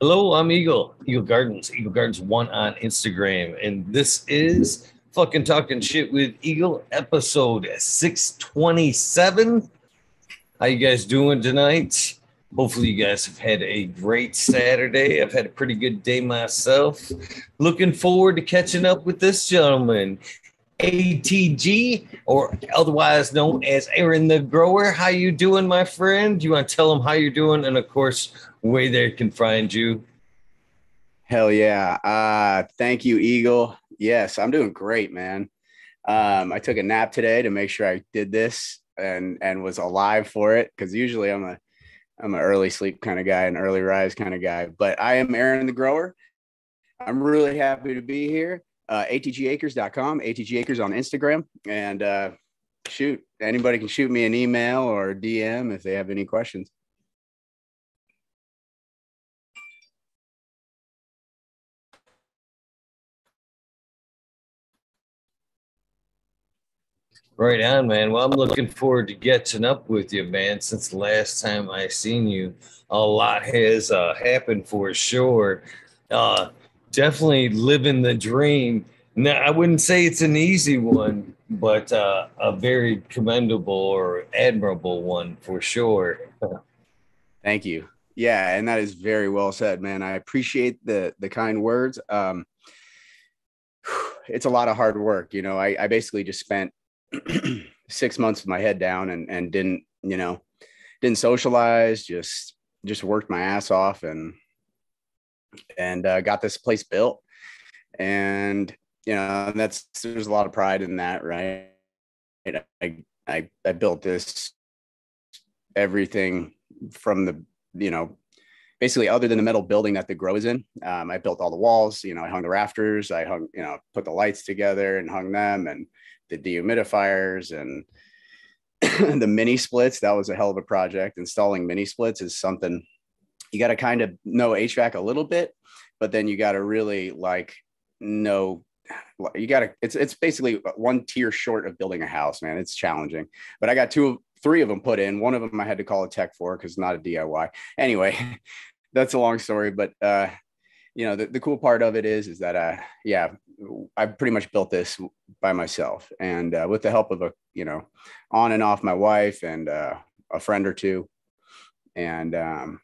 Hello, I'm Eagle, Eagle Gardens, Eagle Gardens One on Instagram, and this is fucking talking shit with Eagle episode 627. How you guys doing tonight? Hopefully, you guys have had a great Saturday. I've had a pretty good day myself. Looking forward to catching up with this gentleman, ATG, or otherwise known as Aaron the Grower. How you doing, my friend? You want to tell him how you're doing, and of course, where they can find you. Hell yeah! Uh, thank you, Eagle. Yes, I'm doing great, man. Um, I took a nap today to make sure I did this and and was alive for it because usually I'm a I'm an early sleep kind of guy, an early rise kind of guy. But I am Aaron the Grower. I'm really happy to be here. Uh, atgacres.com, atgacres on Instagram, and uh, shoot, anybody can shoot me an email or DM if they have any questions. Right on, man. Well, I'm looking forward to catching up with you, man. Since the last time I seen you, a lot has uh, happened for sure. Uh, definitely living the dream. Now, I wouldn't say it's an easy one, but uh, a very commendable or admirable one for sure. Thank you. Yeah, and that is very well said, man. I appreciate the the kind words. Um, it's a lot of hard work, you know. I, I basically just spent six months with my head down and and didn't you know didn't socialize just just worked my ass off and and uh, got this place built. And you know that's there's a lot of pride in that right? I, I i built this everything from the you know basically other than the metal building that the grow is in um, i built all the walls you know i hung the rafters i hung you know put the lights together and hung them and the dehumidifiers and the mini splits. That was a hell of a project. Installing mini splits is something you got to kind of know HVAC a little bit, but then you got to really like know you got to it's it's basically one tier short of building a house man it's challenging but i got two of three of them put in one of them i had to call a tech for because not a diy anyway that's a long story but uh you know the, the cool part of it is is that uh yeah i pretty much built this by myself. And uh, with the help of a you know on and off my wife and uh, a friend or two. And um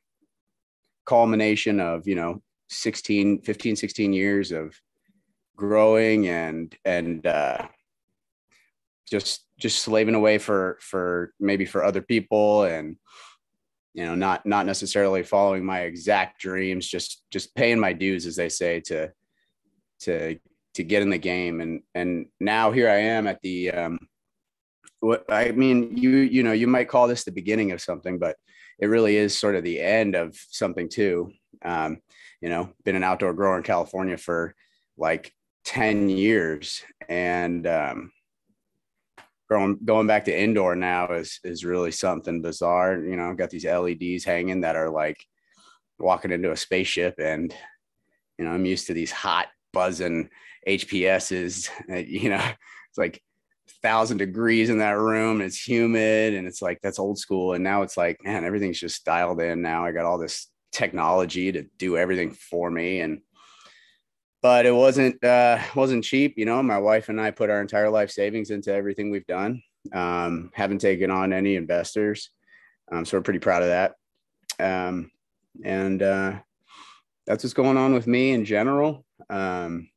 culmination of you know 16 15 16 years of growing and and uh just just slaving away for for maybe for other people and you know not not necessarily following my exact dreams just just paying my dues as they say to to to get in the game. And and now here i am at the um what i mean you you know you might call this the beginning of something but it really is sort of the end of something too. Um you know been an outdoor grower in california for like 10 years. And um going going back to indoor now is is really something bizarre. You know, got these LEDs hanging that are like walking into a spaceship, and you know, I'm used to these hot buzzing HPSs. You know, it's like thousand degrees in that room. it's humid, and it's like that's old school. And now it's like, man, everything's just dialed in. Now I got all this technology to do everything for me, and but it wasn't uh, wasn't cheap. You know, my wife and I put our entire life savings into everything we've done. Um, haven't taken on any investors, um, so we're pretty proud of that. Um, and uh, that's what's going on with me in general. Um,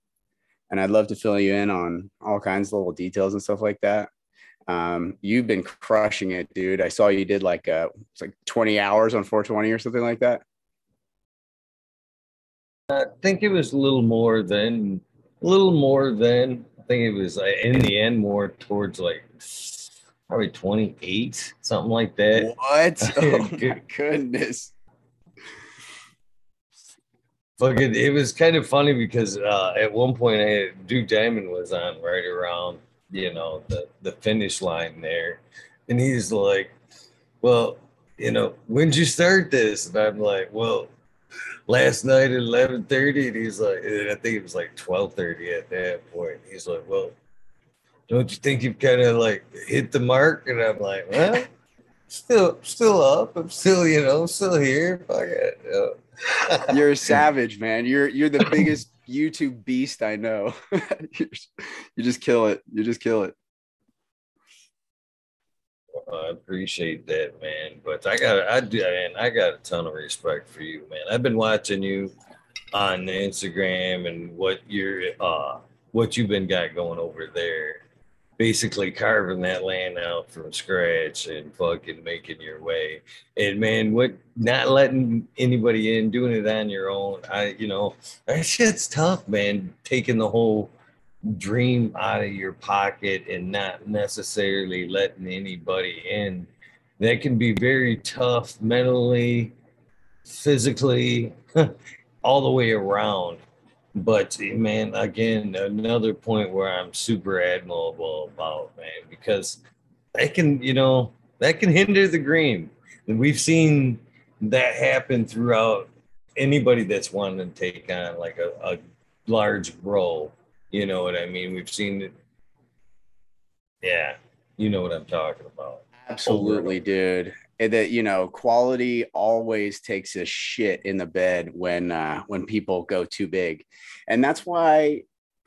and I'd love to fill you in on all kinds of little details and stuff like that. Um, you've been crushing it, dude. I saw you did like uh, it's like 20 hours on 420 or something like that. I think it was a little more than a little more than I think it was uh, in the end more towards like probably 28 something like that what oh my goodness Fucking, it was kind of funny because uh, at one point I Duke Diamond was on right around you know the the finish line there, and he's like, "Well, you know, when'd you start this?" And I'm like, "Well, last night at 11:30 and he's like I think it was like 12:30 at that point. He's like, "Well, don't you think you've kind of like hit the mark?" And I'm like, "Well, still, still up. I'm still, you know, still here. Fuck it. you're a savage, man. You're you're the biggest YouTube beast I know. you just kill it. You just kill it. I appreciate that, man. But I got, I do, man. I got a ton of respect for you, man. I've been watching you on Instagram and what you're, uh, what you've been got going over there. Basically carving that land out from scratch and fucking making your way. And man, what not letting anybody in, doing it on your own. I, you know, that shit's tough, man. Taking the whole dream out of your pocket and not necessarily letting anybody in. That can be very tough mentally, physically, all the way around. But man, again, another point where I'm super admirable about, man, because that can, you know, that can hinder the green. And we've seen that happen throughout anybody that's wanting to take on like a, a large role you know what I mean? We've seen it. Yeah, you know what I'm talking about. Absolutely, dude. And that you know, quality always takes a shit in the bed when uh, when people go too big, and that's why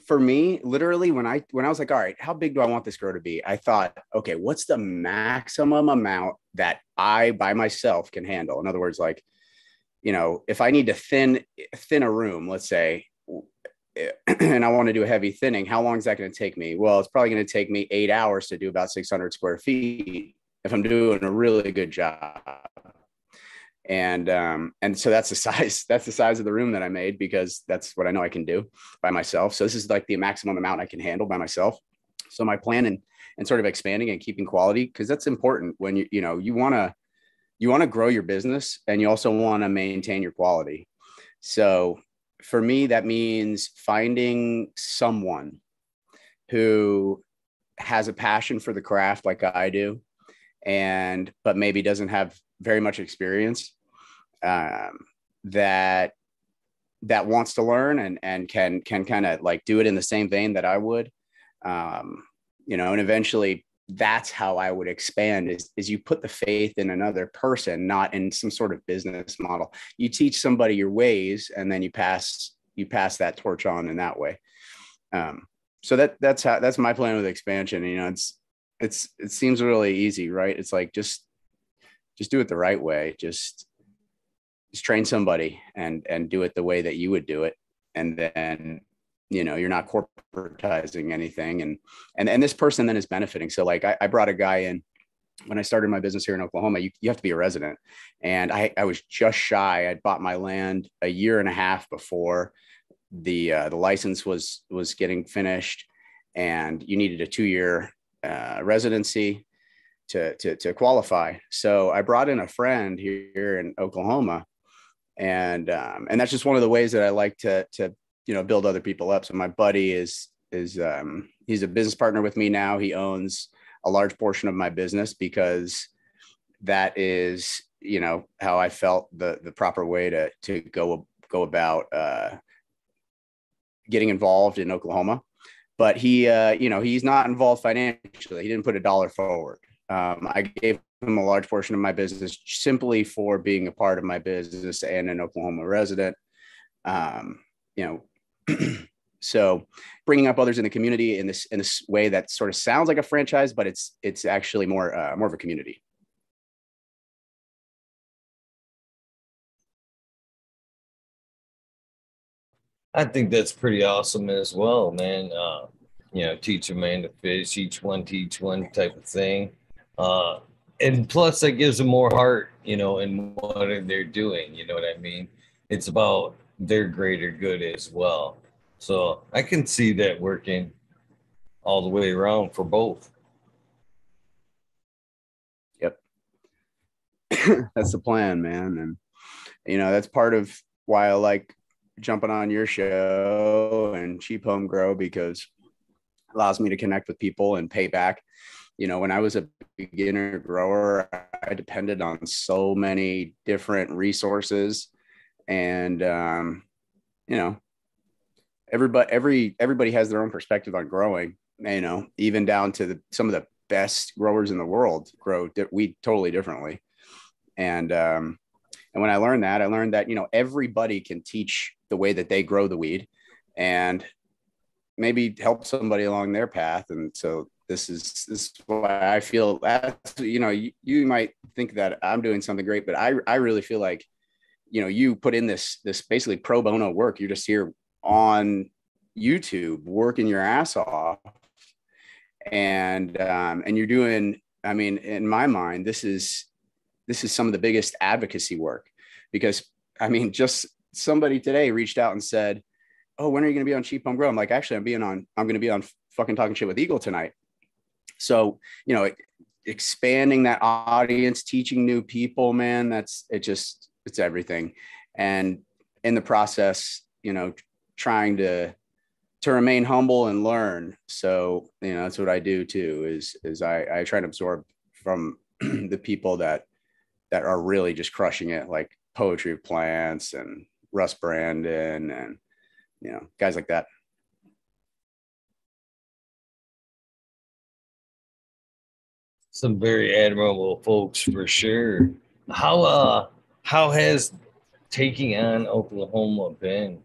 for me, literally, when I when I was like, all right, how big do I want this grow to be? I thought, okay, what's the maximum amount that I by myself can handle? In other words, like, you know, if I need to thin thin a room, let's say, and I want to do a heavy thinning, how long is that going to take me? Well, it's probably going to take me eight hours to do about 600 square feet if I'm doing a really good job. And um, and so that's the size that's the size of the room that I made because that's what I know I can do by myself. So this is like the maximum amount I can handle by myself. So my plan and and sort of expanding and keeping quality because that's important when you you know you want to you want to grow your business and you also want to maintain your quality. So for me, that means finding someone who has a passion for the craft like I do, and but maybe doesn't have very much experience. Um, that that wants to learn and and can can kind of like do it in the same vein that I would. Um, you know, and eventually that's how I would expand is, is you put the faith in another person, not in some sort of business model. You teach somebody your ways and then you pass, you pass that torch on in that way. Um, so that that's how, that's my plan with expansion. You know, it's, it's, it seems really easy, right? It's like, just, just do it the right way. Just, just train somebody and, and do it the way that you would do it. And then you know you're not corporatizing anything and and and this person then is benefiting so like I, I brought a guy in when I started my business here in Oklahoma, you, you have to be a resident. And I, I was just shy. I'd bought my land a year and a half before the uh, the license was was getting finished, and you needed a two year uh, residency to, to to qualify. So I brought in a friend here in Oklahoma, and um, and that's just one of the ways that I like to to you know build other people up. So my buddy is is um, he's a business partner with me now. He owns a large portion of my business because that is you know how i felt the the proper way to to go go about uh, getting involved in oklahoma but he uh, you know he's not involved financially. He didn't put a dollar forward. Um, i gave him a large portion of my business simply for being a part of my business and an oklahoma resident. Um, you know so bringing up others in the community in this in this way that sort of sounds like a franchise, but it's it's actually more uh, more of a community. I think that's pretty awesome as well, man. Uh, you know, teach a man to fish, each one teach one type of thing. Uh, and plus, that gives them more heart, you know, in what they're doing. You know what I mean? It's about their greater good as well. So I can see that working all the way around for both. Yep. that's the plan, man. And, you know, that's part of why I like jumping on your show and Cheap Home Grow because it allows me to connect with people and pay back. You know, when I was a beginner grower, I depended on so many different resources and um, you know everybody every everybody has their own perspective on growing you know even down to the, some of the best growers in the world grow di- weed totally differently. And um, and when I learned that, I learned that you know everybody can teach the way that they grow the weed, and maybe help somebody along their path. And so this is this is why I feel that you know you, you might think that I'm doing something great, but I I really feel like you know you put in this this basically pro bono work. You're just here on YouTube working your ass off, and um, and you're doing. I mean, in my mind, this is this is some of the biggest advocacy work because I mean, just somebody today reached out and said, "Oh, when are you going to be on Cheap Home Grow?" I'm like, actually, I'm being on. I'm going to be on fucking talking shit with Eagle tonight. So you know, expanding that audience, teaching new people, man, that's it. Just it's everything, and in the process, you know, trying to to remain humble and learn. So you know, that's what I do too. Is is I I try to absorb from the people that that are really just crushing it, like Poetry of Plants and Russ Brandon and you know guys like that. Some very admirable folks for sure. How uh how has taking on Oklahoma been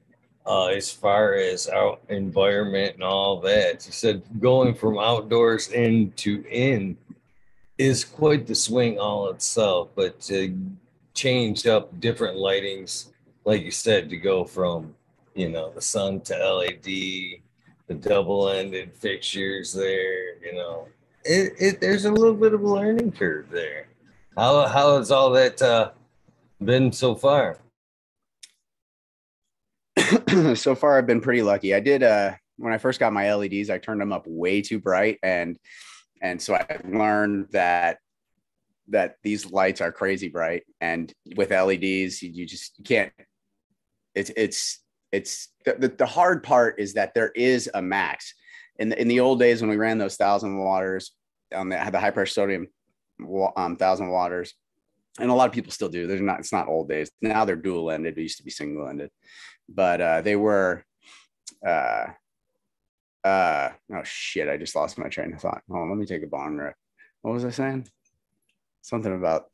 uh, as far as our environment and all that? You said going from outdoors into in is quite the swing all itself, but to change up different lightings, like you said, to go from you know the sun to LED, the double-ended fixtures there, you know, it, it there's a little bit of a learning curve there. How how has all that uh, been so far? so far, I've been pretty lucky. I did uh when I first got my LEDs, I turned them up way too bright and and so I learned that that these lights are crazy bright, and with LEDs, you, just you can't. It's it's it's the, the hard part is that there is a max. In the, in the old days when we ran those thousand watters on the, the high pressure sodium um, thousand watters, and a lot of people still do. There's not it's not old days now. They're dual ended. It used to be single ended, but uh, they were. Uh, uh oh shit i just lost my train of thought oh let me take a bong rip what was i saying something about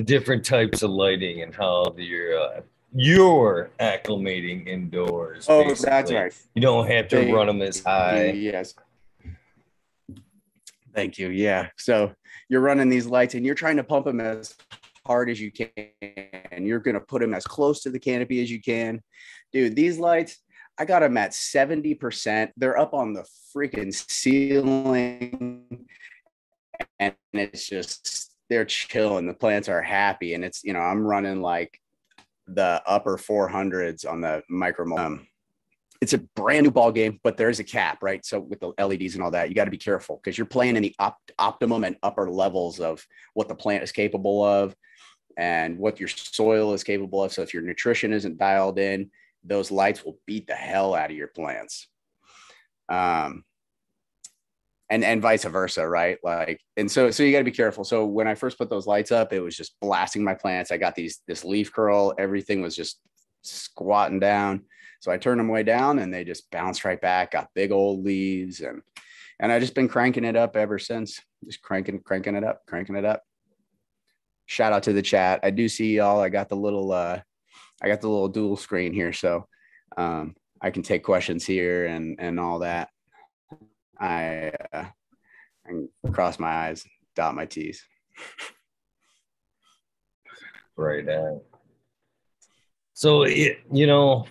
the different types of lighting and how you're uh, you're acclimating indoors oh basically. that's right you don't have to they, run them as high yes thank you yeah so you're running these lights and you're trying to pump them as hard as you can and you're going to put them as close to the canopy as you can dude these lights I got them at 70%. They're up on the freaking ceiling. And it's just, they're chilling. The plants are happy. And it's, you know, I'm running like the upper 400s on the micro. Um, it's a brand new ball game, but there's a cap, right? So with the LEDs and all that, you got to be careful because you're playing in the op- optimum and upper levels of what the plant is capable of and what your soil is capable of. So if your nutrition isn't dialed in, those lights will beat the hell out of your plants. Um, and and vice versa, right? Like, and so so you got to be careful. So when I first put those lights up, it was just blasting my plants. I got these this leaf curl, everything was just squatting down. So I turned them way down, and they just bounced right back. Got big old leaves, and and I just been cranking it up ever since. Just cranking cranking it up, cranking it up. Shout out to the chat. I do see y'all. I got the little uh I got the little dual screen here, so um, I can take questions here and and all that. I, uh, I cross my eyes, dot my T's. right. Uh, so it, you know,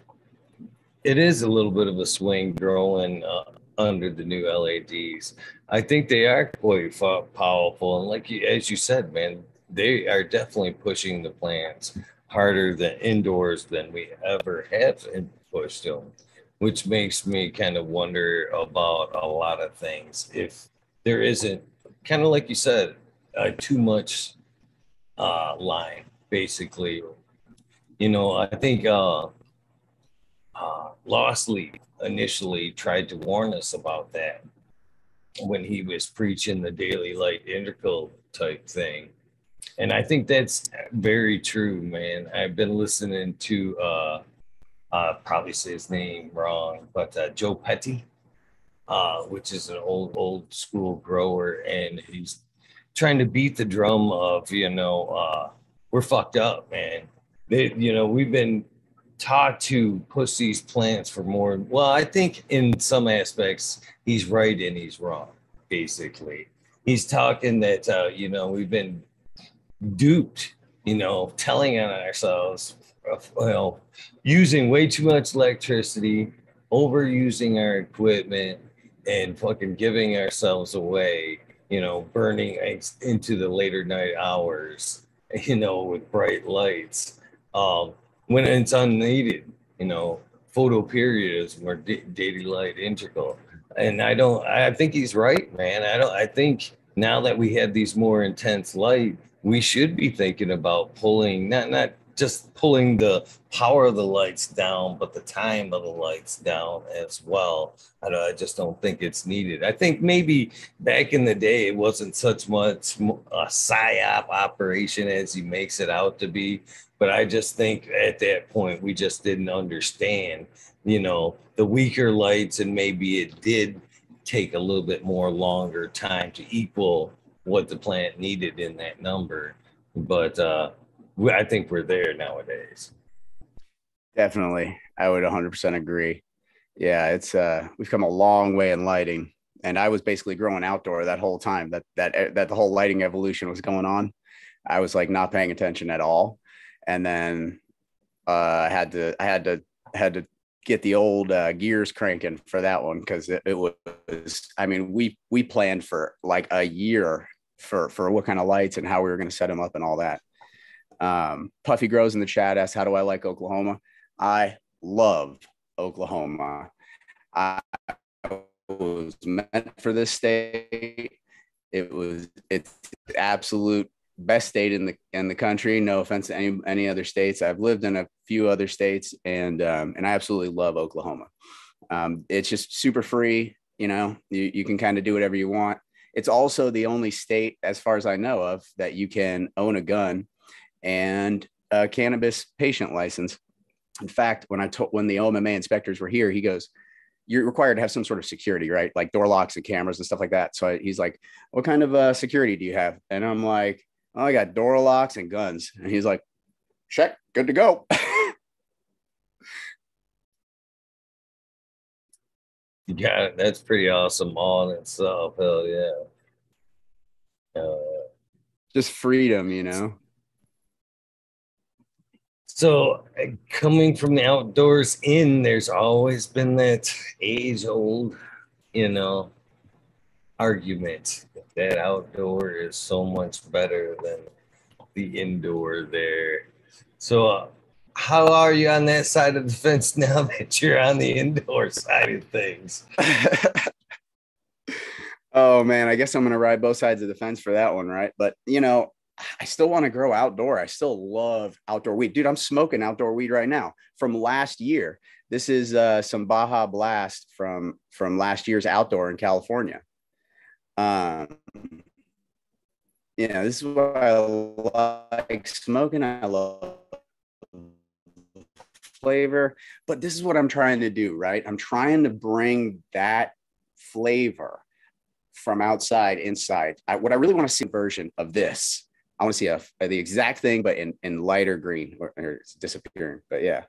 it is a little bit of a swing growing uh, under the new LEDs. I think they are quite powerful, and like you, as you said, man, they are definitely pushing the plants harder than indoors than we ever have pushed them, which makes me kind of wonder about a lot of things. If there isn't, kind of like you said, uh, too much uh, line, basically. You know, I think uh, uh, Lostley initially tried to warn us about that when he was preaching the daily light integral type thing and I think that's very true, man. I've been listening to uh, uh probably say his name wrong, but uh, Joe Petty uh, which is an old old school grower, and he's trying to beat the drum of you know uh, we're fucked up, man. They, you know we've been taught to push these plants for more. Well, I think in some aspects he's right and he's wrong. Basically, he's talking that uh, you know we've been duped. You know, telling on ourselves, well, using way too much electricity, overusing our equipment, and fucking giving ourselves away. You know, burning into the later night hours. You know, with bright lights. Um, when it's unneeded. You know, photoperiodism or d- daily light integral. And I don't. I think he's right, man. I don't. I think now that we have these more intense light, we should be thinking about pulling not not just pulling the power of the lights down, but the time of the lights down as well. I, I just don't think it's needed. I think maybe back in the day, it wasn't such much a psyop operation as he makes it out to be. But I just think at that point, we just didn't understand, you know, the weaker lights, and maybe it did take a little bit more longer time to equal what the plant needed in that number. But uh, I think we're there nowadays. Definitely. I would 100% agree. Yeah, it's uh we've come a long way in lighting and I was basically growing outdoor that whole time that that that the whole lighting evolution was going on. I was like not paying attention at all. And then uh I had to I had to had to get the old uh, gears cranking for that one because it, it was I mean we we planned for like a year for for what kind of lights and how we were going to set them up and all that. Um, Puffy Grows in the chat asks, How do I like Oklahoma? I love Oklahoma. I was meant for this state. It was it's absolute best state in the in the country. No offense to any any other states. I've lived in a few other states and um, and I absolutely love Oklahoma. Um, it's just super free. You know, you, you can kind of do whatever you want. It's also the only state, as far as I know of, that you can own a gun and a cannabis patient license. In fact, when I told when the OMMA inspectors were here, he goes, "You're required to have some sort of security, right? Like door locks and cameras and stuff like that." So I, he's like, "What kind of uh, security do you have?" And I'm like, "Oh, I got door locks and guns." And he's like, "Check, good to go." yeah, that's pretty awesome all in itself. Hell yeah. Uh, Just freedom, you know. So, coming from the outdoors in, there's always been that age old, you know, argument that outdoor is so much better than the indoor there. So, uh, how are you on that side of the fence now that you're on the indoor side of things? oh man, I guess I'm gonna ride both sides of the fence for that one, right? But you know, I still want to grow outdoor. I still love outdoor weed. Dude, I'm smoking outdoor weed right now from last year. This is uh, some Baja Blast from from last year's outdoor in California. Um, yeah, this is what I like smoking. I love flavor, but this is what I'm trying to do, right? I'm trying to bring that flavor from outside inside. I, what I really want to see version of this I want to see a, a, the exact thing, but in, in lighter green or, or it's disappearing. But yeah.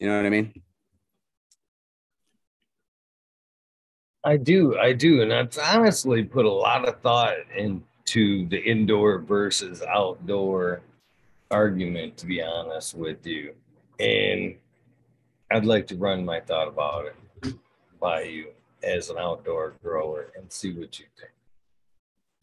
You know what I mean? I do. I do. And I've honestly put a lot of thought into the indoor versus outdoor argument, to be honest with you. And I'd like to run my thought about it by you as an outdoor grower and see what you think.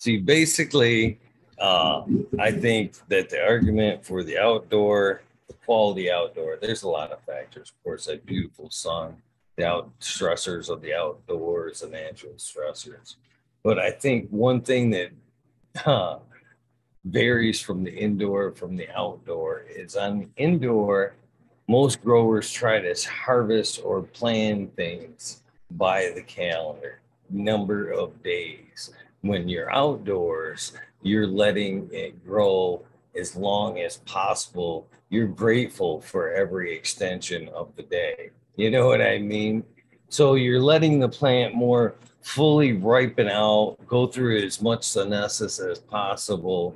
See, basically, uh, I think that the argument for the outdoor, the quality outdoor, there's a lot of factors. Of course, that beautiful sun, the out stressors of the outdoors, the natural stressors. But I think one thing that varies from the indoor from the outdoor is on the indoor, most growers try to harvest or plan things by the calendar, number of days when you're outdoors, you're letting it grow as long as possible. You're grateful for every extension of the day. You know what I mean? So you're letting the plant more fully ripen out, go through as much senescence as possible,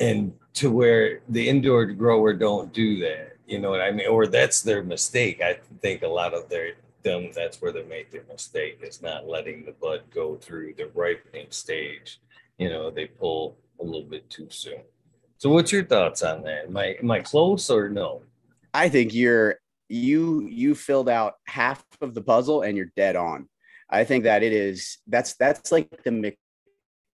and to where the indoor grower don't do that. You know what I mean? Or that's their mistake. I think a lot of their them that's where they make their mistake is not letting the bud go through the ripening stage. You know, they pull a little bit too soon. So what's your thoughts on that? Am I am I close or no? I think you're you you filled out half of the puzzle and you're dead on. I think that it is that's that's like the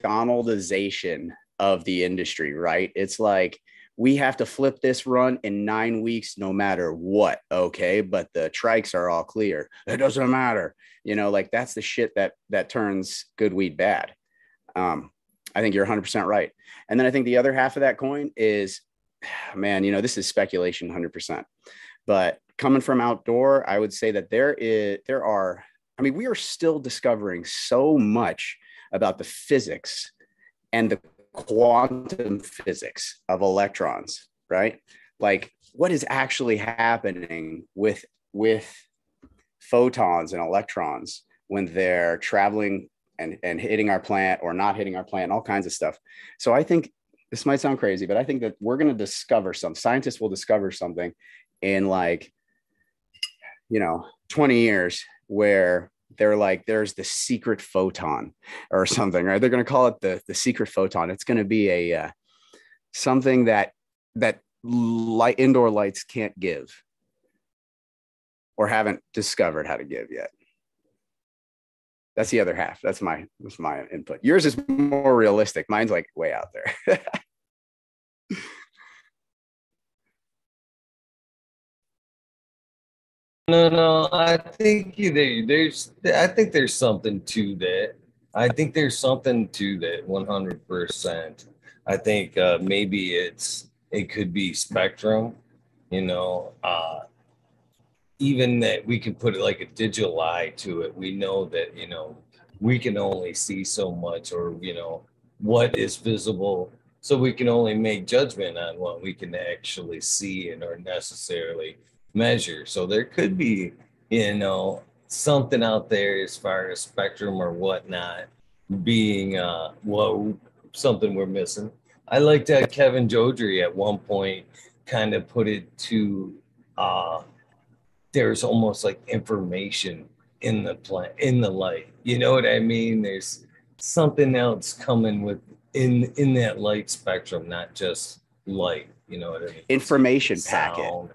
McDonaldization of the industry, right? It's like we have to flip this run in nine weeks, no matter what. Okay, but the trikes are all clear. It doesn't matter, you know. Like that's the shit that that turns good weed bad. Um, I think you're 100 percent right. And then I think the other half of that coin is, man, you know, this is speculation 100 percent, but coming from outdoor, I would say that there is there are. I mean, we are still discovering so much about the physics and the quantum physics of electrons, right? Like what is actually happening with with photons and electrons when they're traveling and, and hitting our plant or not hitting our plant, all kinds of stuff. So I think this might sound crazy, but I think that we're going to discover some scientists will discover something in like you know 20 years where they're like there's the secret photon or something right? They're going to call it the the secret photon. It's going to be a uh, something that that light indoor lights can't give or haven't discovered how to give yet. That's the other half. That's my that's my input. Yours is more realistic. Mine's like way out there No, no, I think there. There's, I think there's something to that. I think there's something to that. One hundred percent. I think uh, maybe it's it could be spectrum. You know, uh, even that we can put like a digital eye to it. We know that you know we can only see so much, or you know what is visible. So we can only make judgment on what we can actually see and are necessarily measure. So there could be, you know, something out there as far as spectrum or whatnot being uh well something we're missing. I liked that Kevin Jodrey at one point kind of put it to uh there's almost like information in the plant in the light. You know what I mean? There's something else coming with in in that light spectrum, not just light. You know what I mean? Information packet.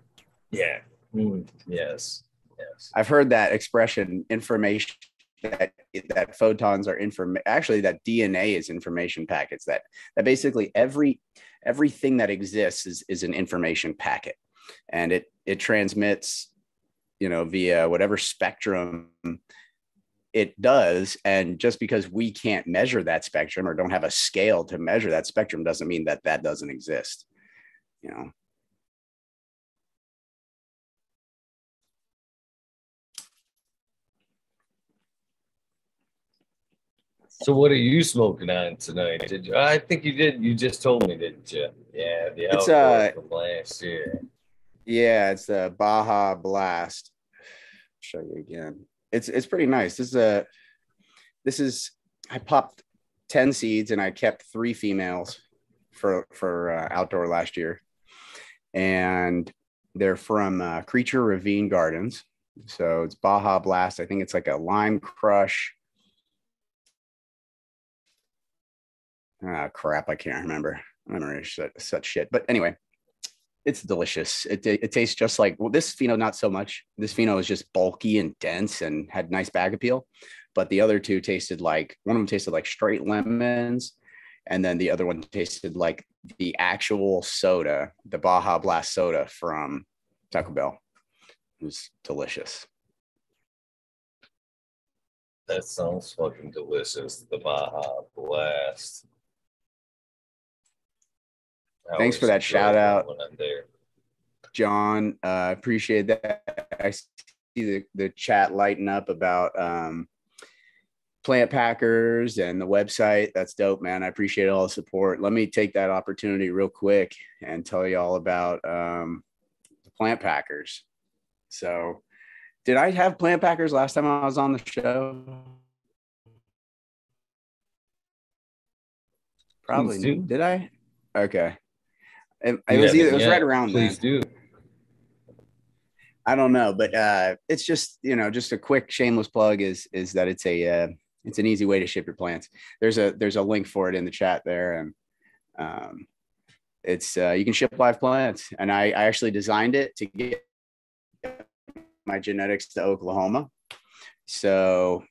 Yeah. Mm, yes. Yes. I've heard that expression information that that photons are inform actually that DNA is information packets that that basically every everything that exists is is an information packet and it it transmits you know via whatever spectrum it does and just because we can't measure that spectrum or don't have a scale to measure that spectrum doesn't mean that that doesn't exist you know So what are you smoking on tonight? Did you, I think you did. You just told me, didn't you? Yeah, the it's uh from last year. Yeah, it's the Baja Blast. show you again. It's it's pretty nice. This is a this is I popped ten seeds and I kept three females for for uh, outdoor last year, and they're from uh, Creature Ravine Gardens. So it's Baja Blast. I think it's like a lime crush Ah, crap. I can't remember. I don't remember such, such shit. But anyway, it's delicious. It, it, it, tastes just like well, this pheno, not so much. This pheno is just bulky and dense and had nice bag appeal. But the other two tasted like one of them tasted like straight lemons. And then the other one tasted like the actual soda, the Baja Blast soda from Taco Bell. It was delicious. That sounds fucking delicious. The Baja Blast. Thanks for that shout out, John. Uh, appreciate that. I see the, the chat lighting up about um, plant packers and the website. That's dope, man. I appreciate all the support. Let me take that opportunity real quick and tell you all about um, the plant packers. So, did I have plant packers last time I was on the show? Probably. Did I? Okay. It, it was either, it was right around Please then. do. I don't know, but uh, it's just you know just a quick shameless plug is is that it's a uh, it's an easy way to ship your plants. There's a there's a link for it in the chat there, and um, it's uh, you can ship live plants. And I, I actually designed it to get my genetics to Oklahoma, so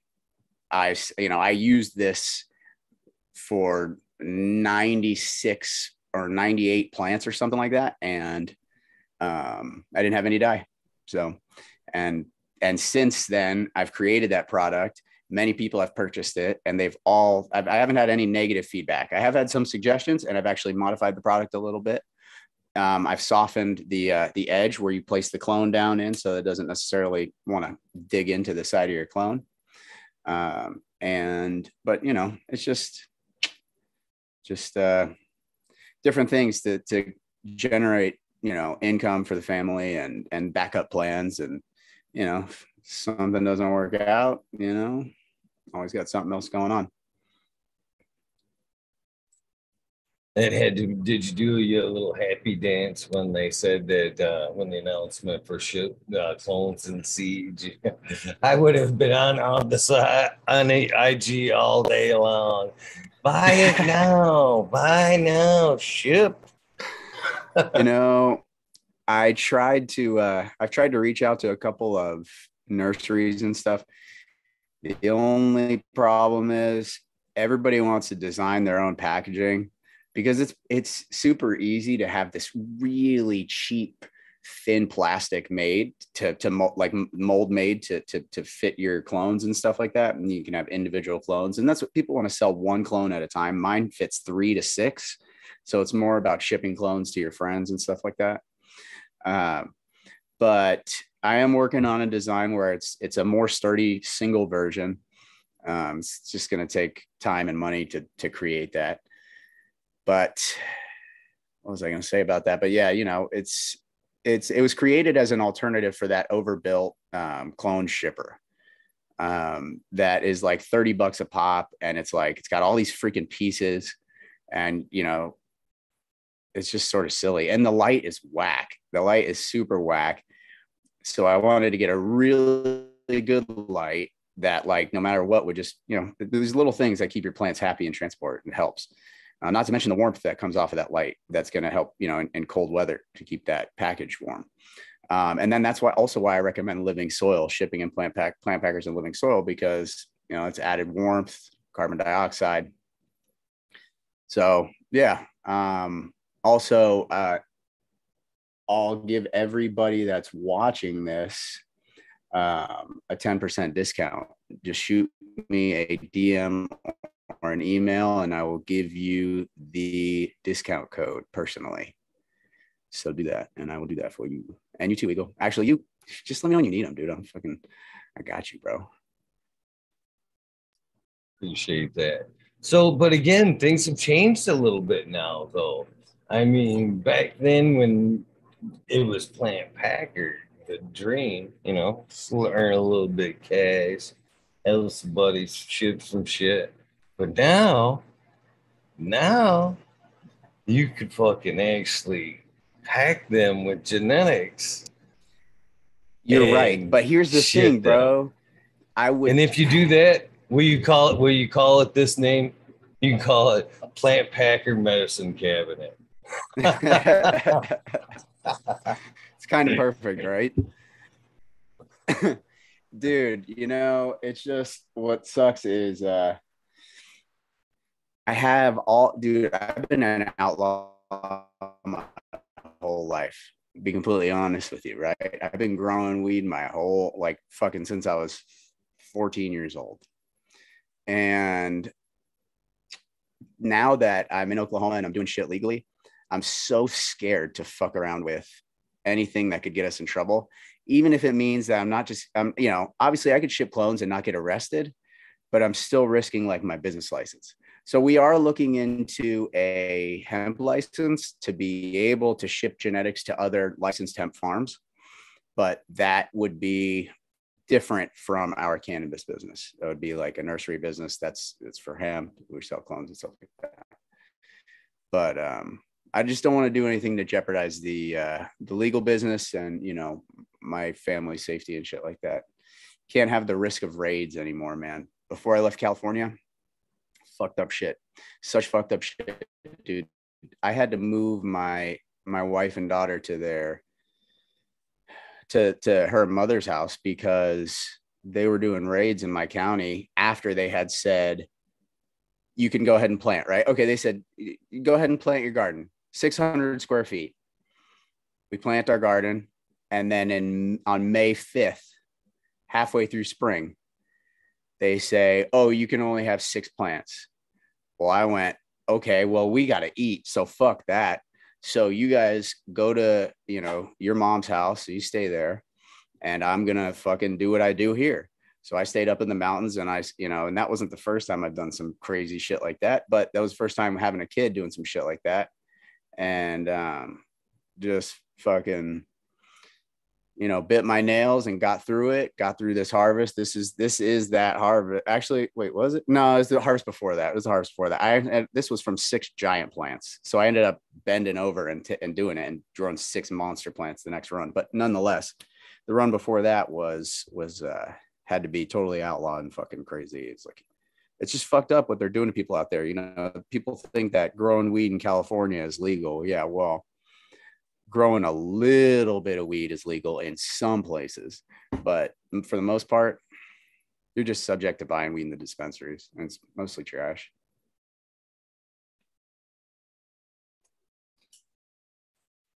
I you know I used this for 96 or 98 plants or something like that, and um, I didn't have any dye. So, and and since then, I've created that product. Many people have purchased it, and they've all. I've, I haven't had any negative feedback. I have had some suggestions, and I've actually modified the product a little bit. Um, I've softened the uh, the edge where you place the clone down in, so it doesn't necessarily want to dig into the side of your clone. Um, and but you know, it's just just uh, different things to to generate you know income for the family and and backup plans and you know something doesn't work out you know always got something else going on. And had to, did you do your little happy dance when they said that uh, when the announcement for ship uh, clones and siege? I would have been on on the side on the ig all day long buy it now. Buy now. Ship. You know, I tried to uh I've tried to reach out to a couple of nurseries and stuff. The only problem is everybody wants to design their own packaging because it's it's super easy to have this really cheap thin plastic made to to mold, like mold made to, to to fit your clones and stuff like that and you can have individual clones and that's what people want to sell one clone at a time mine fits 3 to 6 so it's more about shipping clones to your friends and stuff like that. Um, but I am working on a design where it's it's a more sturdy single version. Um, it's just going to take time and money to to create that. But what was I going to say about that? But yeah, you know, it's it's it was created as an alternative for that overbuilt um, clone shipper um, that is like 30 bucks a pop and it's like it's got all these freaking pieces and you know it's just sort of silly. And the light is whack. The light is super whack. So I wanted to get a really good light that, like, no matter what, would just, you know, these little things that keep your plants happy and transport and helps. Uh, not to mention the warmth that comes off of that light that's going to help, you know, in, in, cold weather to keep that package warm. Um, and then that's why also why I recommend living soil shipping and plant pack plant packers and living soil because you know it's added warmth, carbon dioxide. So yeah, um, also, uh, I'll give everybody that's watching this um, a 10% discount. Just shoot me a DM or an email, and I will give you the discount code personally. So do that, and I will do that for you. And you too, Eagle. Actually, you just let me know when you need them, dude. I'm fucking, I got you, bro. Appreciate that. So, but again, things have changed a little bit now, though. I mean, back then when it was Plant Packer, the dream, you know, earn a little bit cash, help some buddies ship some shit. But now, now you could fucking actually hack them with genetics. You're right. But here's the thing, bro. I would And if you do that, will you call it will you call it this name? You can call it Plant Packer Medicine Cabinet. it's kind of perfect, right? Dude, you know, it's just what sucks is uh I have all dude, I've been an outlaw my whole life. Be completely honest with you, right? I've been growing weed my whole like fucking since I was 14 years old. And now that I'm in Oklahoma and I'm doing shit legally, I'm so scared to fuck around with anything that could get us in trouble, even if it means that I'm not just, um, you know, obviously I could ship clones and not get arrested, but I'm still risking like my business license. So we are looking into a hemp license to be able to ship genetics to other licensed hemp farms, but that would be different from our cannabis business. That would be like a nursery business. That's it's for hemp. We sell clones and stuff like that. But um, I just don't want to do anything to jeopardize the uh, the legal business and you know my family safety and shit like that. Can't have the risk of raids anymore, man. Before I left California, fucked up shit. Such fucked up shit, dude. I had to move my my wife and daughter to their to to her mother's house because they were doing raids in my county after they had said you can go ahead and plant, right? Okay, they said go ahead and plant your garden. 600 square feet. We plant our garden and then in on May 5th, halfway through spring, they say, "Oh, you can only have 6 plants." Well, I went, "Okay, well, we got to eat, so fuck that." So you guys go to, you know, your mom's house, so you stay there, and I'm going to fucking do what I do here. So I stayed up in the mountains and I, you know, and that wasn't the first time I've done some crazy shit like that, but that was the first time having a kid doing some shit like that. And um, just fucking you know, bit my nails and got through it, got through this harvest. This is this is that harvest. Actually, wait, was it? No, it was the harvest before that. It was the harvest before that. I this was from six giant plants. So I ended up bending over and, t- and doing it and drawing six monster plants the next run. But nonetheless, the run before that was was uh had to be totally outlawed and fucking crazy. It's like it's just fucked up what they're doing to people out there. You know, people think that growing weed in California is legal. Yeah, well, growing a little bit of weed is legal in some places, but for the most part, you're just subject to buying weed in the dispensaries, and it's mostly trash.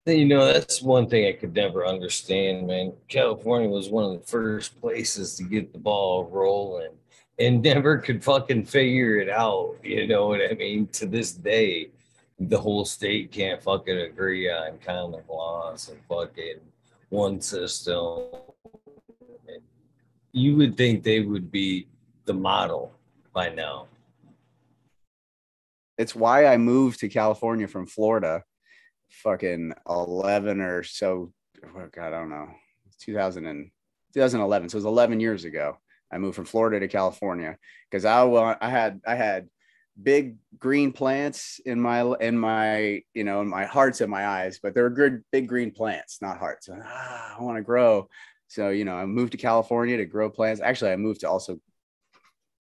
You know, that's one thing I could never understand, man. California was one of the first places to get the ball rolling and never could fucking figure it out. You know what I mean? To this day, the whole state can't fucking agree on common laws and fucking one system. You would think they would be the model by now. It's why I moved to California from Florida fucking 11 or so. Oh God, I don't know. 2000 and 2011. So it was 11 years ago. I moved from Florida to California because I, want I had, I had big green plants in my in my you know in my hearts and my eyes but they're good big green plants not hearts. So, ah, i want to grow. So you know i moved to california to grow plants. Actually i moved to also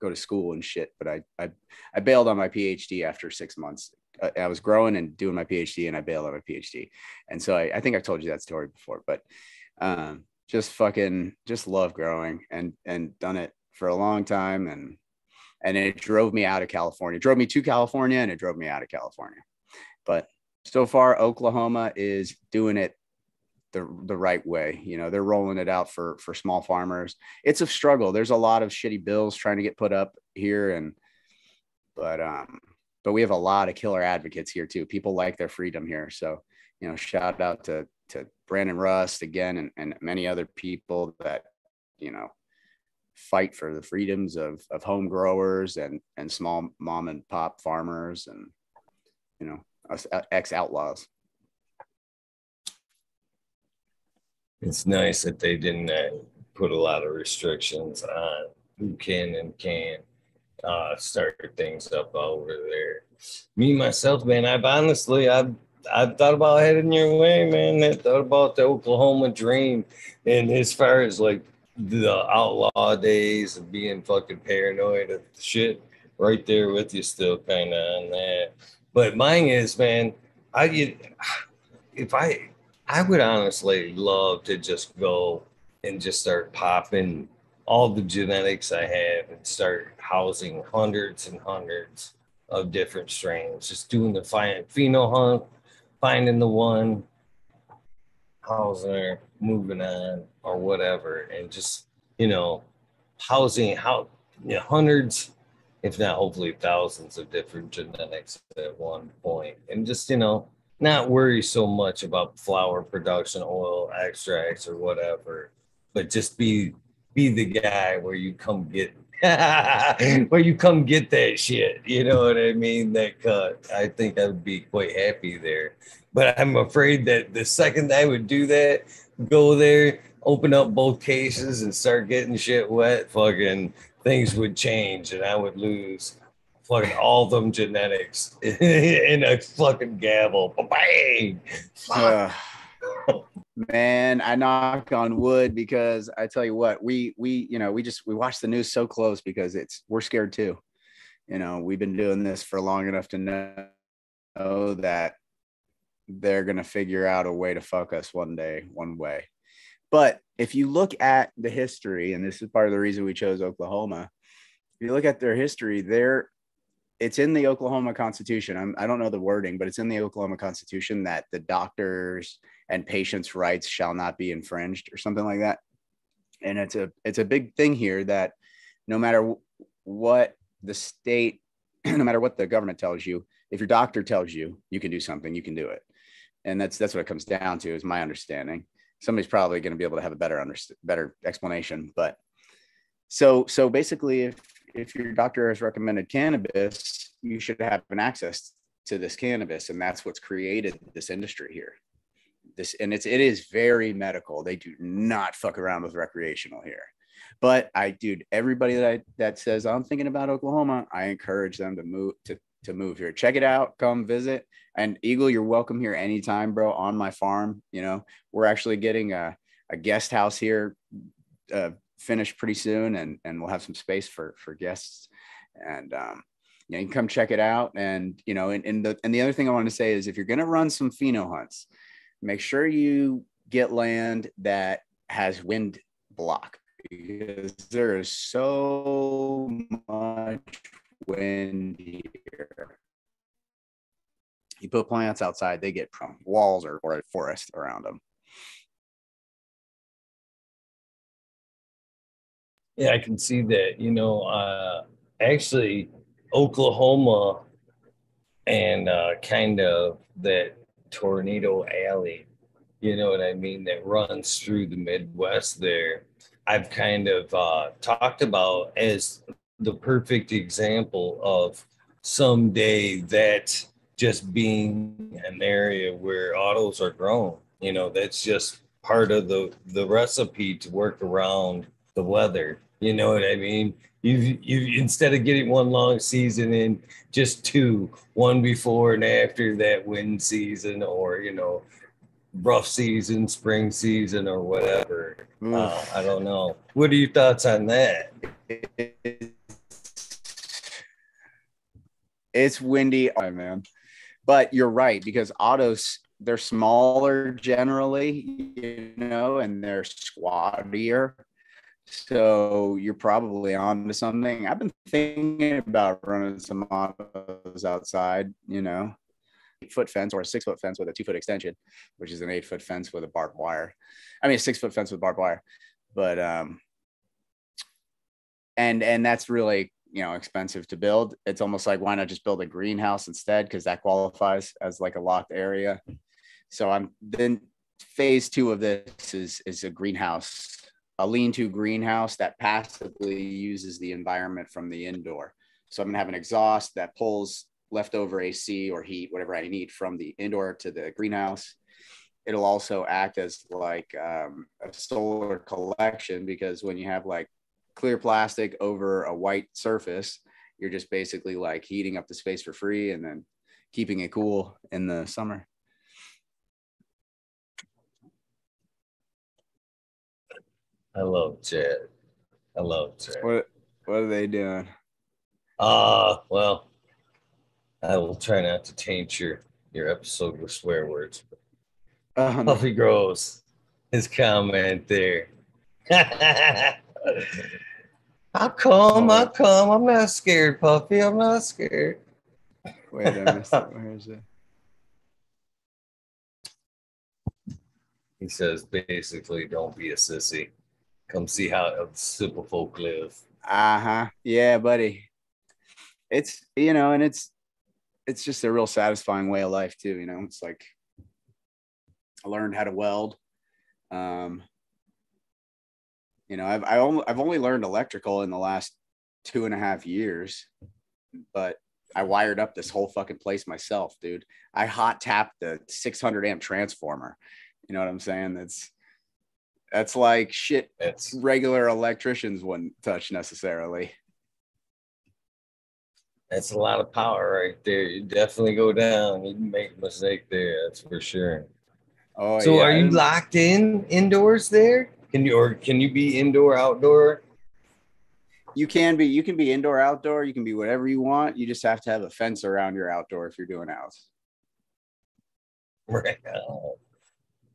go to school and shit but i i, I bailed on my phd after six months. I, was growing and doing my phd and i bailed on my phd and so i, I think i've told you that story before but um just fucking just love growing and and done it for a long time and and it drove me out of California. It drove me to California and it drove me out of California. But so far, Oklahoma is doing it the the right way. You know, they're rolling it out for for small farmers. It's a struggle. There's a lot of shitty bills trying to get put up here, and but um, but we have a lot of killer advocates here too. People like their freedom here. So you know, shout out to to Brandon Rust again and, and many other people that you know fight for the freedoms of of home growers and and small mom and pop farmers and you know ex outlaws. It's nice that they didn't uh, put a lot of restrictions on who can and can't uh, start things up over there. Me myself, man, I've honestly I've I've thought about heading your way, man. I thought about the Oklahoma dream, and as far as like the outlaw days of being fucking paranoid of shit right there with you still kind of on that. But mine is, man, I get if I I would honestly love to just go and just start popping all the genetics I have and start housing hundreds and hundreds of different strains. Just doing the pheno hunt, finding the one, housing moving on or whatever, and just you know, housing how you know, hundreds, if not hopefully thousands of different genetics at one point, and just you know, not worry so much about flower production, oil extracts, or whatever, but just be be the guy where you come get where you come get that shit. You know what I mean? That cut. I think I would be quite happy there. But I'm afraid that the second I would do that, go there, open up both cases and start getting shit wet, fucking things would change and I would lose fucking all them genetics in a fucking gavel. Bang! Uh, man, I knock on wood because I tell you what, we we you know we just we watch the news so close because it's we're scared too. You know, we've been doing this for long enough to know, know that they're gonna figure out a way to fuck us one day, one way. But if you look at the history, and this is part of the reason we chose Oklahoma, if you look at their history, they're it's in the Oklahoma Constitution. I'm, I do not know the wording, but it's in the Oklahoma Constitution that the doctors and patients' rights shall not be infringed, or something like that. And it's a it's a big thing here that no matter what the state, no matter what the government tells you, if your doctor tells you you can do something, you can do it. And that's that's what it comes down to, is my understanding. Somebody's probably going to be able to have a better understand better explanation, but so so basically, if if your doctor has recommended cannabis, you should have an access to this cannabis, and that's what's created this industry here. This and it's it is very medical. They do not fuck around with recreational here. But I, dude, everybody that I, that says I'm thinking about Oklahoma, I encourage them to move to to move here. Check it out. Come visit. And Eagle, you're welcome here anytime, bro. On my farm, you know, we're actually getting a, a guest house here uh, finished pretty soon, and and we'll have some space for for guests. And um, you, know, you can come check it out. And you know, and, and the and the other thing I want to say is if you're gonna run some pheno hunts, make sure you get land that has wind block because there is so much wind here. You put plants outside, they get from walls or, or a forest around them. Yeah, I can see that. You know, uh, actually, Oklahoma and uh, kind of that tornado alley, you know what I mean, that runs through the Midwest there. I've kind of uh, talked about as the perfect example of someday that just being an area where autos are grown. You know, that's just part of the the recipe to work around the weather. You know what I mean? You you instead of getting one long season in, just two, one before and after that wind season, or you know, rough season, spring season, or whatever. Uh, I don't know. What are your thoughts on that? It's windy, man. But you're right because autos they're smaller generally, you know, and they're squattier. So you're probably on to something. I've been thinking about running some autos outside, you know, foot fence or a six foot fence with a two foot extension, which is an eight foot fence with a barbed wire. I mean, a six foot fence with barbed wire, but, um, and, and that's really you know expensive to build it's almost like why not just build a greenhouse instead? Because that qualifies as like a locked area. So i'm then phase two of this is is a greenhouse a lean-to greenhouse that passively uses the environment from the indoor. So i'm going to have an exhaust that pulls leftover ac or heat whatever i need from the indoor to the greenhouse. It'll also act as like um, a solar collection because when you have like clear plastic over a white surface, you're just basically like heating up the space for free and then keeping it cool in the summer. I love Chad. I love Chad. What what are they doing? Uh well, I will try not to taint your your episode with swear words. Um, Puffy Grows his comment there. I'll come, I'll come. I'm not scared, Puffy. I'm not scared. Wait, I missed it. Where is it? He says basically, don't be a sissy. Come see how simple folk live. Uh huh. Yeah, buddy. It's you know, and it's it's just a real satisfying way of life too. You know, it's like I learned how to weld. Um, you know, I've I only, I've only learned electrical in the last two and a half years, but I wired up this whole fucking place myself, dude. I hot tapped the 600 amp transformer. You know what I'm saying? That's That's like shit That's regular electricians wouldn't touch necessarily. that's a lot of power right there. You definitely go down. You make a mistake there. That's for sure. Oh, so yeah. are you locked in indoors there? Can you or can you be indoor outdoor? You can be. You can be indoor, outdoor. You can be whatever you want. You just have to have a fence around your outdoor if you're doing out. Right now.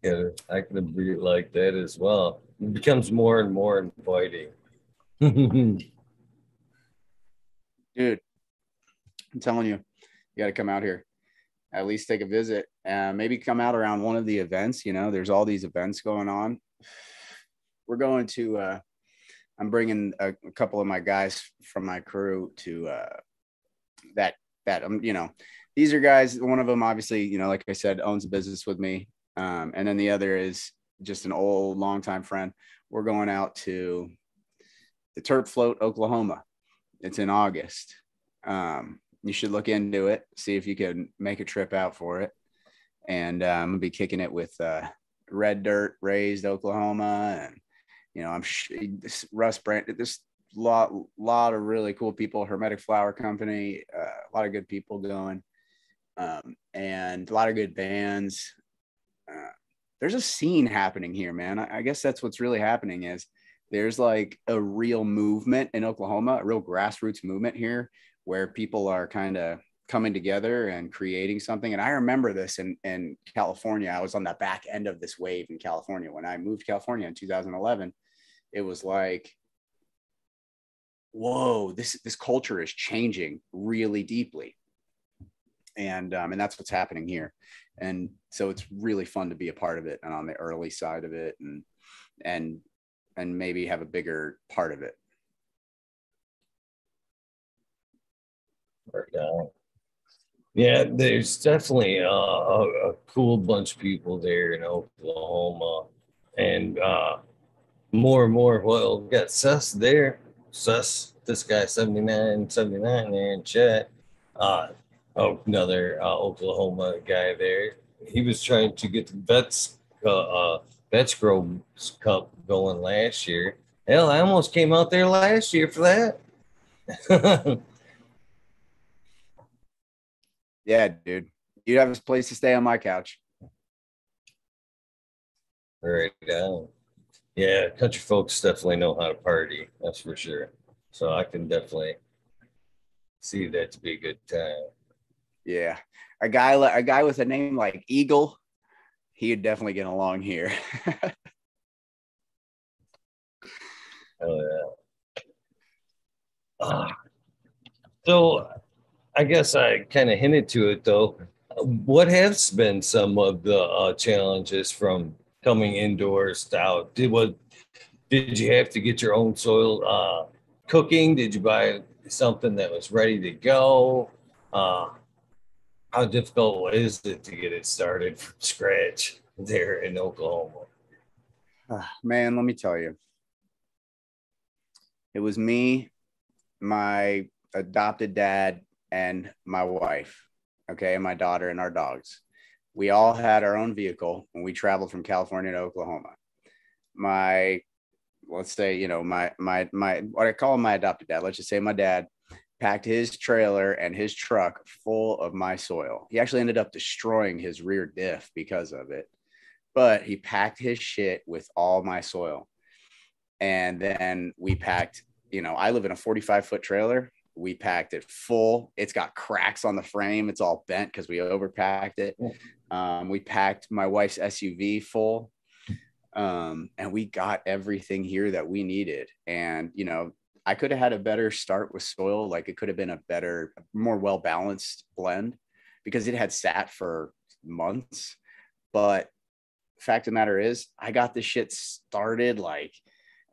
Yeah, I can agree like that as well. It becomes more and more inviting. dude i'm telling you you got to come out here at least take a visit uh, maybe come out around one of the events you know there's all these events going on we're going to uh i'm bringing a, a couple of my guys from my crew to uh that that um you know these are guys one of them obviously you know like i said owns a business with me um and then the other is just an old longtime friend we're going out to the turp float oklahoma it's in August. Um, you should look into it, see if you can make a trip out for it. And uh, I'm gonna be kicking it with uh, Red Dirt Raised Oklahoma, and you know I'm sh- this Russ Brand. A lot, lot of really cool people. Hermetic Flower Company, uh, a lot of good people going, um, and a lot of good bands. Uh, there's a scene happening here, man. I, I guess that's what's really happening is there's like a real movement in Oklahoma, a real grassroots movement here where people are kind of coming together and creating something. And I remember this in, in California. I was on the back end of this wave in California. When I moved to California in 2011, it was like, whoa, this, this culture is changing really deeply. And, um, and that's what's happening here. And so it's really fun to be a part of it and on the early side of it. And, and and maybe have a bigger part of it. Yeah, there's definitely a, a, cool bunch of people there in Oklahoma, and uh, more and more. Well, we got Sus there. Sus, this guy 79, 79 there in chat. Uh, oh, another uh, Oklahoma guy there. He was trying to get the vets uh, uh, Vets Grove Cup going last year. Hell, I almost came out there last year for that. Yeah, dude. You'd have a place to stay on my couch. right down. Yeah, country folks definitely know how to party. That's for sure. So I can definitely see that to be a good time. Yeah. A guy a guy with a name like Eagle, he'd definitely get along here. Oh yeah. Ah. so I guess I kind of hinted to it though. What has been some of the uh, challenges from coming indoors out? Did what? Did you have to get your own soil uh, cooking? Did you buy something that was ready to go? Uh, how difficult is it to get it started from scratch there in Oklahoma? Ah, Man, let me tell you. It was me, my adopted dad, and my wife. Okay, and my daughter and our dogs. We all had our own vehicle when we traveled from California to Oklahoma. My let's say, you know, my my my what I call my adopted dad, let's just say my dad packed his trailer and his truck full of my soil. He actually ended up destroying his rear diff because of it. But he packed his shit with all my soil. And then we packed, you know, I live in a 45 foot trailer. We packed it full. It's got cracks on the frame. It's all bent because we overpacked it. Um, we packed my wife's SUV full. Um, and we got everything here that we needed. And, you know, I could have had a better start with soil. Like it could have been a better, more well balanced blend because it had sat for months. But fact of the matter is, I got this shit started like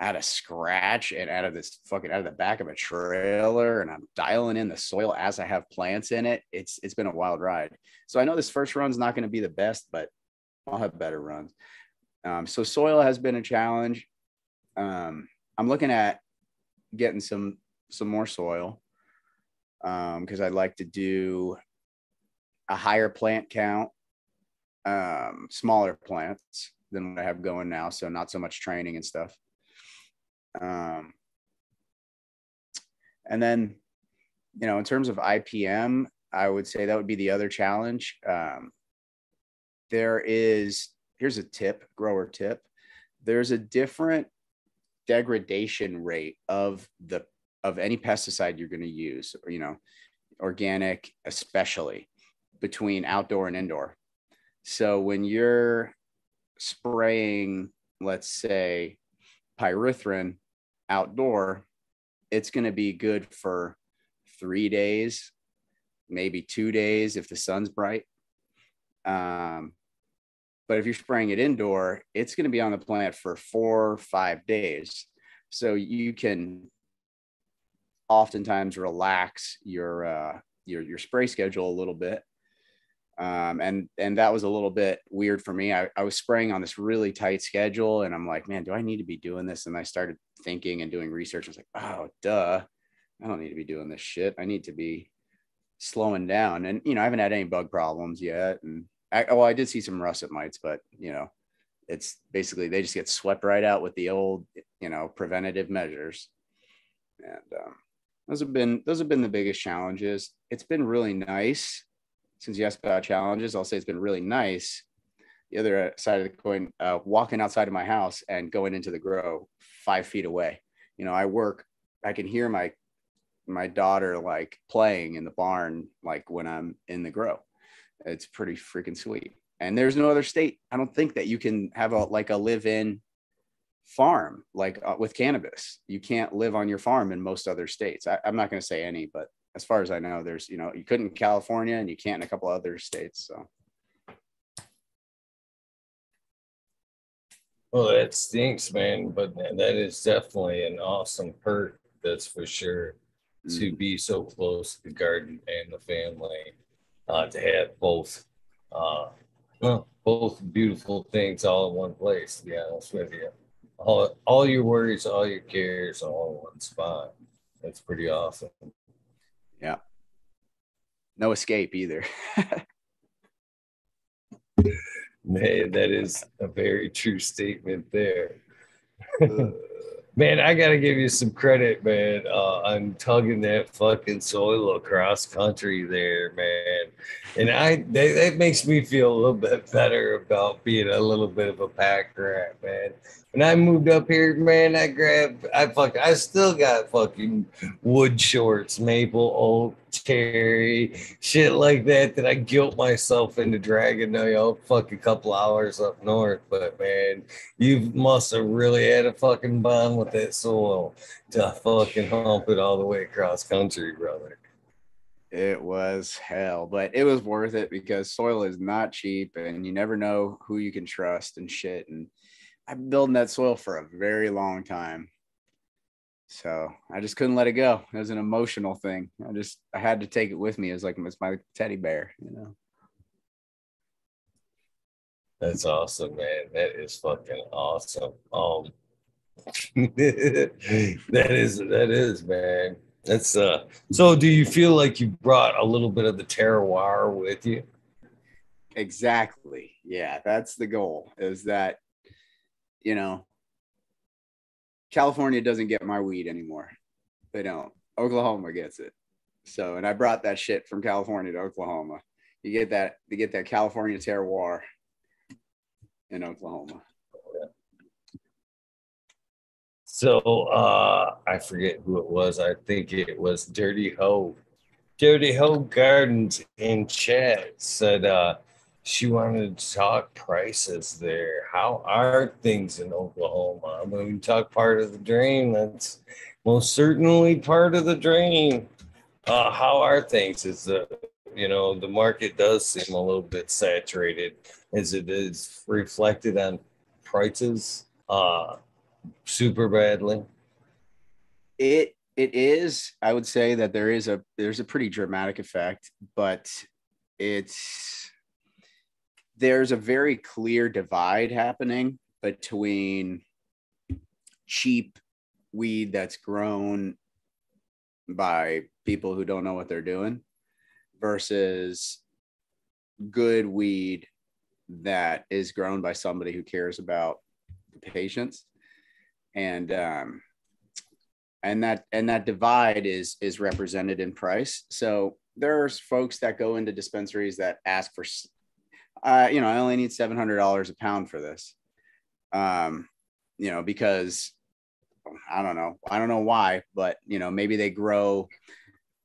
out of scratch and out of this fucking out of the back of a trailer, and I'm dialing in the soil as I have plants in it. It's it's been a wild ride. So I know this first run's not going to be the best, but I'll have better runs. Um, so soil has been a challenge. Um, I'm looking at getting some some more soil because I'd like to do a higher plant count um, smaller plants than what I have going now. So not so much training and stuff. Um, and then, you know, in terms of IPM, I would say that would be the other challenge. Um, there is, here's a tip, grower tip. There's a different degradation rate of the of any pesticide you're going to use, you know, organic especially between outdoor and indoor. So when you're spraying, let's say, pyrethrin outdoor, it's going to be good for three days, maybe two days if the sun's bright. Um, but if you're spraying it indoor, it's going to be on the plant for four or five days. So you can oftentimes relax your uh, your your spray schedule a little bit. Um, and and that was a little bit weird for me. I, I was spraying on this really tight schedule, and I'm like, man, do I need to be doing this? And I started thinking and doing research. I was like, oh, duh, I don't need to be doing this shit. I need to be slowing down. And you know, I haven't had any bug problems yet. And I, well, I did see some russet mites, but you know, it's basically they just get swept right out with the old, you know, preventative measures. And um, those have been those have been the biggest challenges. It's been really nice since you asked about challenges. I'll say it's been really nice. The other side of the coin, uh, walking outside of my house and going into the grow five feet away. You know, I work. I can hear my my daughter like playing in the barn like when I'm in the grow. It's pretty freaking sweet. And there's no other state. I don't think that you can have a like a live in farm like uh, with cannabis you can't live on your farm in most other states I, i'm not going to say any but as far as i know there's you know you couldn't in california and you can't in a couple other states so well that stinks man but that is definitely an awesome perk that's for sure mm. to be so close to the garden and the family uh, to have both uh, well, both beautiful things all in one place to be honest with you all, all your worries, all your cares, all in one spot. That's pretty awesome. Yeah. No escape either. Man, that is a very true statement there. man, I gotta give you some credit, man, uh, on tugging that fucking soil across country there, man. And I that, that makes me feel a little bit better about being a little bit of a pack rat, man when I moved up here, man, I grabbed, I fuck, I still got fucking wood shorts, maple, oak, cherry, shit like that, that I guilt myself into dragging, you know, fuck a couple hours up north. But man, you must have really had a fucking bond with that soil to fucking hump it all the way across country, brother. It was hell, but it was worth it because soil is not cheap and you never know who you can trust and shit. And, I've been building that soil for a very long time. So I just couldn't let it go. It was an emotional thing. I just I had to take it with me. It was like it's my teddy bear, you know. That's awesome, man. That is fucking awesome. Um that is that is man. That's uh so do you feel like you brought a little bit of the terroir with you? Exactly. Yeah, that's the goal. Is that you know, California doesn't get my weed anymore. They don't. Oklahoma gets it. So, and I brought that shit from California to Oklahoma. You get that, you get that California terroir in Oklahoma. So uh I forget who it was. I think it was Dirty Ho. Dirty Ho Gardens in chat said uh she wanted to talk prices there. How are things in Oklahoma? When we talk part of the drain, that's most certainly part of the drain. Uh, how are things? Is the you know the market does seem a little bit saturated as it is reflected on prices uh, super badly. It it is. I would say that there is a there's a pretty dramatic effect, but it's there's a very clear divide happening between cheap weed that's grown by people who don't know what they're doing versus good weed that is grown by somebody who cares about the patients. And um and that and that divide is is represented in price. So there's folks that go into dispensaries that ask for uh you know i only need $700 a pound for this um you know because i don't know i don't know why but you know maybe they grow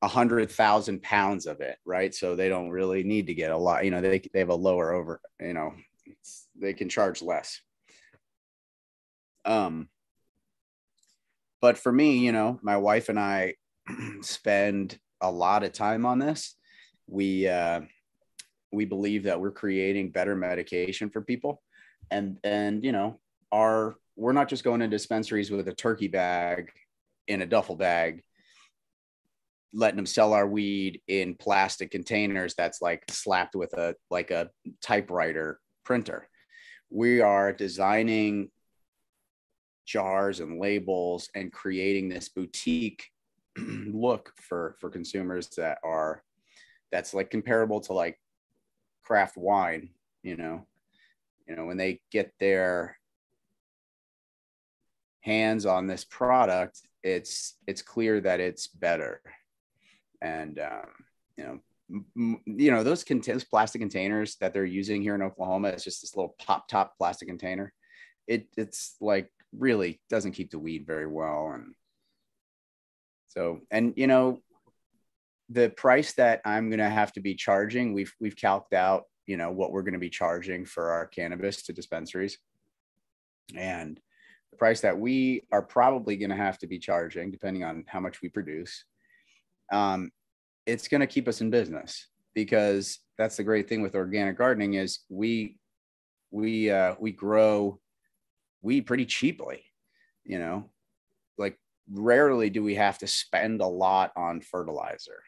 a hundred thousand pounds of it, right? So they don't really need to get a lot. You know, they they have a lower over. You know, they can charge less. Um, but for me, you know, my wife and I spend a lot of time on this. We uh, we believe that we're creating better medication for people, and and you know, our we're not just going to dispensaries with a turkey bag in a duffel bag letting them sell our weed in plastic containers that's like slapped with a like a typewriter printer. We are designing jars and labels and creating this boutique look for for consumers that are that's like comparable to like craft wine, you know. You know, when they get their hands on this product, it's it's clear that it's better and um, you know you know those containers plastic containers that they're using here in oklahoma it's just this little pop top plastic container it it's like really doesn't keep the weed very well and so and you know the price that i'm going to have to be charging we've we've calced out you know what we're going to be charging for our cannabis to dispensaries. And the price that we are probably going to have to be charging depending on how much we produce um, it's going to keep us in business. Because that's the great thing with organic gardening is we we uh, we grow weed pretty cheaply you know? Like rarely do we have to spend a lot on fertilizer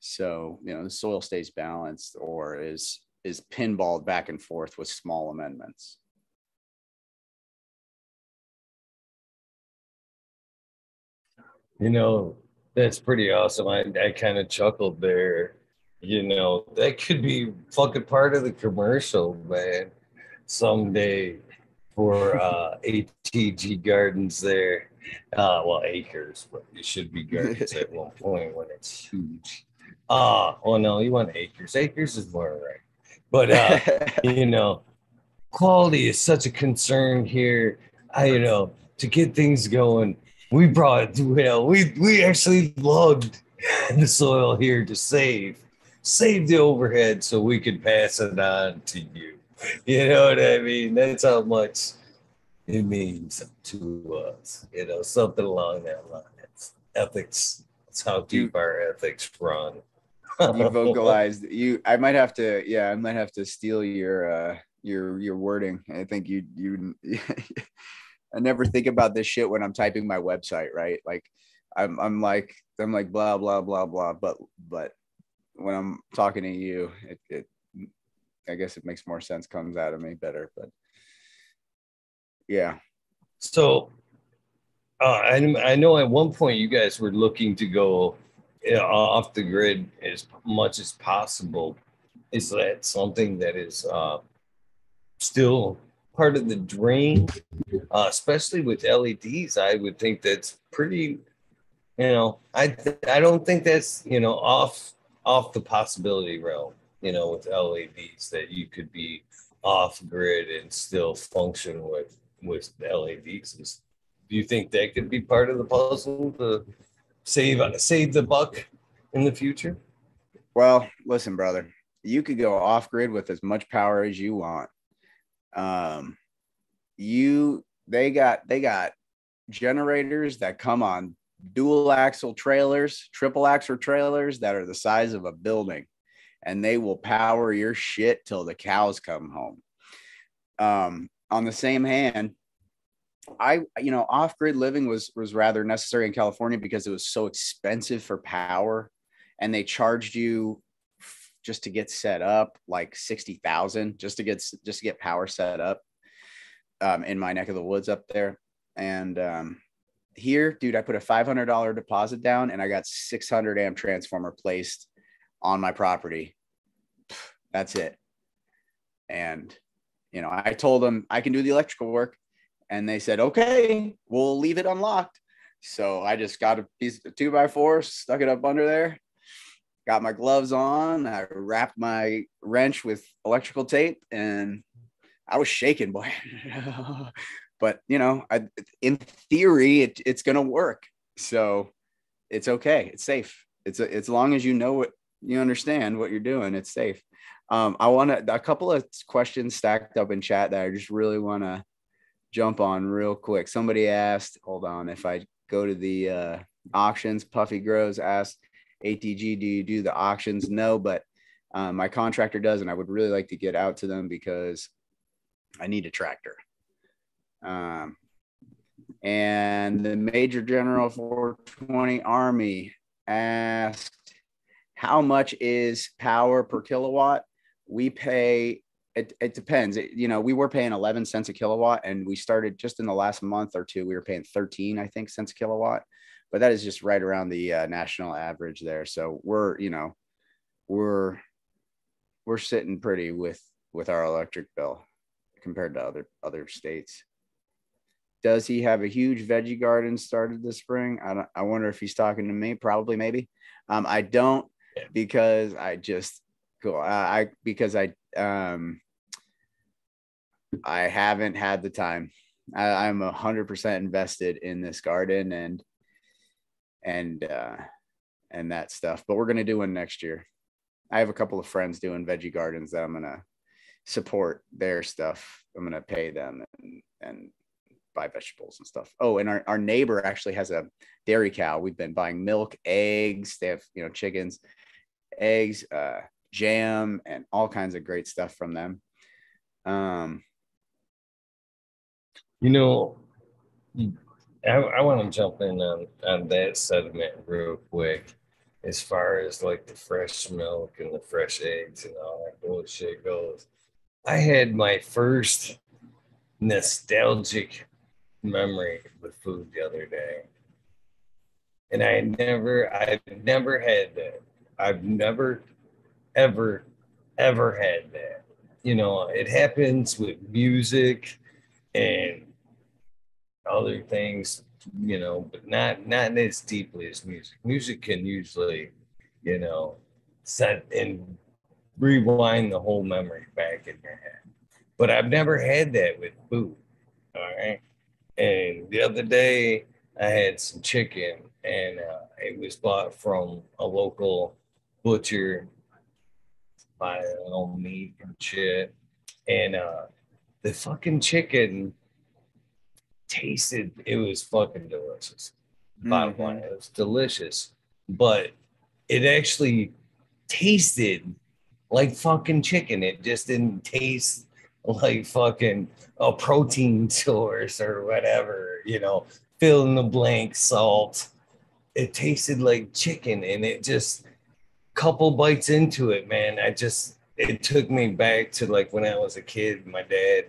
so you know the soil stays balanced or is is pinballed back and forth with small amendments you know that's pretty awesome. I, I kind of chuckled there. You know, that could be fucking part of the commercial, man. Someday for uh, ATG Gardens there. Uh, well, acres, but it should be gardens at one point when it's huge. Uh, oh no, you want acres. Acres is more right. But, uh, you know, quality is such a concern here. I, you know, to get things going we brought well, we we actually logged the soil here to save save the overhead so we could pass it on to you. You know what I mean? That's how much it means to us. You know, something along that line. It's ethics. It's how deep our ethics run. You vocalized you I might have to yeah, I might have to steal your uh your your wording. I think you you I never think about this shit when I'm typing my website, right? Like I'm I'm like I'm like blah blah blah blah, but but when I'm talking to you, it, it I guess it makes more sense, comes out of me better, but yeah. So uh, I I know at one point you guys were looking to go off the grid as much as possible. Is that something that is uh, still part of the dream, uh, especially with LEDs. I would think that's pretty. You know, I th- I don't think that's you know off off the possibility realm. You know, with LEDs that you could be off grid and still function with with LEDs. Do you think that could be part of the puzzle to save save the buck in the future? Well, listen, brother, you could go off grid with as much power as you want um you they got they got generators that come on dual axle trailers triple axle trailers that are the size of a building and they will power your shit till the cows come home um on the same hand i you know off grid living was was rather necessary in california because it was so expensive for power and they charged you just to get set up, like 60,000 just to get, just to get power set up um, in my neck of the woods up there. And um, here, dude, I put a $500 deposit down and I got 600 amp transformer placed on my property. That's it. And, you know, I told them I can do the electrical work. And they said, okay, we'll leave it unlocked. So I just got a piece of two by four, stuck it up under there, got my gloves on. I wrapped my wrench with electrical tape and I was shaking, boy. but you know, I, in theory, it, it's going to work. So it's okay. It's safe. It's as long as you know what you understand what you're doing, it's safe. Um, I want to, a couple of questions stacked up in chat that I just really want to jump on real quick. Somebody asked, hold on, if I go to the uh, auctions, Puffy Grows asked, ATG, do you do the auctions? No, but um, my contractor does, and I would really like to get out to them because I need a tractor. Um, and the Major General 420 Army asked, how much is power per kilowatt? We pay it, it depends. It, you know, we were paying 11 cents a kilowatt and we started just in the last month or two, we were paying 13, I think, cents a kilowatt. But that is just right around the uh, national average there. So we're, you know, we're we're sitting pretty with with our electric bill compared to other other states. Does he have a huge veggie garden started this spring? I don't, I wonder if he's talking to me. Probably, maybe. Um, I don't because I just go. I because I um, I haven't had the time. I, I'm a hundred percent invested in this garden and and uh, and that stuff. But we're gonna do one next year. I have a couple of friends doing veggie gardens that I'm gonna support their stuff. I'm gonna pay them and and buy vegetables and stuff. Oh, and our, our neighbor actually has a dairy cow. We've been buying milk, eggs, they have, you know, chickens, eggs, uh, jam and all kinds of great stuff from them. Um, you know, I, I want to jump in on, on that sentiment real quick as far as like the fresh milk and the fresh eggs and all that bullshit goes. I had my first nostalgic memory with food the other day. And I never, I've never had that. I've never ever, ever had that. You know, it happens with music and other things, you know, but not not as deeply as music. Music can usually, you know, set and rewind the whole memory back in your head. But I've never had that with food. All right. And the other day I had some chicken and uh, it was bought from a local butcher their own meat and shit. And uh, the fucking chicken tasted, it was fucking delicious. Bottom mm-hmm. line, it was delicious. But it actually tasted like fucking chicken. It just didn't taste like fucking a protein source or whatever, you know, fill in the blank salt. It tasted like chicken and it just couple bites into it, man, I just it took me back to like when I was a kid. My dad,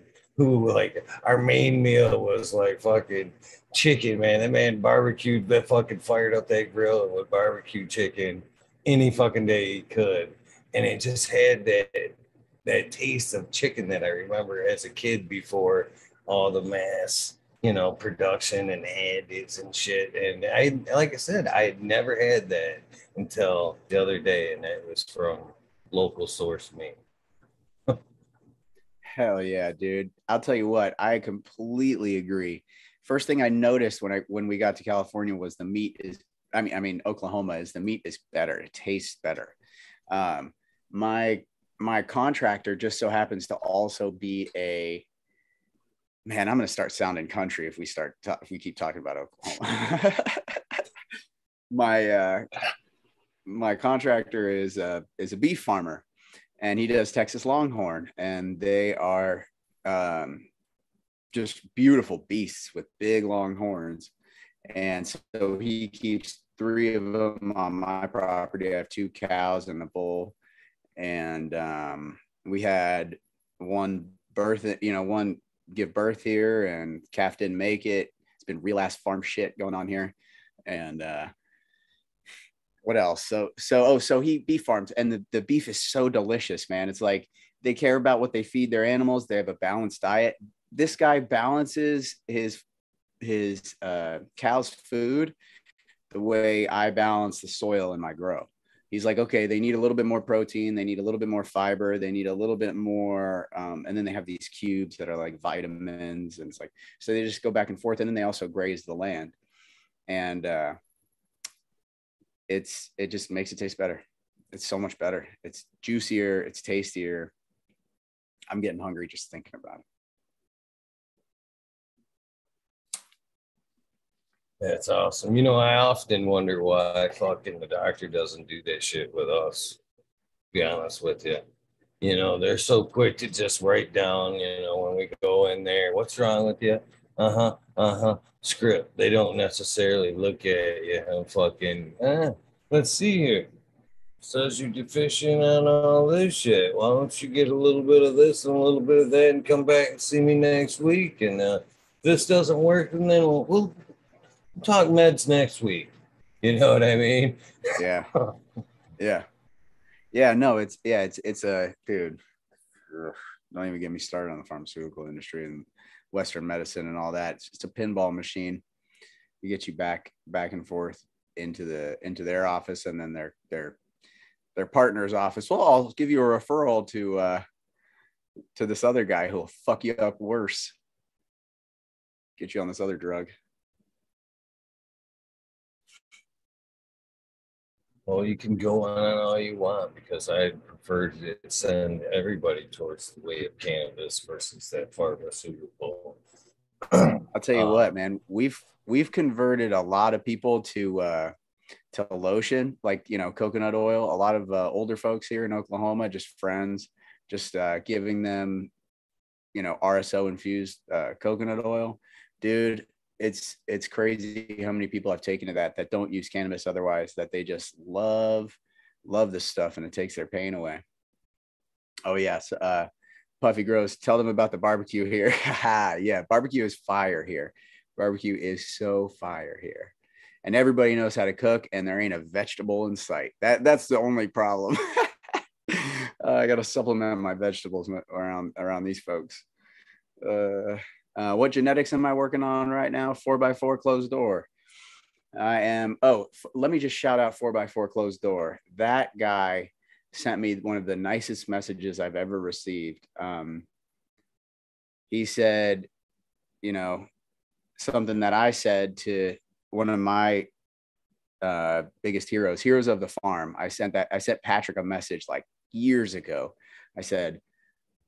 who like our main meal was like fucking chicken, man. That man barbecued that fucking fired up that grill with barbecue chicken any fucking day he could, and it just had that that taste of chicken that I remember as a kid before all the mass you know, production and edits and shit. And I, like I said, I had never had that until the other day, and it was from local source meat. Hell yeah, dude! I'll tell you what, I completely agree. First thing I noticed when I when we got to California was the meat is, I mean, I mean Oklahoma is the meat is better. It tastes better. Um, my my contractor just so happens to also be a man, I'm going to start sounding country if we start if we keep talking about Oklahoma. my uh, my contractor is a is a beef farmer, and he does Texas Longhorn, and they are um, just beautiful beasts with big long horns, and so he keeps three of them on my property. I have two cows and a bull, and um, we had one birth, you know, one give birth here and calf didn't make it. It's been real ass farm shit going on here. And uh what else? So so oh so he beef farms and the, the beef is so delicious, man. It's like they care about what they feed their animals. They have a balanced diet. This guy balances his his uh, cow's food the way I balance the soil in my grow. He's like, okay, they need a little bit more protein, they need a little bit more fiber, they need a little bit more, um, and then they have these cubes that are like vitamins, and it's like so they just go back and forth, and then they also graze the land, and uh, it's it just makes it taste better. It's so much better. It's juicier. It's tastier. I'm getting hungry just thinking about it. That's awesome. You know, I often wonder why fucking the doctor doesn't do that shit with us. Be honest with you. You know, they're so quick to just write down, you know, when we go in there, what's wrong with you? Uh huh, uh huh. Script. They don't necessarily look at you and fucking, ah, let's see here. Says you're deficient on all this shit. Why don't you get a little bit of this and a little bit of that and come back and see me next week? And uh, this doesn't work, and then we'll, we'll talk meds next week. You know what I mean? Yeah. yeah. Yeah. No, it's, yeah, it's, it's a, dude, don't even get me started on the pharmaceutical industry and Western medicine and all that. It's just a pinball machine. You get you back, back and forth into the into their office and then their their their partner's office. Well, I'll give you a referral to uh to this other guy who'll fuck you up worse. Get you on this other drug. Well, you can go on all you want because I prefer to send everybody towards the way of cannabis versus that pharmaceutical. I'll tell you uh, what, man, we've we've converted a lot of people to uh, to lotion, like you know, coconut oil. A lot of uh, older folks here in Oklahoma, just friends, just uh, giving them, you know, RSO infused uh, coconut oil, dude. It's it's crazy how many people have taken to that that don't use cannabis otherwise that they just love love this stuff and it takes their pain away. Oh yes, uh, Puffy Gross, tell them about the barbecue here. yeah, barbecue is fire here. Barbecue is so fire here. And everybody knows how to cook, and there ain't a vegetable in sight. That that's the only problem. uh, I got to supplement my vegetables around around these folks. Uh, uh, what genetics am I working on right now? Four by four closed door. I am. Oh, f- let me just shout out four by four closed door. That guy sent me one of the nicest messages I've ever received. Um, he said, you know, something that I said to one of my uh, biggest heroes, heroes of the farm. I sent that, I sent Patrick a message like years ago. I said,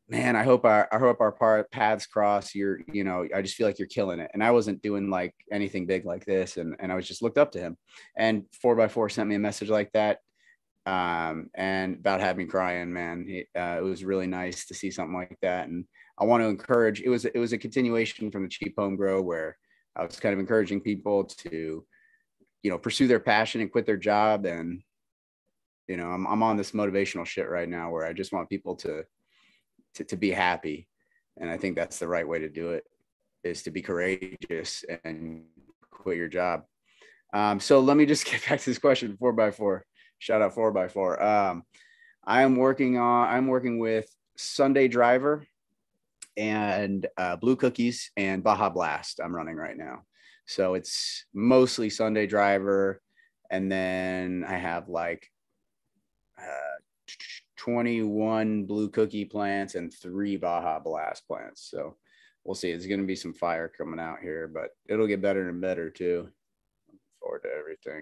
man, I hope our, I hope our paths cross. You're, you know, I just feel like you're killing it. And I wasn't doing like anything big like this. And, and I was just looked up to him and four by four sent me a message like that. Um, and about having me crying, man, it, uh, it was really nice to see something like that. And I want to encourage, it was, it was a continuation from the cheap home grow where I was kind of encouraging people to, you know, pursue their passion and quit their job. And, you know, I'm, I'm on this motivational shit right now where I just want people to, to, to be happy. And I think that's the right way to do it is to be courageous and quit your job. Um, so let me just get back to this question four by four. Shout out four by four. Um, I am working on, I'm working with Sunday Driver and uh, Blue Cookies and Baja Blast. I'm running right now, so it's mostly Sunday Driver, and then I have like uh, 21 Blue Cookie plants and three Baja Blast plants. So we'll see. It's going to be some fire coming out here, but it'll get better and better too. Looking forward to everything.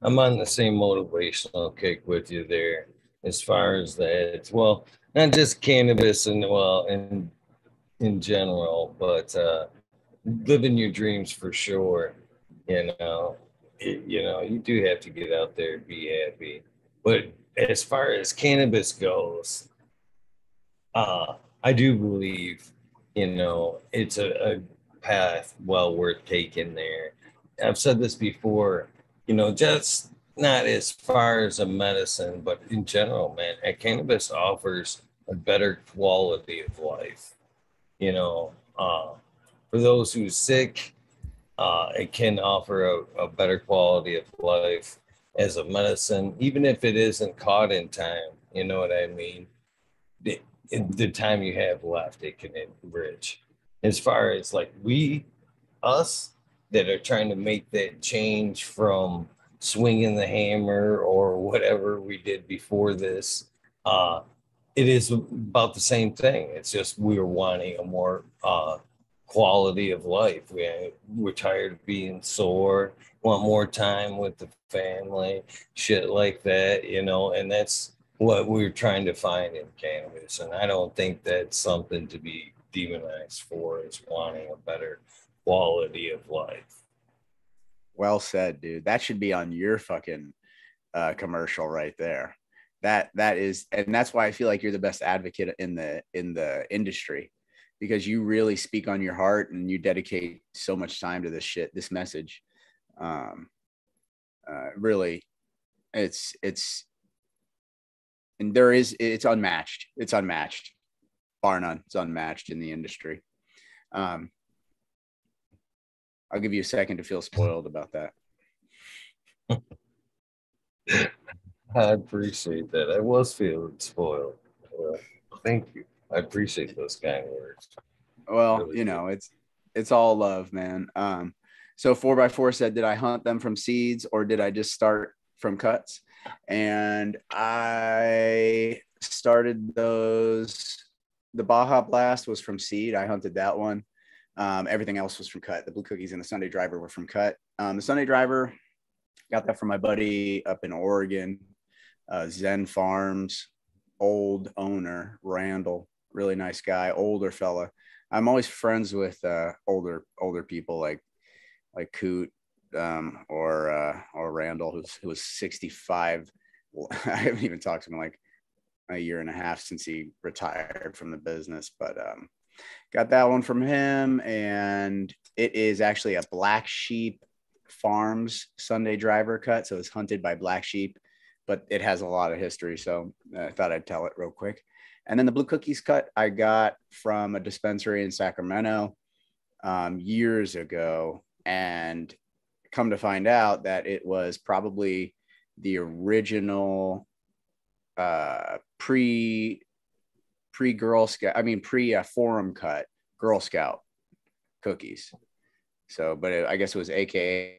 I'm on the same motivational kick with you there as far as that. Well, not just cannabis and well, in in general, but uh, living your dreams for sure. You know, it, you know, you do have to get out there and be happy. But as far as cannabis goes, uh, I do believe, you know, it's a, a path well worth taking there. I've said this before, you know, just not as far as a medicine, but in general, man, cannabis offers a better quality of life. You know, uh, for those who's sick, uh, it can offer a, a, better quality of life. as a medicine, even if it isn't caught in time. You know what I mean? The, the time you have left, it can enrich. As far as like we, us that are trying to make that change from swinging the hammer or whatever we did before this, uh, it is about the same thing. It's just we are wanting a more uh, quality of life. We, we're tired of being sore, want more time with the family, shit like that, you know, and that's what we're trying to find in cannabis. And I don't think that's something to be demonized for, is wanting a better quality of life. Well said, dude. That should be on your fucking uh, commercial right there. That that is, and that's why I feel like you're the best advocate in the in the industry because you really speak on your heart and you dedicate so much time to this shit, this message. Um, uh, really, it's it's and there is it's unmatched. It's unmatched, bar none. It's unmatched in the industry. Um, I'll give you a second to feel spoiled about that. I appreciate that. I was feeling spoiled. Thank you. I appreciate those kind words. Well, really you know, it's it's all love, man. Um, so four by four said, did I hunt them from seeds or did I just start from cuts? And I started those. The Baja Blast was from seed. I hunted that one. Um, everything else was from cut. The blue cookies and the Sunday driver were from cut. Um, the Sunday driver got that from my buddy up in Oregon, uh, Zen Farms, old owner Randall really nice guy, older fella. I'm always friends with uh, older older people like like Coot um, or uh, or Randall, who's who was 65. I haven't even talked to him like a year and a half since he retired from the business, but um, got that one from him, and it is actually a Black Sheep Farms Sunday driver cut, so it's hunted by black sheep, but it has a lot of history, so I thought I'd tell it real quick. And then the blue cookies cut I got from a dispensary in Sacramento um, years ago. And come to find out that it was probably the original uh, pre pre Girl Scout, I mean pre uh, forum cut Girl Scout cookies. So, but it, I guess it was AKA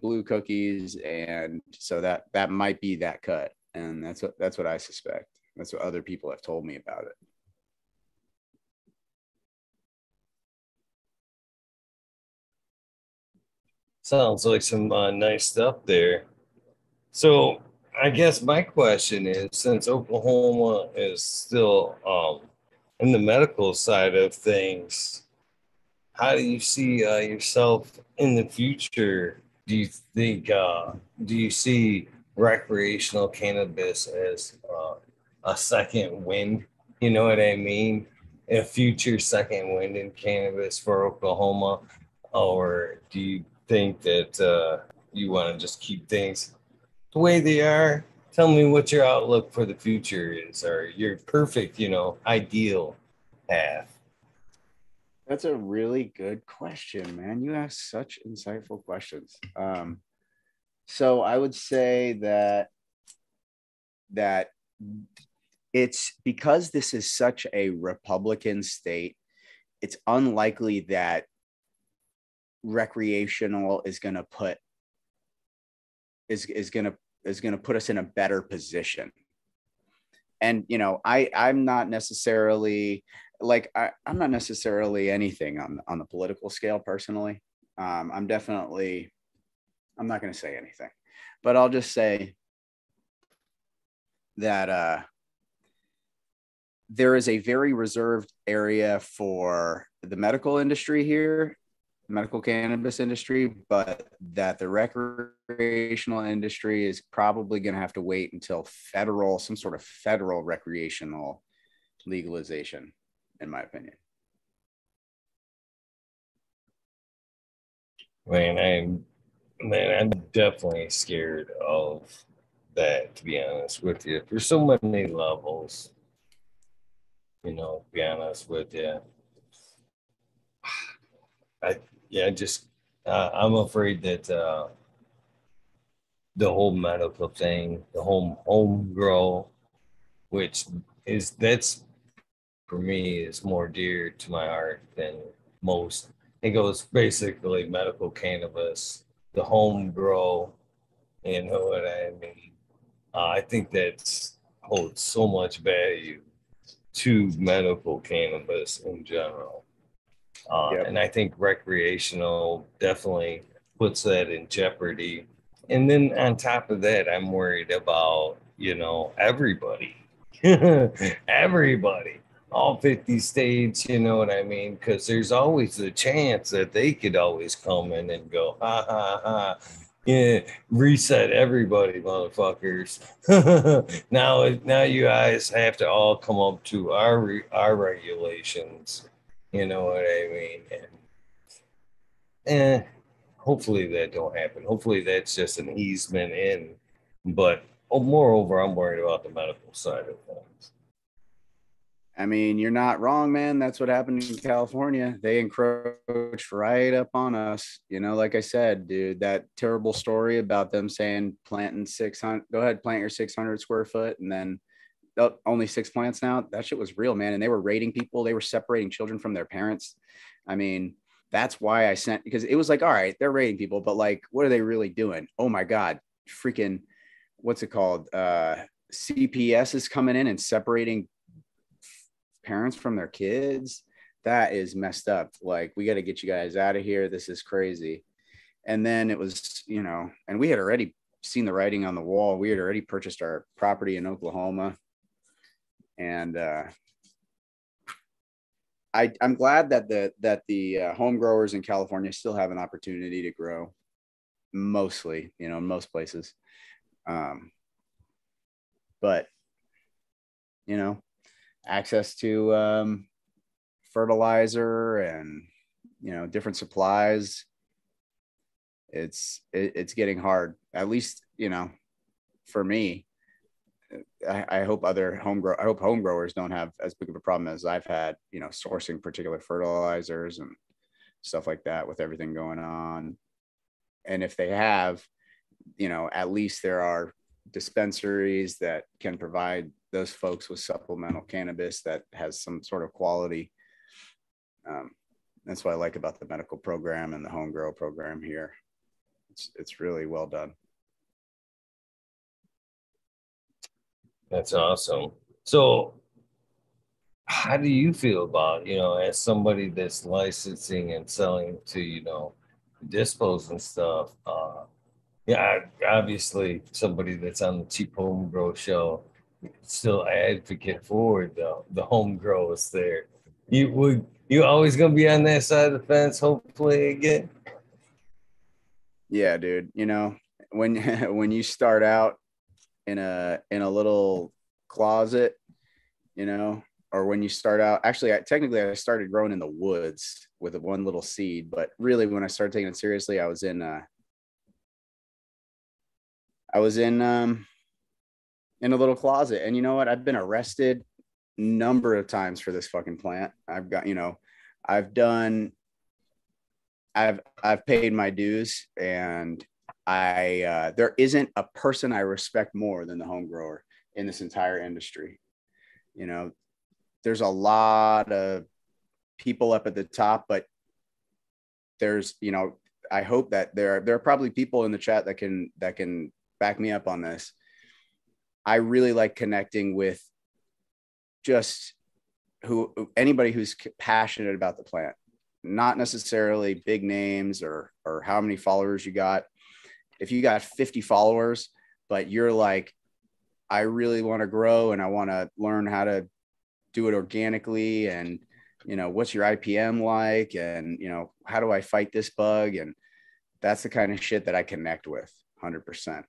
blue cookies, and so that that might be that cut, and that's what that's what I suspect. That's what other people have told me about it. Sounds like some uh, nice stuff there. So, I guess my question is since Oklahoma is still um, in the medical side of things, how do you see uh, yourself in the future? Do you think, uh, do you see recreational cannabis as uh, a second wind. You know what I mean? A future second wind in cannabis for Oklahoma, or do you think that uh, you want to just keep things the way they are? Tell me what your outlook for the future is, or your perfect, you know, ideal path. That's a really good question, man. You ask such insightful questions. Um, so I would say that that it's because this is such a Republican state, it's unlikely that recreational is going to put is is going to is going to put us in a better position. And you know i i'm not necessarily like I, i'm not necessarily anything on on the political scale personally. Um, i'm definitely i'm not going to say anything. But i'll just say that uh there is a very reserved area for the medical industry here, medical cannabis industry, but that the recreational industry is probably going to have to wait until federal, some sort of federal recreational legalization, in my opinion. Man, I'm man, I'm definitely scared of that, to be honest with you. There's so many levels you know, be honest with you. I yeah, just uh, I'm afraid that uh, the whole medical thing, the home home grow, which is that's for me is more dear to my heart than most. It goes basically medical cannabis, the home grow, you know what I mean. Uh, I think that's holds so much value to medical cannabis in general. Uh, yep. And I think recreational definitely puts that in jeopardy. And then on top of that, I'm worried about, you know, everybody, everybody, all 50 states, you know what I mean? Because there's always the chance that they could always come in and go, ha ha ha. Yeah, reset everybody, motherfuckers. now, now you guys have to all come up to our our regulations you know what I mean? And, eh, hopefully that don't happen. Hopefully that's just an easement in. But oh, moreover, I'm worried about the medical side of things. I mean, you're not wrong, man. That's what happened in California. They encroached right up on us. You know, like I said, dude, that terrible story about them saying planting 600, go ahead, plant your 600 square foot and then oh, only six plants now. That shit was real, man. And they were rating people. They were separating children from their parents. I mean, that's why I sent because it was like, all right, they're rating people, but like, what are they really doing? Oh my god, freaking, what's it called? Uh, CPS is coming in and separating parents from their kids. That is messed up. Like, we got to get you guys out of here. This is crazy. And then it was, you know, and we had already seen the writing on the wall. We had already purchased our property in Oklahoma and uh, I, I'm glad that the that the uh, home growers in California still have an opportunity to grow, mostly, you know, in most places. Um, but you know, access to um, fertilizer and you know different supplies. It's it, it's getting hard. At least you know, for me, I, I, hope other home grow I hope home growers don't have as big of a problem as I've had, you know, sourcing particular fertilizers and stuff like that with everything going on. And if they have, you know, at least there are dispensaries that can provide those folks with supplemental cannabis that has some sort of quality. Um, that's what I like about the medical program and the home grow program here. It's it's really well done. That's awesome. So, how do you feel about you know as somebody that's licensing and selling to you know dispos and stuff? Uh, yeah, obviously somebody that's on the cheap home grow show still advocate for the the home grows there. You would you always gonna be on that side of the fence, hopefully again. Yeah, dude. You know when when you start out in a in a little closet, you know, or when you start out. Actually, I, technically, I started growing in the woods with one little seed, but really, when I started taking it seriously, I was in. Uh, I was in um, in a little closet, and you know what? I've been arrested number of times for this fucking plant. I've got, you know, I've done I've I've paid my dues and I uh, there isn't a person I respect more than the home grower in this entire industry. You know, there's a lot of people up at the top, but there's you know I hope that there are there are probably people in the chat that can that can back me up on this. I really like connecting with just who anybody who's passionate about the plant, not necessarily big names or or how many followers you got if you got 50 followers, but you're like, I really want to grow and I want to learn how to do it organically and you know what's your IPM like and you know how do I fight this bug and that's the kind of shit that I connect with 100%.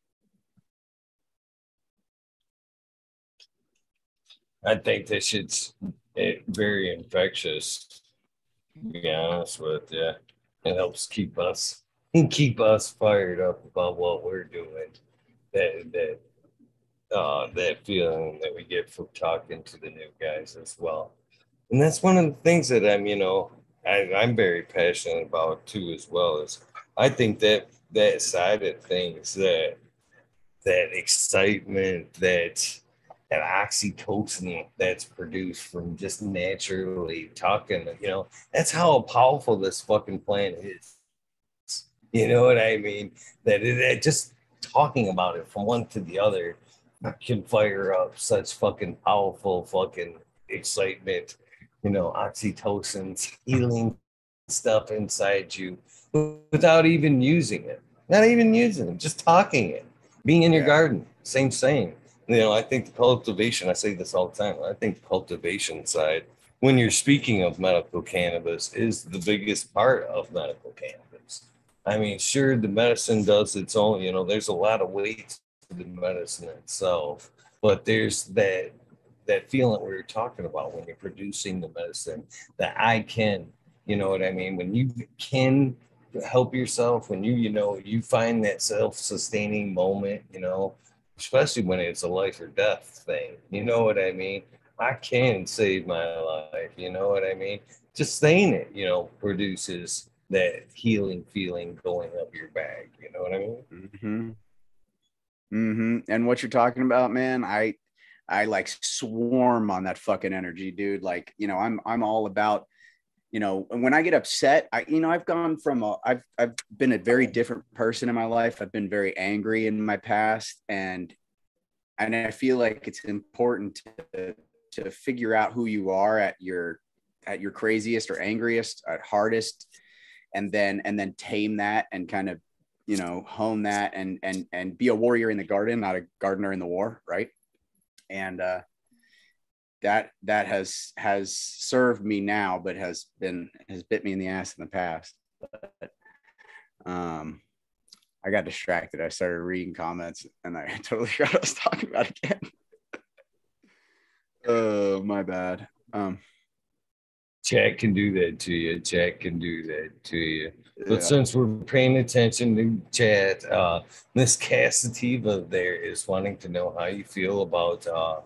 I think this shit's eh, very infectious. To be honest with you, it helps keep us keep us fired up about what we're doing. That that uh, that feeling that we get from talking to the new guys as well. And that's one of the things that I'm, you know, I, I'm very passionate about too, as well. Is I think that that side of things that that excitement, that that oxytocin that's produced from just naturally talking. You know, that's how powerful this fucking plant is. You know what I mean? That it, it just talking about it from one to the other can fire up such fucking powerful fucking excitement. You know, oxytocin's healing stuff inside you without even using it. Not even using it, just talking it. Being in your yeah. garden, same, same you know, I think the cultivation, I say this all the time, I think the cultivation side, when you're speaking of medical cannabis, is the biggest part of medical cannabis. I mean, sure, the medicine does its own, you know, there's a lot of weight to the medicine itself, but there's that that feeling we are talking about when you're producing the medicine that I can, you know what I mean? When you can help yourself, when you, you know, you find that self-sustaining moment, you know, especially when it's a life or death thing. You know what I mean? I can save my life. You know what I mean? Just saying it, you know, produces that healing feeling going up your back. You know what I mean? Mm-hmm. Mm-hmm. And what you're talking about, man, I I like swarm on that fucking energy, dude. Like, you know, I'm I'm all about you know and when i get upset i you know i've gone from a, i've i've been a very different person in my life. I've been very angry in my past and and i feel like it's important to to figure out who you are at your at your craziest or angriest at hardest and then and then tame that and kind of you know hone that and and and be a warrior in the garden not a gardener in the war right? And uh that that has has served me now, but has been has bit me in the ass in the past. But um, I got distracted. I started reading comments, and I totally forgot what I was talking about again. oh, my bad. Um, chat can do that to you. Chat can do that to you. But yeah. since we're paying attention to chat, uh, Miss Cassativa there is wanting to know how you feel about uh,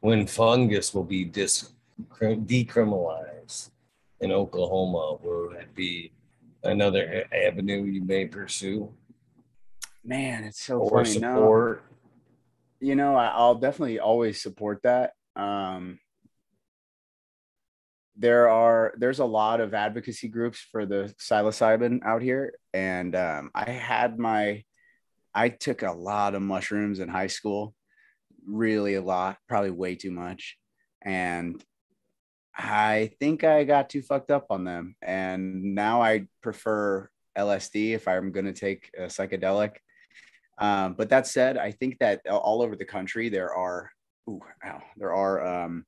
when fungus will be dis- decriminalized in Oklahoma, will that be another avenue you may pursue? Man, it's so or funny. support. No, you know, I'll definitely always support that. Um, there are there's a lot of advocacy groups for the psilocybin out here, and um, I had my I took a lot of mushrooms in high school really a lot, probably way too much. And I think I got too fucked up on them. And now I prefer LSD if I'm going to take a psychedelic. Um, but that said, I think that all over the country there are, ooh, ow, there are um,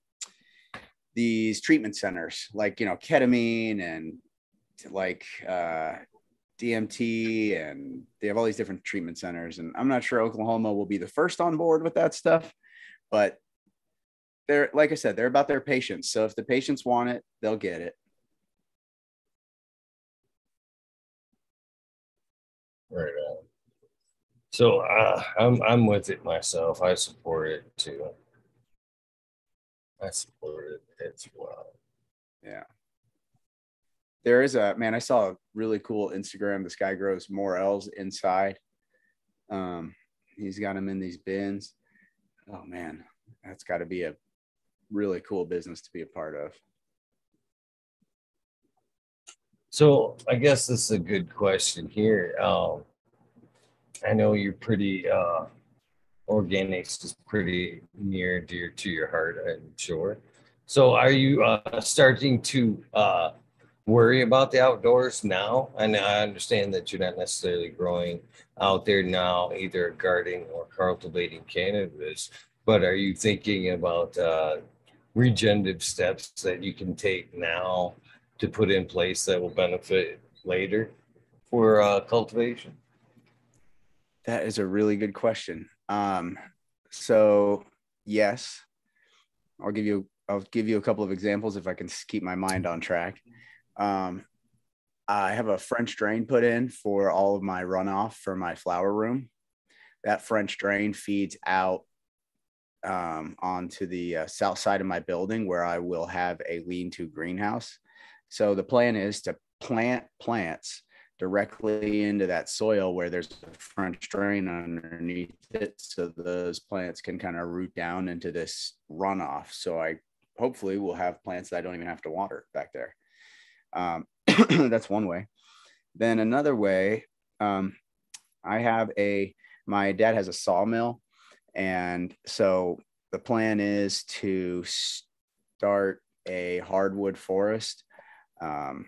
these treatment centers like you know ketamine and like uh, DMT and they have all these different treatment centers. And I'm not sure Oklahoma will be the first on board with that stuff, but they're, like I said, they're about their patients. So if the patients want it, they'll get it. Right on. So uh, I'm I'm with it myself. I support it too. I support it as well. Yeah there is a man. I saw a really cool Instagram. This guy grows more morels inside. Um, he's got them in these bins. Oh man, that's got to be a really cool business to be a part of. So I guess this is a good question here. Um, I know you're pretty uh, organics is pretty near dear to your heart, I'm sure. So are you uh, starting to uh, worry about the outdoors now. And I understand that you're not necessarily growing out there now, either gardening or cultivating cannabis, but are you thinking about uh, regenerative steps that you can take now to put in place that will benefit later for uh, cultivation? That is a really good question. Um, so yes, I'll give you I'll give you a couple of examples if I can keep my mind on track. Um, I have a French drain put in for all of my runoff for my flower room. That French drain feeds out um, onto the uh, south side of my building where I will have a lean to greenhouse. So the plan is to plant plants directly into that soil where there's a French drain underneath it. So those plants can kind of root down into this runoff. So I hopefully will have plants that I don't even have to water back there. Um, that's one way. Then another way, um, I have a, my dad has a sawmill. And so the plan is to start a hardwood forest. Um,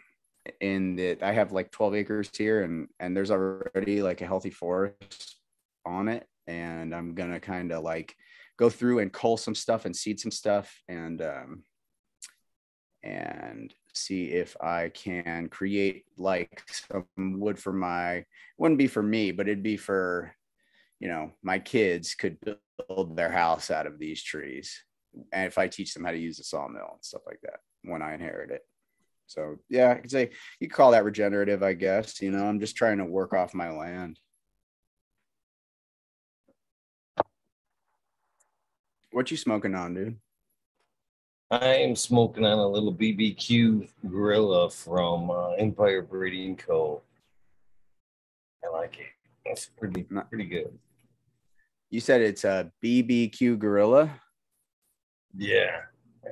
in that I have like 12 acres here and and there's already like a healthy forest on it and I'm going to kind of like go through and cull some stuff and seed some stuff and um and see if I can create like some wood for my wouldn't be for me but it'd be for you know my kids could build their house out of these trees and if I teach them how to use a sawmill and stuff like that when I inherit it so yeah, I could say you could call that regenerative, I guess. You know, I'm just trying to work off my land. What you smoking on, dude? I am smoking on a little BBQ gorilla from uh, Empire Breeding Co. I like it. It's pretty pretty good. You said it's a BBQ gorilla. Yeah,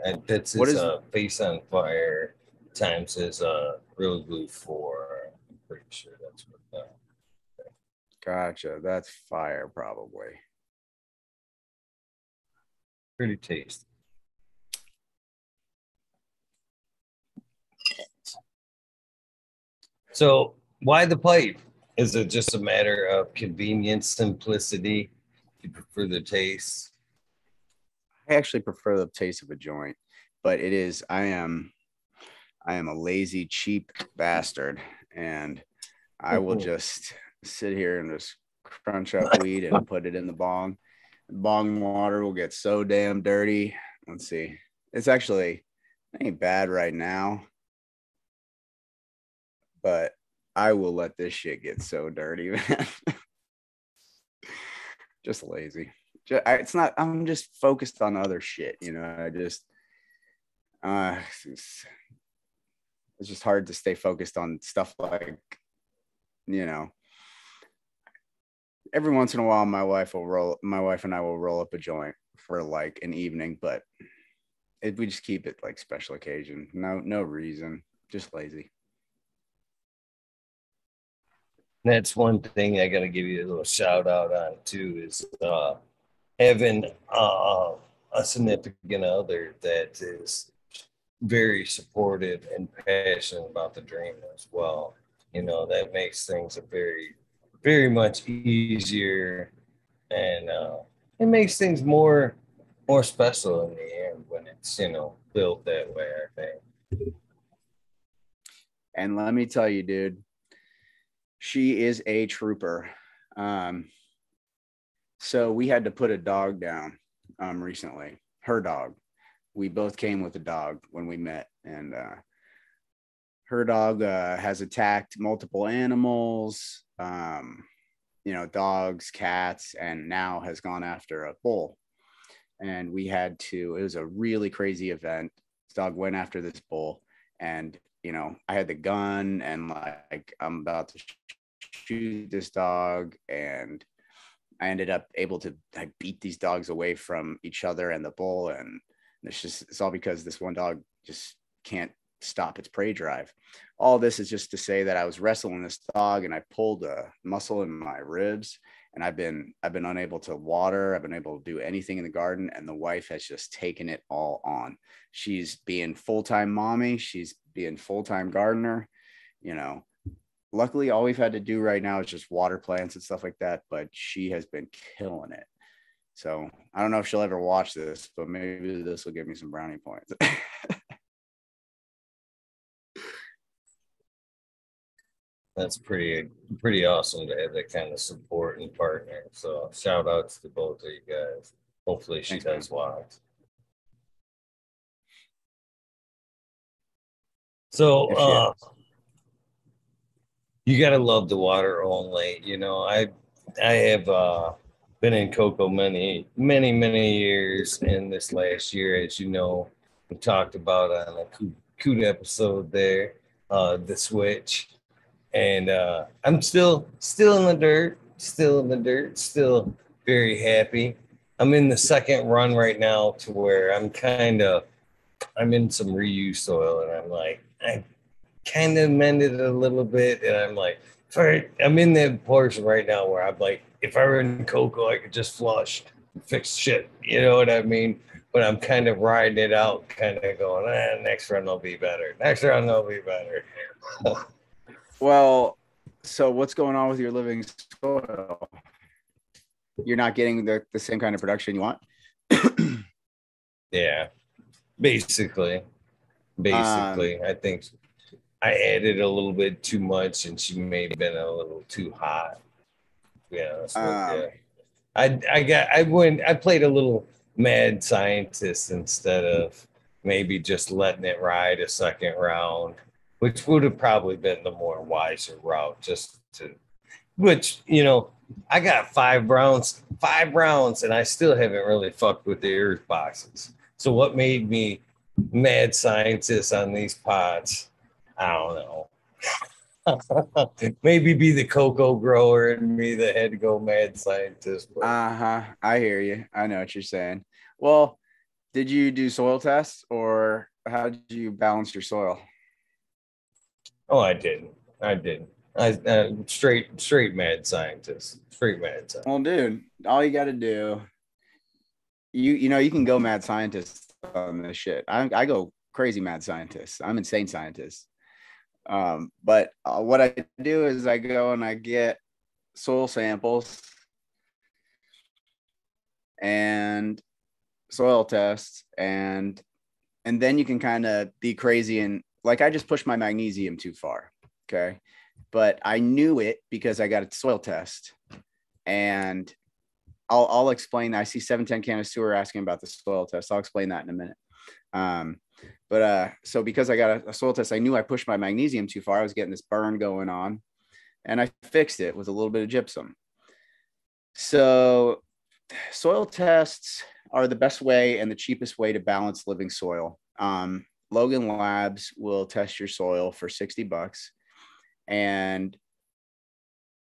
and that's his what is, uh, face on fire times is uh real glue four. I'm pretty sure that's what that. Gotcha. That's fire, probably. Pretty tasty. So, why the pipe? Is it just a matter of convenience, simplicity? You prefer the taste? I actually prefer the taste of a joint, but it is, I am I am a lazy, cheap bastard, and I will mm-hmm. just sit here and just crunch up weed and put it in the bong. Bong water will get so damn dirty. Let's see. It's actually ain't bad right now, but I will let this shit get so dirty, man. just lazy. Just, I, it's not. I'm just focused on other shit. You know. I just. Uh, it's just hard to stay focused on stuff like you know every once in a while my wife will roll my wife and i will roll up a joint for like an evening but it, we just keep it like special occasion no no reason just lazy that's one thing i gotta give you a little shout out on too is uh having uh, a significant other that is very supportive and passionate about the dream as well. You know, that makes things a very, very much easier and uh, it makes things more more special in the end when it's, you know, built that way, I think. And let me tell you, dude, she is a trooper. Um, so we had to put a dog down um, recently, her dog we both came with a dog when we met, and uh, her dog uh, has attacked multiple animals, um, you know, dogs, cats, and now has gone after a bull. And we had to. It was a really crazy event. This dog went after this bull, and you know, I had the gun, and like I'm about to shoot this dog, and I ended up able to like, beat these dogs away from each other and the bull, and it's just it's all because this one dog just can't stop its prey drive. All this is just to say that I was wrestling this dog and I pulled a muscle in my ribs and I've been I've been unable to water, I've been able to do anything in the garden and the wife has just taken it all on. She's being full-time mommy, she's being full-time gardener, you know. Luckily all we've had to do right now is just water plants and stuff like that, but she has been killing it. So I don't know if she'll ever watch this, but maybe this will give me some brownie points. That's pretty pretty awesome to have that kind of support and partner. So shout outs to both of you guys. Hopefully she Thanks, does man. watch. So uh, you gotta love the water only. You know, I I have uh been in coco many, many, many years. And this last year, as you know, we talked about on a coot episode there, uh, the switch. and uh, I'm still still in the dirt, still in the dirt, still very happy. I'm in the second run right now to where I'm kind of I'm in some reuse soil, and I'm like I kind of mended it a little bit, and I'm like, I, I'm in the portion right now where I'm like, if I were in coco, I could just flush, fix shit. You know what I mean? But I'm kind of riding it out, kind of going, eh, next run will be better. Next run will be better. well, so what's going on with your living soil? You're not getting the, the same kind of production you want? yeah, basically. Basically, um, I think I added a little bit too much, and she may have been a little too hot. Yeah, um, I I got I went I played a little mad scientist instead of maybe just letting it ride a second round, which would have probably been the more wiser route. Just to, which you know, I got five rounds, five rounds, and I still haven't really fucked with the earth boxes. So what made me mad scientist on these pots? I don't know. Maybe be the coco grower and me the head go mad scientist. Uh huh. I hear you. I know what you're saying. Well, did you do soil tests or how did you balance your soil? Oh, I didn't. I didn't. I uh, straight straight mad scientist. Straight mad scientist. Well, dude, all you got to do, you you know, you can go mad scientist on this shit. I I go crazy mad scientist. I'm insane scientist. Um, but uh, what I do is I go and I get soil samples and soil tests and and then you can kind of be crazy and like I just pushed my magnesium too far. Okay. But I knew it because I got a soil test and I'll, I'll explain. I see 710 Candace Sewer asking about the soil test. I'll explain that in a minute. Um, but uh, so because I got a, a soil test, I knew I pushed my magnesium too far. I was getting this burn going on, and I fixed it with a little bit of gypsum. So, soil tests are the best way and the cheapest way to balance living soil. Um, Logan Labs will test your soil for 60 bucks. And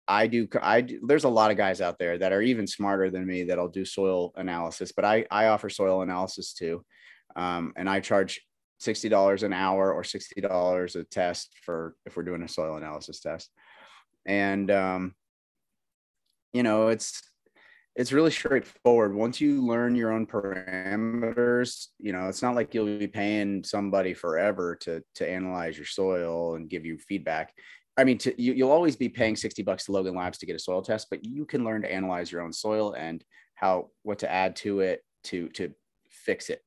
I do, I do, there's a lot of guys out there that are even smarter than me that'll do soil analysis, but I, I offer soil analysis too. Um, and I charge $60 an hour or $60 a test for if we're doing a soil analysis test. And, um, you know, it's, it's really straightforward. Once you learn your own parameters, you know, it's not like you'll be paying somebody forever to, to analyze your soil and give you feedback. I mean, to, you, you'll always be paying 60 bucks to Logan Labs to get a soil test, but you can learn to analyze your own soil and how, what to add to it to, to fix it.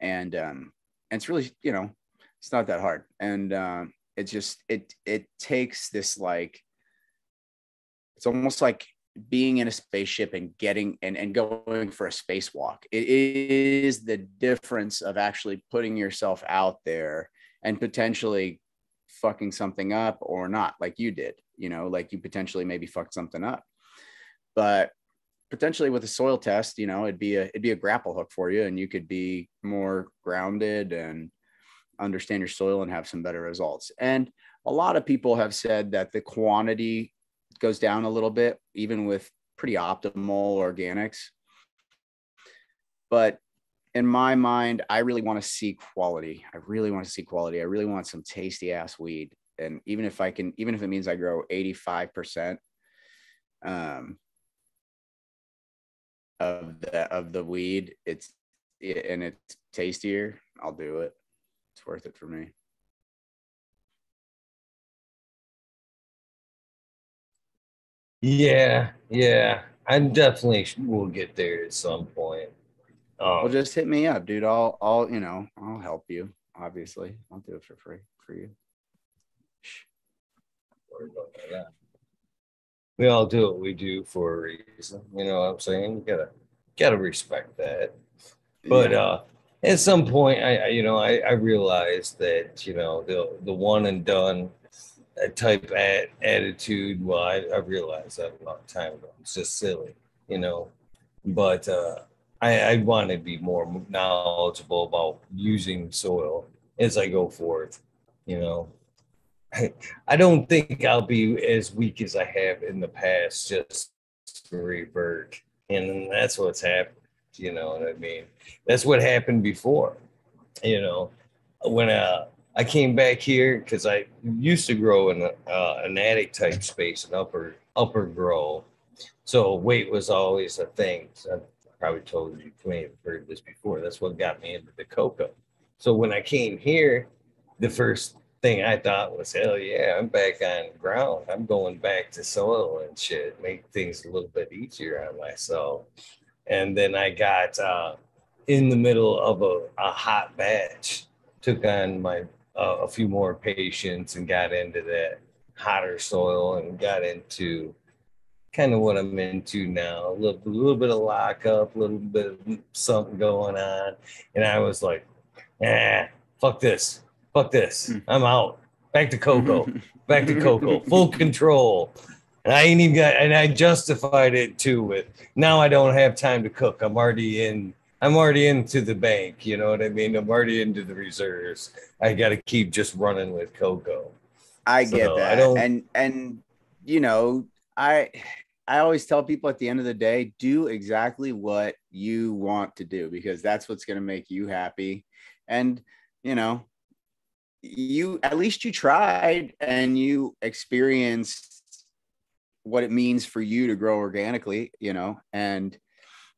And, um, and it's really you know it's not that hard and um, it just it it takes this like it's almost like being in a spaceship and getting and, and going for a spacewalk it is the difference of actually putting yourself out there and potentially fucking something up or not like you did you know like you potentially maybe fucked something up but potentially with a soil test, you know, it'd be a it'd be a grapple hook for you, and you could be more grounded and understand your soil and have some better results. And a lot of people have said that the quantity goes down a little bit, even with pretty optimal organics. But in my mind, I really want to see quality. I really want to see quality. I really want some tasty ass weed. And even if I can, even if it means I grow 85%, um, of the of the weed, it's and it's tastier, I'll do it. It's worth it for me. Yeah, yeah. I definitely will get there at some point. Um, well, just hit me up, dude. I'll, I'll, you know, I'll help you. Obviously, I'll do it for free for you. We all do what we do for a reason. You know what I'm saying? You gotta gotta respect that. But yeah. uh at some point I, you know I, I realized that you know the the one and done type at, attitude well I, I realized that a long time ago it's just silly you know but uh I, I want to be more knowledgeable about using soil as I go forth you know I don't think I'll be as weak as I have in the past, just revert. And that's what's happened. You know what I mean? That's what happened before. You know, when uh, I came back here because I used to grow in a, uh, an attic type space, an upper upper grow. So weight was always a thing. So I probably told you, you may have heard this before. That's what got me into the coco. So when I came here, the first thing I thought was, hell yeah, I'm back on ground. I'm going back to soil and shit, make things a little bit easier on myself. And then I got uh, in the middle of a, a hot batch, took on my uh, a few more patients and got into that hotter soil and got into kind of what I'm into now. A little, a little bit of lockup, a little bit of something going on. And I was like, ah, fuck this fuck this. Hmm. I'm out. Back to Coco. Back to Coco. Full control. And I ain't even got, and I justified it too with now I don't have time to cook. I'm already in, I'm already into the bank. You know what I mean? I'm already into the reserves. I got to keep just running with Coco. I so get that. I and, and, you know, I, I always tell people at the end of the day, do exactly what you want to do because that's what's going to make you happy. And, you know, you at least you tried and you experienced what it means for you to grow organically, you know, and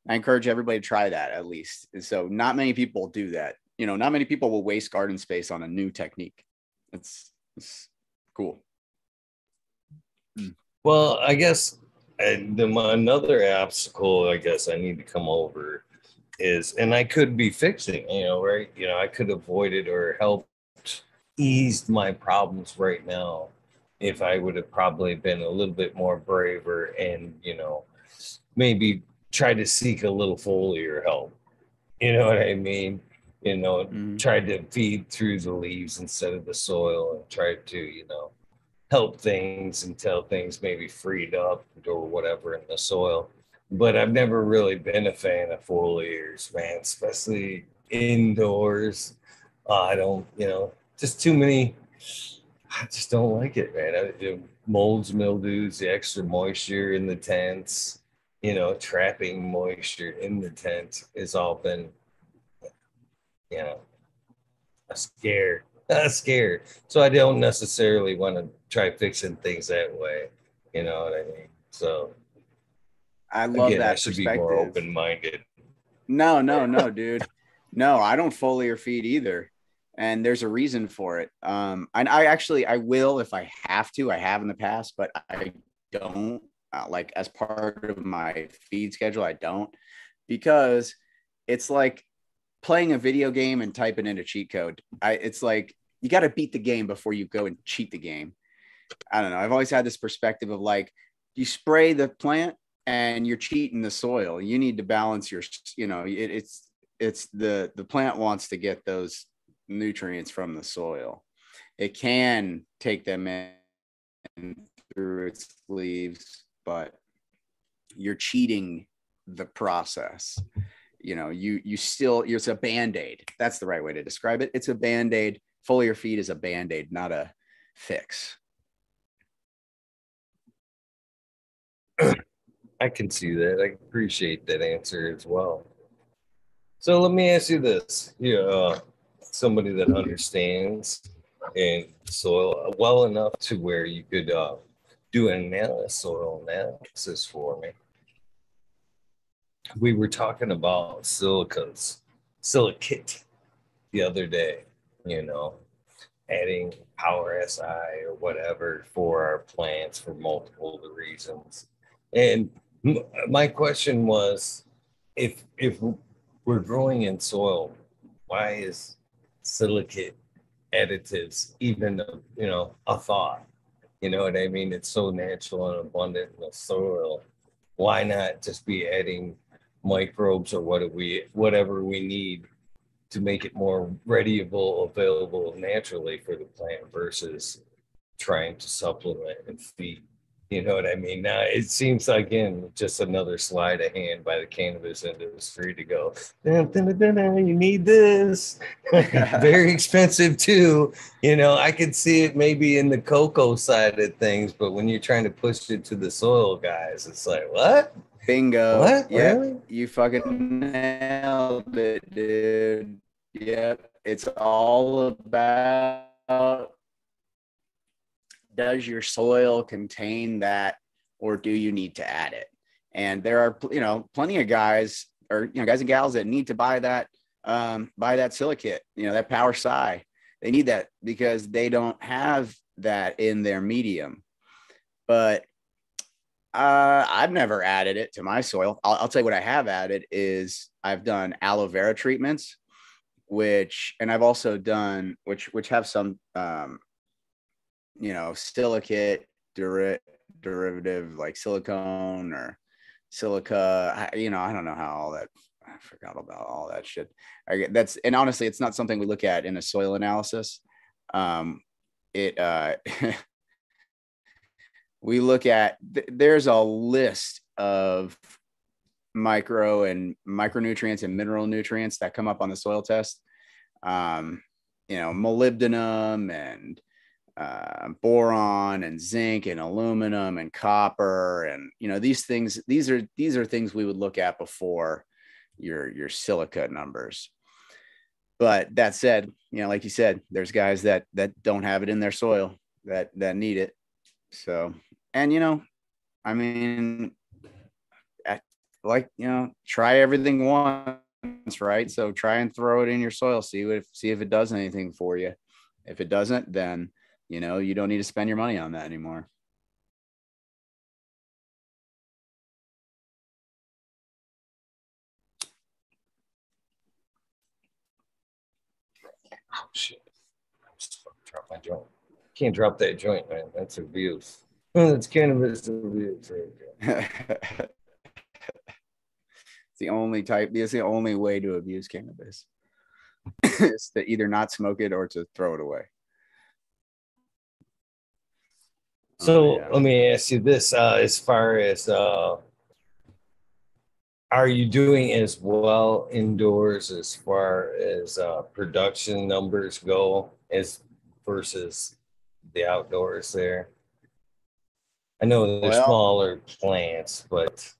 I encourage everybody to try that at least. And so not many people do that. You know, not many people will waste garden space on a new technique. It's, it's cool. Well, I guess and the, another obstacle I guess I need to come over is, and I could be fixing, you know, right? You know, I could avoid it or help eased my problems right now if I would have probably been a little bit more braver and, you know, maybe try to seek a little foliar help. You know what I mean? You know, mm-hmm. tried to feed through the leaves instead of the soil and tried to, you know, help things until things maybe freed up or whatever in the soil. But I've never really been a fan of foliars, man, especially indoors. Uh, I don't, you know, just too many. I just don't like it, man. I, you molds, mildews, the extra moisture in the tents, you know, trapping moisture in the tent has all been, you know, a scare, a scare. So I don't necessarily want to try fixing things that way. You know what I mean? So I love again, that. I should be more open minded. No, no, no, dude. No, I don't foliar feed either and there's a reason for it. Um, and I actually I will if I have to. I have in the past, but I don't uh, like as part of my feed schedule. I don't because it's like playing a video game and typing in a cheat code. I it's like you got to beat the game before you go and cheat the game. I don't know. I've always had this perspective of like you spray the plant and you're cheating the soil. You need to balance your, you know, it, it's it's the the plant wants to get those nutrients from the soil. It can take them in through its leaves, but you're cheating the process. You know, you you still it's a band-aid. That's the right way to describe it. It's a band-aid. Foliar feed is a band-aid, not a fix. I can see that. I appreciate that answer as well. So let me ask you this. Yeah, uh, somebody that understands and soil well enough to where you could uh, do an analysis, soil analysis for me. We were talking about silicas, silicate the other day, you know, adding power SI or whatever for our plants for multiple reasons. And my question was if if we're growing in soil, why is silicate additives even a you know a thought? You know what i mean? It's so natural and abundant in the soil. Why not just be adding microbes or what we whatever we need to make it more readyable available naturally for the plant versus trying to supplement and feed You know what I mean? Now it seems again just another sleight of hand by the cannabis industry to go. Dun, dun, dun, dun, you need this, very expensive too. You know, I could see it maybe in the coco side of things, but when you're trying to push it to the soil guys, it's like what? Bingo. What? Yeah, Really? you fucking nailed it, dude. Yep. It's all about does your soil contain that or do you need to add it? And there are, you know, plenty of guys or, you know, guys and gals that need to buy that, um, buy that silicate, you know, that power psi. They need that because they don't have that in their medium. But uh, I've never added it to my soil. I'll, I'll tell you what I have added is I've done aloe vera treatments, which, and I've also done which which have some, um, you know, silicate deri- derivative like silicone or silica. You know, I don't know how all that. I forgot about all that shit. I that's and honestly, it's not something we look at in a soil analysis. Um, it uh, we look at th- there's a list of micro and micronutrients and mineral nutrients that come up on the soil test. Um, you know molybdenum and uh, boron and zinc and aluminum and copper and you know these things these are these are things we would look at before your your silica numbers. But that said you know like you said there's guys that that don't have it in their soil that that need it. So and you know i mean like you know try everything once right so try and throw it in your soil see if see if it does anything for you if it doesn't then you know you don't need to spend your money on that anymore Oh shit! I just dropped my joint. Can't drop that joint, man. That's abuse. That's cannabis abuse. Right there. it's the only type it's the only way to abuse cannabis is to either not smoke it or to throw it away So Oh, yeah. let me ask you this: uh, as far as uh, are you doing as well indoors as far as uh, production numbers go as versus the outdoors there? I know they're Well- smaller plants, but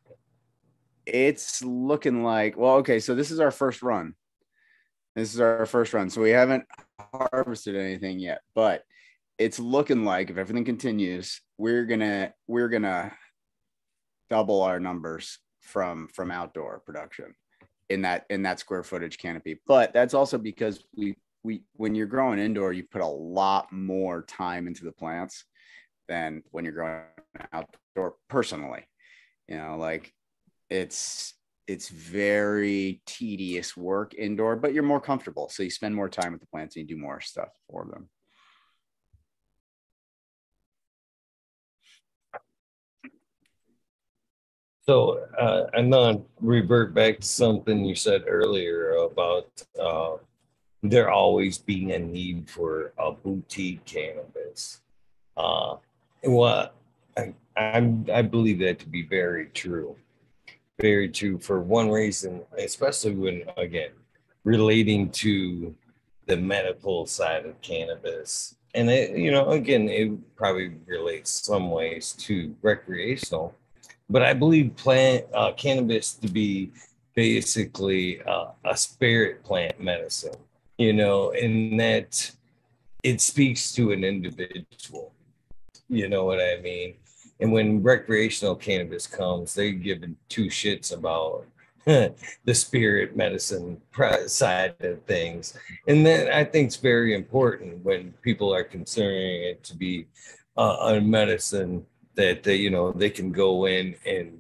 it's looking like well okay so this is our first run. This is our first run so we haven't harvested anything yet but it's looking like if everything continues we're gonna we're gonna double our numbers from from outdoor production in that in that square footage canopy. But that's also because we we when you're growing indoor you put a lot more time into the plants than when you're growing outdoor personally. You know like it's it's very tedious work indoor but you're more comfortable. So you spend more time with the plants and you do more stuff for them. So uh, I'm gonna revert back to something you said earlier about uh, there always being a need for a boutique cannabis. Uh, what I, I'm, I believe that to be very true, very true for one reason, especially when again relating to the medical side of cannabis, and it, you know, again, it probably relates some ways to recreational but I believe plant uh, cannabis to be basically uh, a spirit plant medicine, you know, in that it speaks to an individual. You know what I mean? And when recreational cannabis comes, they give two shits about the spirit medicine side of things. And then I think it's very important when people are considering it to be uh, a medicine that they, you know, they can go in and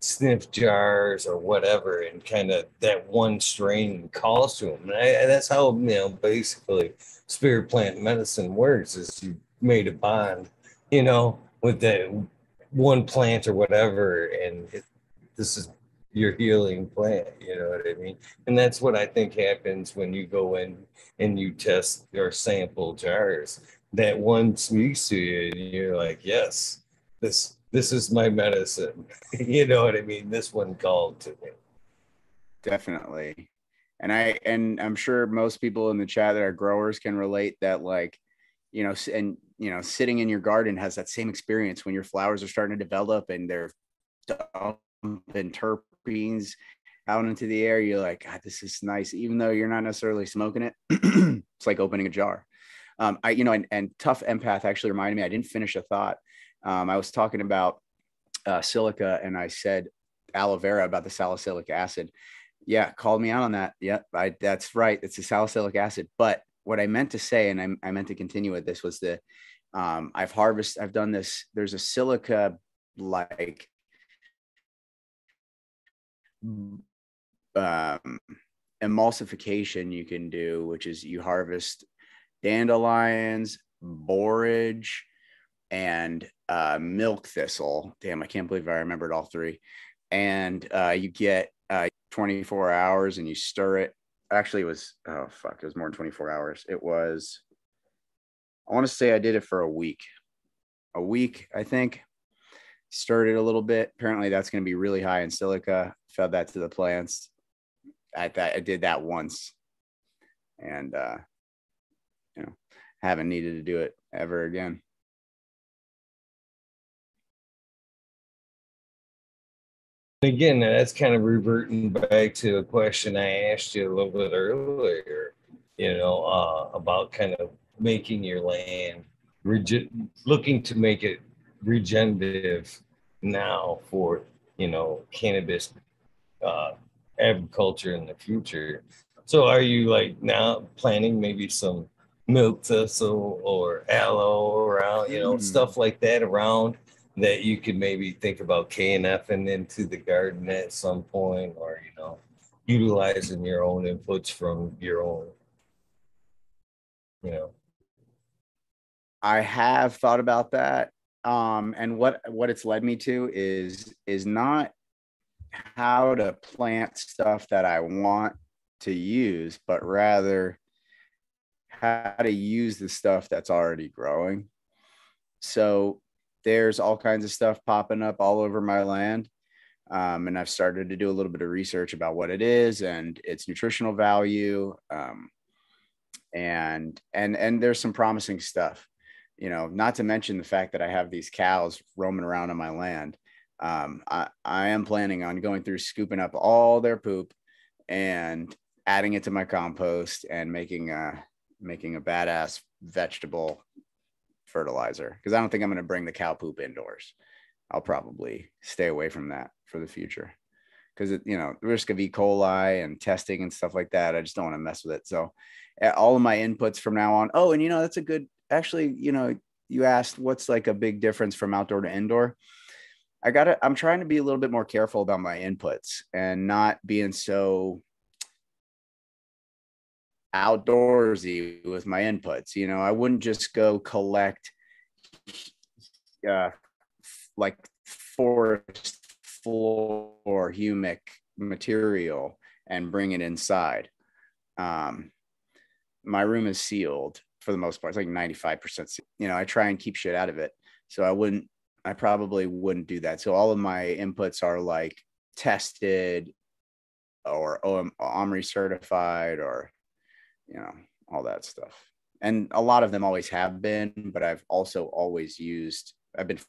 sniff jars or whatever and kind of that one strain calls to them. And, I, and that's how, you know, basically spirit plant medicine works is you made a bond, you know, with the one plant or whatever. And it, this is your healing plant, you know what I mean? And that's what I think happens when you go in and you test or sample jars. That one speaks to you and you're like, yes, this this is my medicine. you know what I mean? This one called to me. Definitely. And I and I'm sure most people in the chat that are growers can relate that like, you know, and you know, sitting in your garden has that same experience when your flowers are starting to develop and they're dumping terpenes out into the air. You're like, God, this is nice, even though you're not necessarily smoking it. it's like opening a jar. Um, I, you know, and, and tough empath actually reminded me, I didn't finish a thought. Um, I was talking about uh, silica and I said aloe vera about the salicylic acid. Yeah, called me out on that. Yep, I, that's right. It's the salicylic acid. But what I meant to say, and I, I meant to continue with this, was the um, I've harvested. I've done this. There's a silica like um, emulsification you can do, which is you harvest dandelions, borage, and uh, milk thistle. Damn, I can't believe I remembered all three. And uh, you get uh, 24 hours and you stir it. Actually, it was, oh, fuck, it was more than 24 hours. It was, I want to say I did it for a week. A week, I think. Stirred it a little bit. Apparently, that's going to be really high in silica. Fed that to the plants. I, I did that once. And, uh, you know, haven't needed to do it ever again. Again, that's kind of reverting back to a question I asked you a little bit earlier, you know, uh, about kind of making your land, rege- looking to make it regenerative now for, you know, cannabis uh, agriculture in the future. So are you like now planning maybe some milk thistle or aloe around, you know, mm. stuff like that around that you could maybe think about KNF and into the garden at some point, or you know, utilizing your own inputs from your own, you know. I have thought about that. Um, and what what it's led me to is is not how to plant stuff that I want to use, but rather how to use the stuff that's already growing. So there's all kinds of stuff popping up all over my land. Um, and I've started to do a little bit of research about what it is and its nutritional value. Um, and and and there's some promising stuff, you know. Not to mention the fact that I have these cows roaming around on my land. Um, I, I am planning on going through scooping up all their poop and adding it to my compost and making a making a badass vegetable fertilizer because I don't think I'm going to bring the cow poop indoors. I'll probably stay away from that for the future because you know the risk of E. coli and testing and stuff like that. I just don't want to mess with it. So all of my inputs from now on. Oh, and you know that's a good. Actually, you know, you asked what's like a big difference from outdoor to indoor. I got to. I'm trying to be a little bit more careful about my inputs and not being so outdoorsy with my inputs. You know, I wouldn't just go collect uh, like forest floor humic material and bring it inside. Um, my room is sealed for the most part. It's like 95%. You know, I try and keep shit out of it. So I wouldn't, I probably wouldn't do that. So all of my inputs are like tested or OMRI certified or you know, all that stuff. And a lot of them always have been, but I've also always used, I've been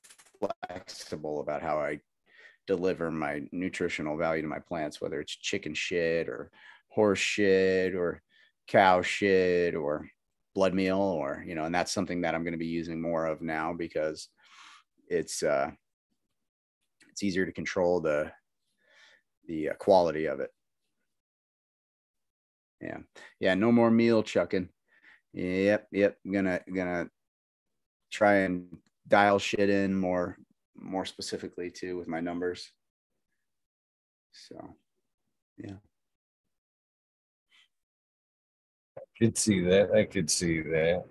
flexible about how I deliver my nutritional value to my plants, whether it's chicken shit or horse shit or cow shit or blood meal or, you know, and that's something that I'm going to be using more of now because it's, uh, it's easier to control the, the uh, quality of it. Yeah. Yeah. No more meal chucking. Yep. Yep. i'm gonna, gonna try and dial shit in more, more specifically too with my numbers. So, yeah. Could see that. I could see that.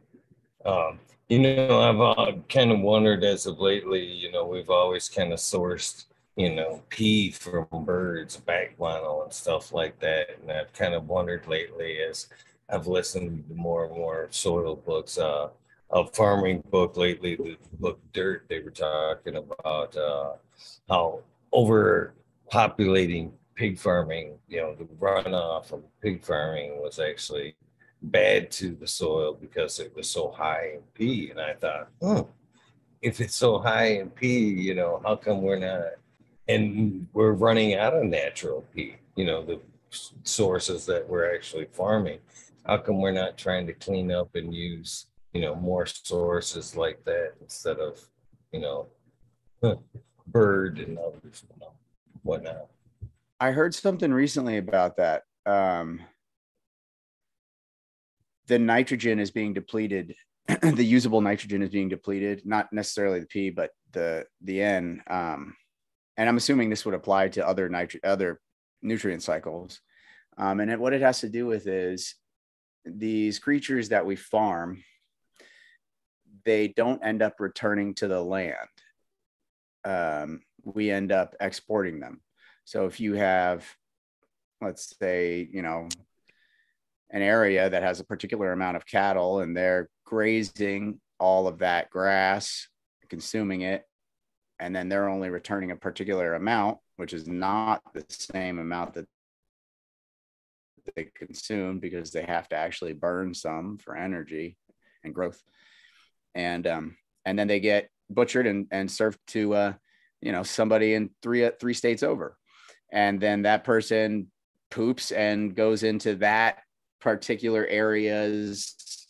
Um, you know, I've uh, kind of wondered as of lately, you know, we've always kind of sourced you know, pee from birds, bat guano and stuff like that. And I've kind of wondered lately as I've listened to more and more soil books, uh, a farming book lately, the book Dirt. They were talking about uh, how overpopulating pig farming, you know, the runoff from pig farming was actually bad to the soil because it was so high in P. And I thought, hmm, if it's so high in P, you know, how come we're not? And we're running out of natural P, you know, the sources that we're actually farming. How come we're not trying to clean up and use, you know, more sources like that instead of, you know, bird and others, you know, whatnot? I heard something recently about that. Um, the nitrogen is being depleted. the usable nitrogen is being depleted, not necessarily the P, but the the N. Um, and I'm assuming this would apply to other nitri- other nutrient cycles. Um, and it, what it has to do with is these creatures that we farm, they don't end up returning to the land. Um, we end up exporting them. So if you have, let's say, you know, an area that has a particular amount of cattle and they're grazing all of that grass, consuming it, and then they're only returning a particular amount, which is not the same amount that they consume because they have to actually burn some for energy and growth. And um, and then they get butchered and, and served to uh, you know somebody in three three states over and then that person poops and goes into that particular area's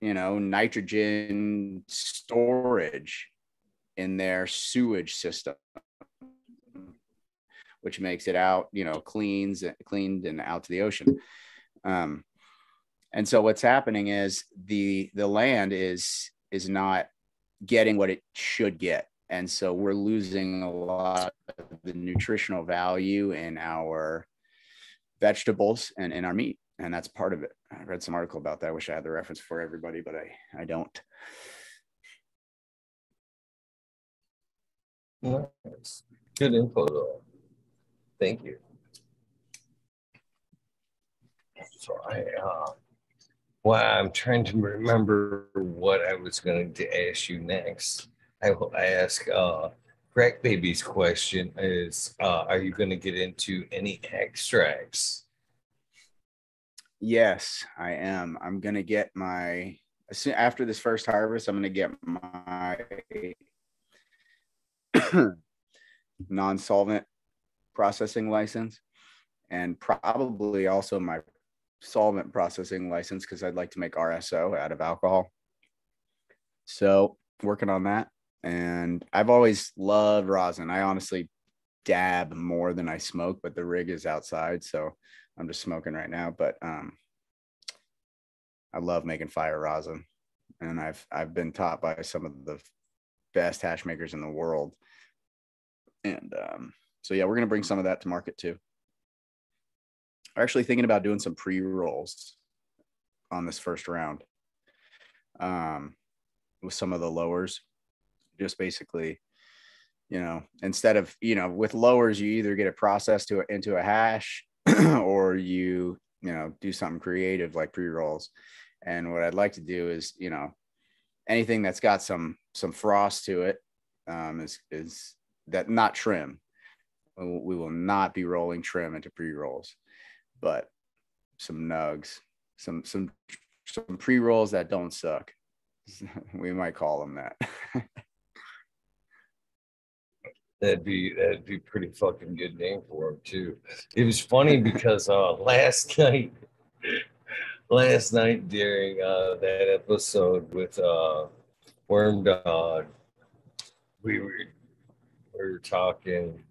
you know nitrogen storage in their sewage system which makes it out you know cleans cleaned and out to the ocean. Um, and so what's happening is the the land is is not getting what it should get. And so we're losing a lot of the nutritional value in our vegetables and in our meat and that's part of it. I read some article about that. I wish i had the reference for everybody but i i don't. Nice. good info though. Thank you. So i uh well i'm trying to remember what i was going to ask you next. I, will ask uh, Crack Baby's question is uh, Are you going to get into any extracts? Yes, I am. I'm to get my, after this first harvest, I'm to get my non solvent processing license and probably also my solvent processing license because I'd like to make RSO out of alcohol. So, working on that and I've always loved rosin. I honestly dab more than I smoke, but the rig is outside, so I'm just smoking right now. But um, I love making fire rosin, and I've I've been taught by some of the best hash makers in the world, and um, so yeah, we're gonna bring some of that to market too. I'm actually thinking about doing some pre rolls on this first round um, with some of the lowers just basically you know instead of you know with lowers you either get it processed to into a hash or you you know do something creative like pre-rolls. And what i'd like to do is you know anything that's got some some frost to it um, is is that not trim. We will not be rolling trim into pre-rolls but some nugs some some some pre-rolls that don't suck. We might call them that That'd be that'd be pretty fucking good name for him too. It was funny because uh last night last night during uh that episode with uh Worm Dog, we were we were talking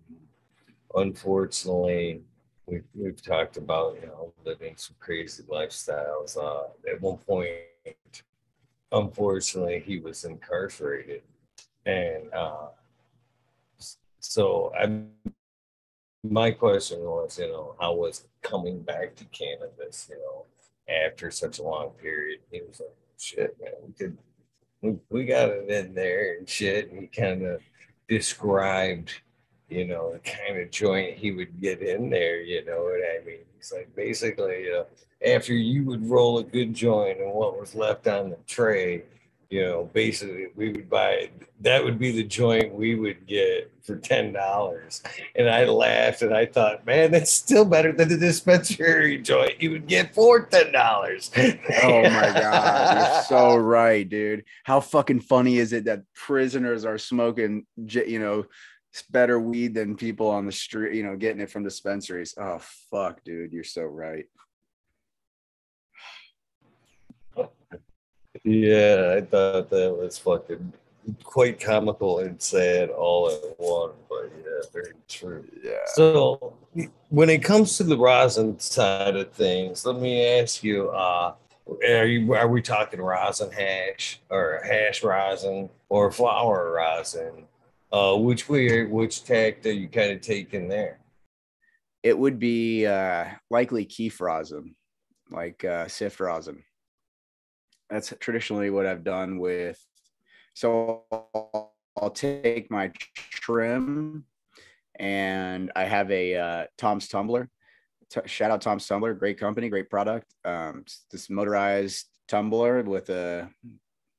unfortunately we we've talked about you know living some crazy lifestyles. Uh at one point unfortunately he was incarcerated and uh so I, my question was, you know, how was coming back to cannabis, you know, after such a long period? He was like, shit, man, we could, we, we got it in there and shit. And he kind of described, you know, the kind of joint he would get in there, you know what I mean? He's like, basically, you know, after you would roll a good joint and what was left on the tray you know, basically we would buy that would be the joint we would get for ten dollars. And I laughed and I thought, man, that's still better than the dispensary joint you would get for ten dollars. oh my god, you're so right, dude. How fucking funny is it that prisoners are smoking, you know, better weed than people on the street, you know, getting it from dispensaries. Oh fuck, dude, you're so right. Yeah, I thought that was fucking quite comical and sad all at once. But yeah, very true. Yeah. So when it comes to the rosin side of things, let me ask you, uh, are you are we talking rosin hash or hash rosin or flower rosin? Uh, which way which tact are you kind of taking there? It would be uh likely keef rosin, like uh sift rosin that's traditionally what I've done with. So I'll take my trim, and I have a uh, Tom's tumbler. T- shout out Tom's tumbler, great company, great product. Um, this motorized tumbler with a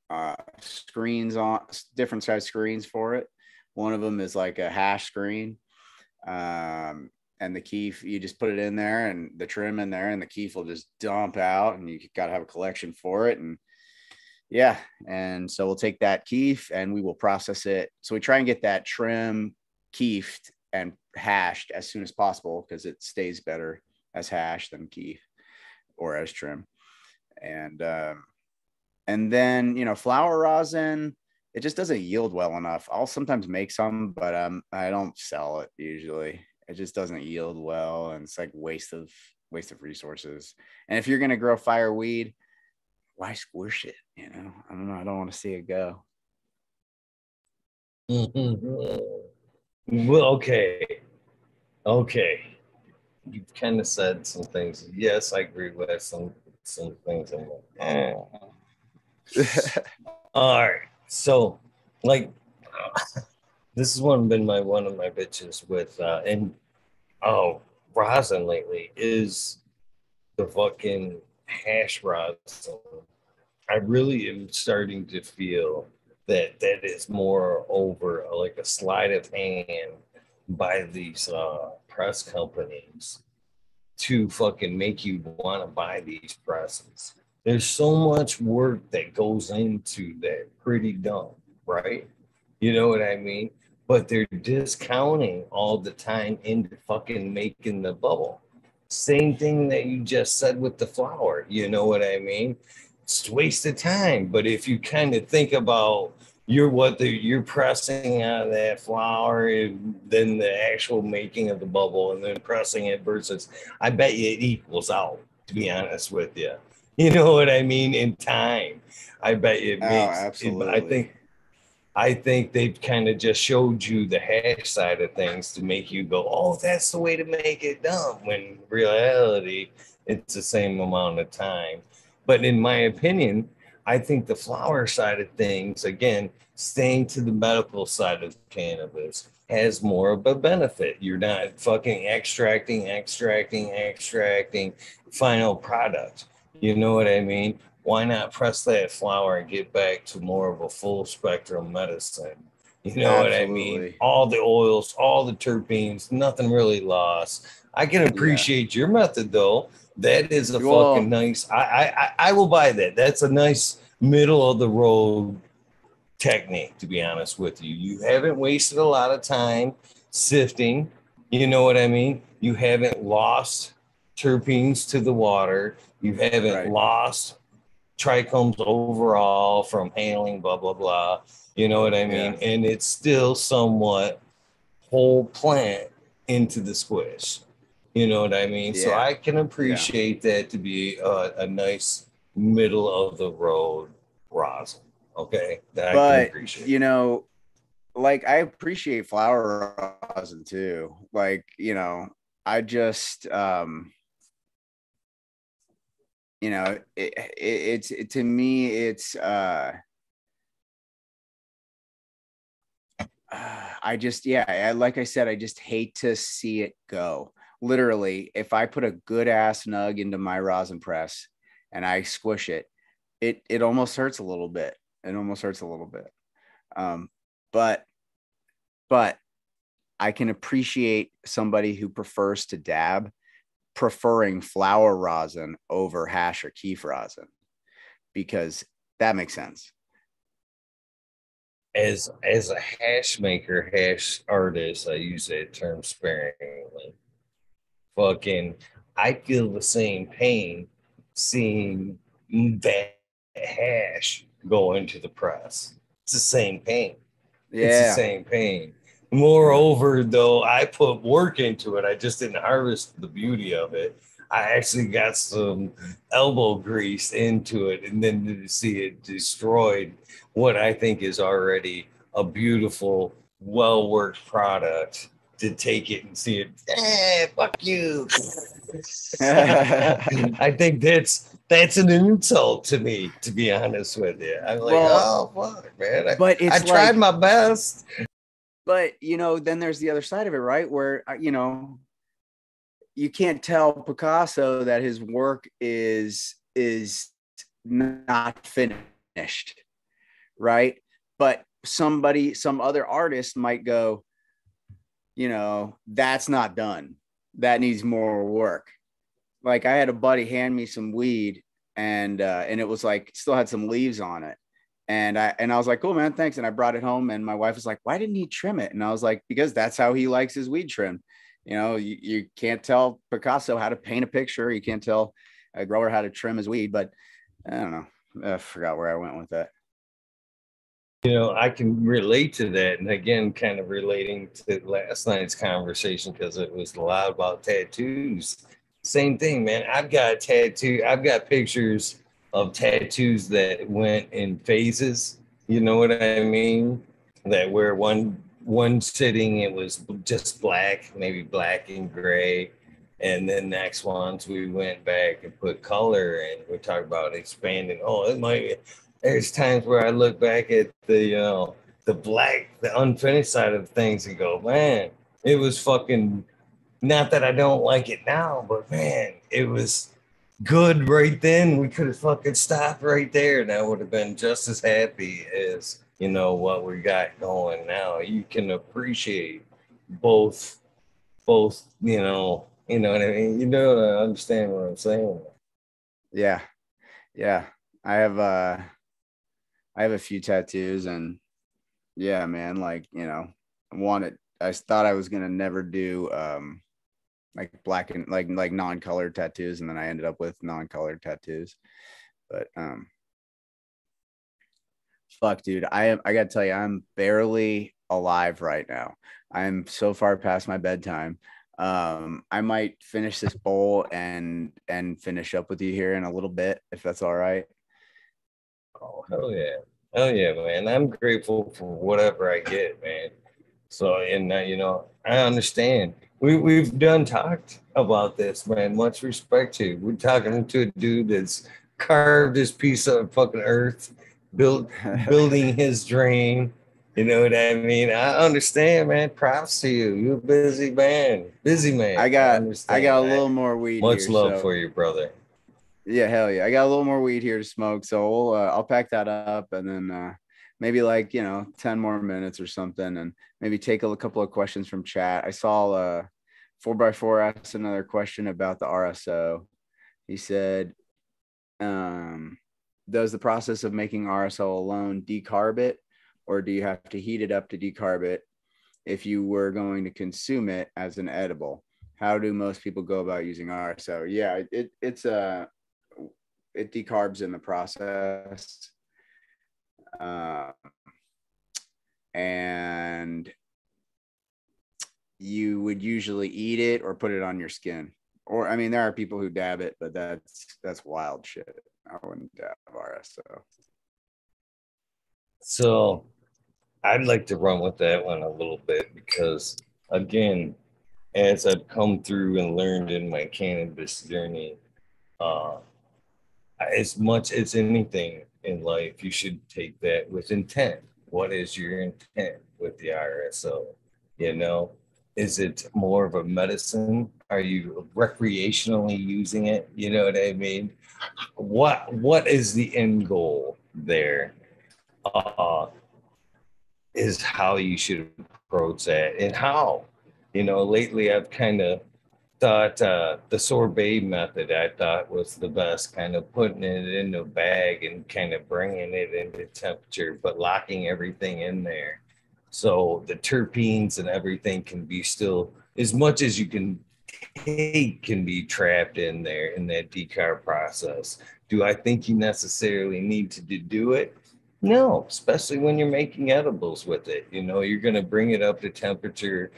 uh, screens on different size screens for it. One of them is like a hash screen. Um, and the keef, you just put it in there and the trim in there, and the keef will just dump out, and you got to have a collection for it. And yeah. And so we'll take that keef and we will process it. So we try and get that trim keefed and hashed as soon as possible because it stays better as hash than keef or as trim. And um, and then you know flower rosin, it just doesn't yield well enough. I'll sometimes make some, but um, I don't sell it usually. It just doesn't yield well, and it's like waste of waste of resources. And if you're gonna grow fireweed, why squish it? You know, I don't know. I don't want to see it go. Mm-hmm. Well, okay. Okay. You've kind of said some things. Yes, I agree with some some things. I'm like, eh. All right. So, like, this has one been my one of my bitches with uh and oh rosin lately is the fucking hash rods. I really am starting to feel that that is more over like a sleight of hand by these uh, press companies to fucking make you want to buy these presses. There's so much work that goes into that pretty dumb, right? You know what I mean? But they're discounting all the time into fucking making the bubble. Same thing that you just said with the flower. You know what I mean? It's waste of time. But if you kind of think about you're what the you're pressing out of that flower, then the actual making of the bubble, and then pressing it versus, I bet you it equals out. To be honest with you, you know what I mean. In time, I bet you it oh, makes. absolutely. It, I think I think they've kind of just showed you the hash side of things to make you go, oh, that's the way to make it dumb. When reality, it's the same amount of time. But in my opinion, I think the flower side of things, again, staying to the medical side of cannabis has more of a benefit. You're not fucking extracting, extracting, extracting final product. You know what I mean? Why not press that flower and get back to more of a full spectrum medicine? You know Absolutely. what I mean? All the oils, all the terpenes, nothing really lost. I can appreciate yeah. your method though. That is a well, fucking nice. I, I I will buy that. That's a nice middle of the road technique. To be honest with you, you haven't wasted a lot of time sifting. You know what I mean? You haven't lost terpenes to the water. You haven't right. lost trichomes overall from handling, blah, blah, blah. You know what I mean? Yeah. And it's still somewhat whole plant into the squish. You know what I mean? Yeah. So I can appreciate yeah. that to be a, a, nice middle of the road rosin. Okay. That but, You know, like I appreciate flower rosin too. Like, you know, I just um you know it, it, it's it, to me it's uh I just yeah, I, like I said, I just hate to see it go. Literally, if I put a good ass nug into my rosin press and I squish it, it it almost hurts a little bit. It almost hurts a little bit. Um, but but I can appreciate somebody who prefers to dab preferring flower rosin over hash or keef rosin because that makes sense. As as a hash maker, hash artist, I use that term sparingly. Fucking, I feel the same pain seeing that hash go into the press. It's the same pain. Yeah. It's the same pain. Moreover, though, I put work into it. I just didn't harvest the beauty of it. I actually got some elbow grease into it, and then to see it destroyed what I think is already a beautiful, well worked product to take it and see it. Eh, fuck you. I think that's that's an insult to me, to be honest with you. I'm like, Well, oh fuck, man. I, but it's I tried like- my best. But you know then there's the other side of it right? Where uh, you know you can't tell picasso that his work is is not finished right? But somebody some other artist might go you know that's not done. That needs more work. Like i had a buddy hand me some weed and uh and it was like still had some leaves on it and I and I was like, cool, man, thanks. And I brought it home, and my wife was like, why didn't he trim it? And I was like, because that's how he likes his weed trimmed. You know, you, you can't tell Picasso how to paint a picture. You can't tell a grower how to trim his weed. But I don't know. I forgot where I went with that. You know, I can relate to that. And again, kind of relating to last night's conversation because it was loud about tattoos. Same thing, man. I've got a tattoo, I've got pictures of tattoos that went in phases. You know what I mean? That where one one sitting it was just black, maybe black and gray. And then next ones we went back and put color and we talk about expanding. Oh, it might there's times where I look back at the you know the black, the unfinished side of things and go, man, it was fucking not that I don't like it now, but man, it was good right then. We could have fucking stopped right there and I would have been just as happy as you know what we got going now. You can appreciate both both, you know, you know what I mean? You know I understand what I'm saying. Yeah. Yeah. I have uh I have a few tattoos and yeah, man, like, you know, I wanted I thought I was gonna never do um like black and like like non-colored tattoos and then I ended up with non-colored tattoos. But um fuck dude, I am I gotta tell you, I'm barely alive right now. I'm so far past my bedtime um i might finish this bowl and and finish up with you here in a little bit if that's all right Oh hell yeah, hell yeah, man! I'm grateful for whatever I get, man. So and uh, you know, I understand. We we've done talked about this, man. Much respect to you. We're talking to a dude that's carved this piece of fucking earth, built building his dream. You know what I mean? I understand, man. Props to you. You're a busy man, busy man. i got i understand, got a man. little more weed Much here, love so- for you, brother. yeah hell yeah i got a little more weed here to smoke so we'll uh, i'll pack that up and then uh maybe like you know 10 more minutes or something and maybe take a couple of questions from chat. I saw uh four by four asked another question about the rso he said um does the process of making rso alone decarb it or do you have to heat it up to decarb it if you were going to consume it as an edible? How do most people go about using rso yeah it, it's uh it decarbs in the process um, and you would usually eat it or put it on your skin. Or i mean there are people who dab it but that's that's wild shit. I wouldn't dab rso. So I'd like to run with that one a little bit because, again, as I've come through and learned in my cannabis journey, uh, as much as anything in life, you should take that with intent. What is your intent with the RSO? You know, is it more of a medicine? Are you recreationally using it? You know what I mean? What What is the end goal there? uh, is how you should approach that and how. You know, lately I've kind of thought uh, the sorbet method I thought was the best, kind of putting it in a bag and kind of bringing it into temperature, but locking everything in there. So the terpenes and everything can be still as much as you can take can be trapped in there in that decarb process. Do I think you necessarily need to do it? No, especially when you're making edibles with it. You know, you're going to bring it up to temperature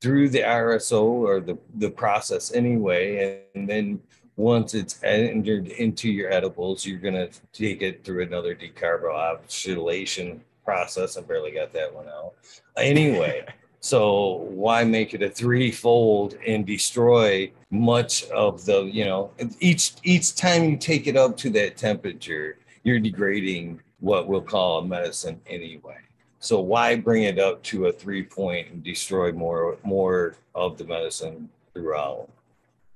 through the RSO or the, the process anyway. And then once it's entered into your edibles, you're going to take it through another decarboxylation process. I barely got that one out. Anyway, so why make it a threefold and destroy much of the, you know, each each time you take it up to that temperature, you're degrading what we'll call a medicine anyway. So why bring it up to a three point and destroy more more of the medicine throughout?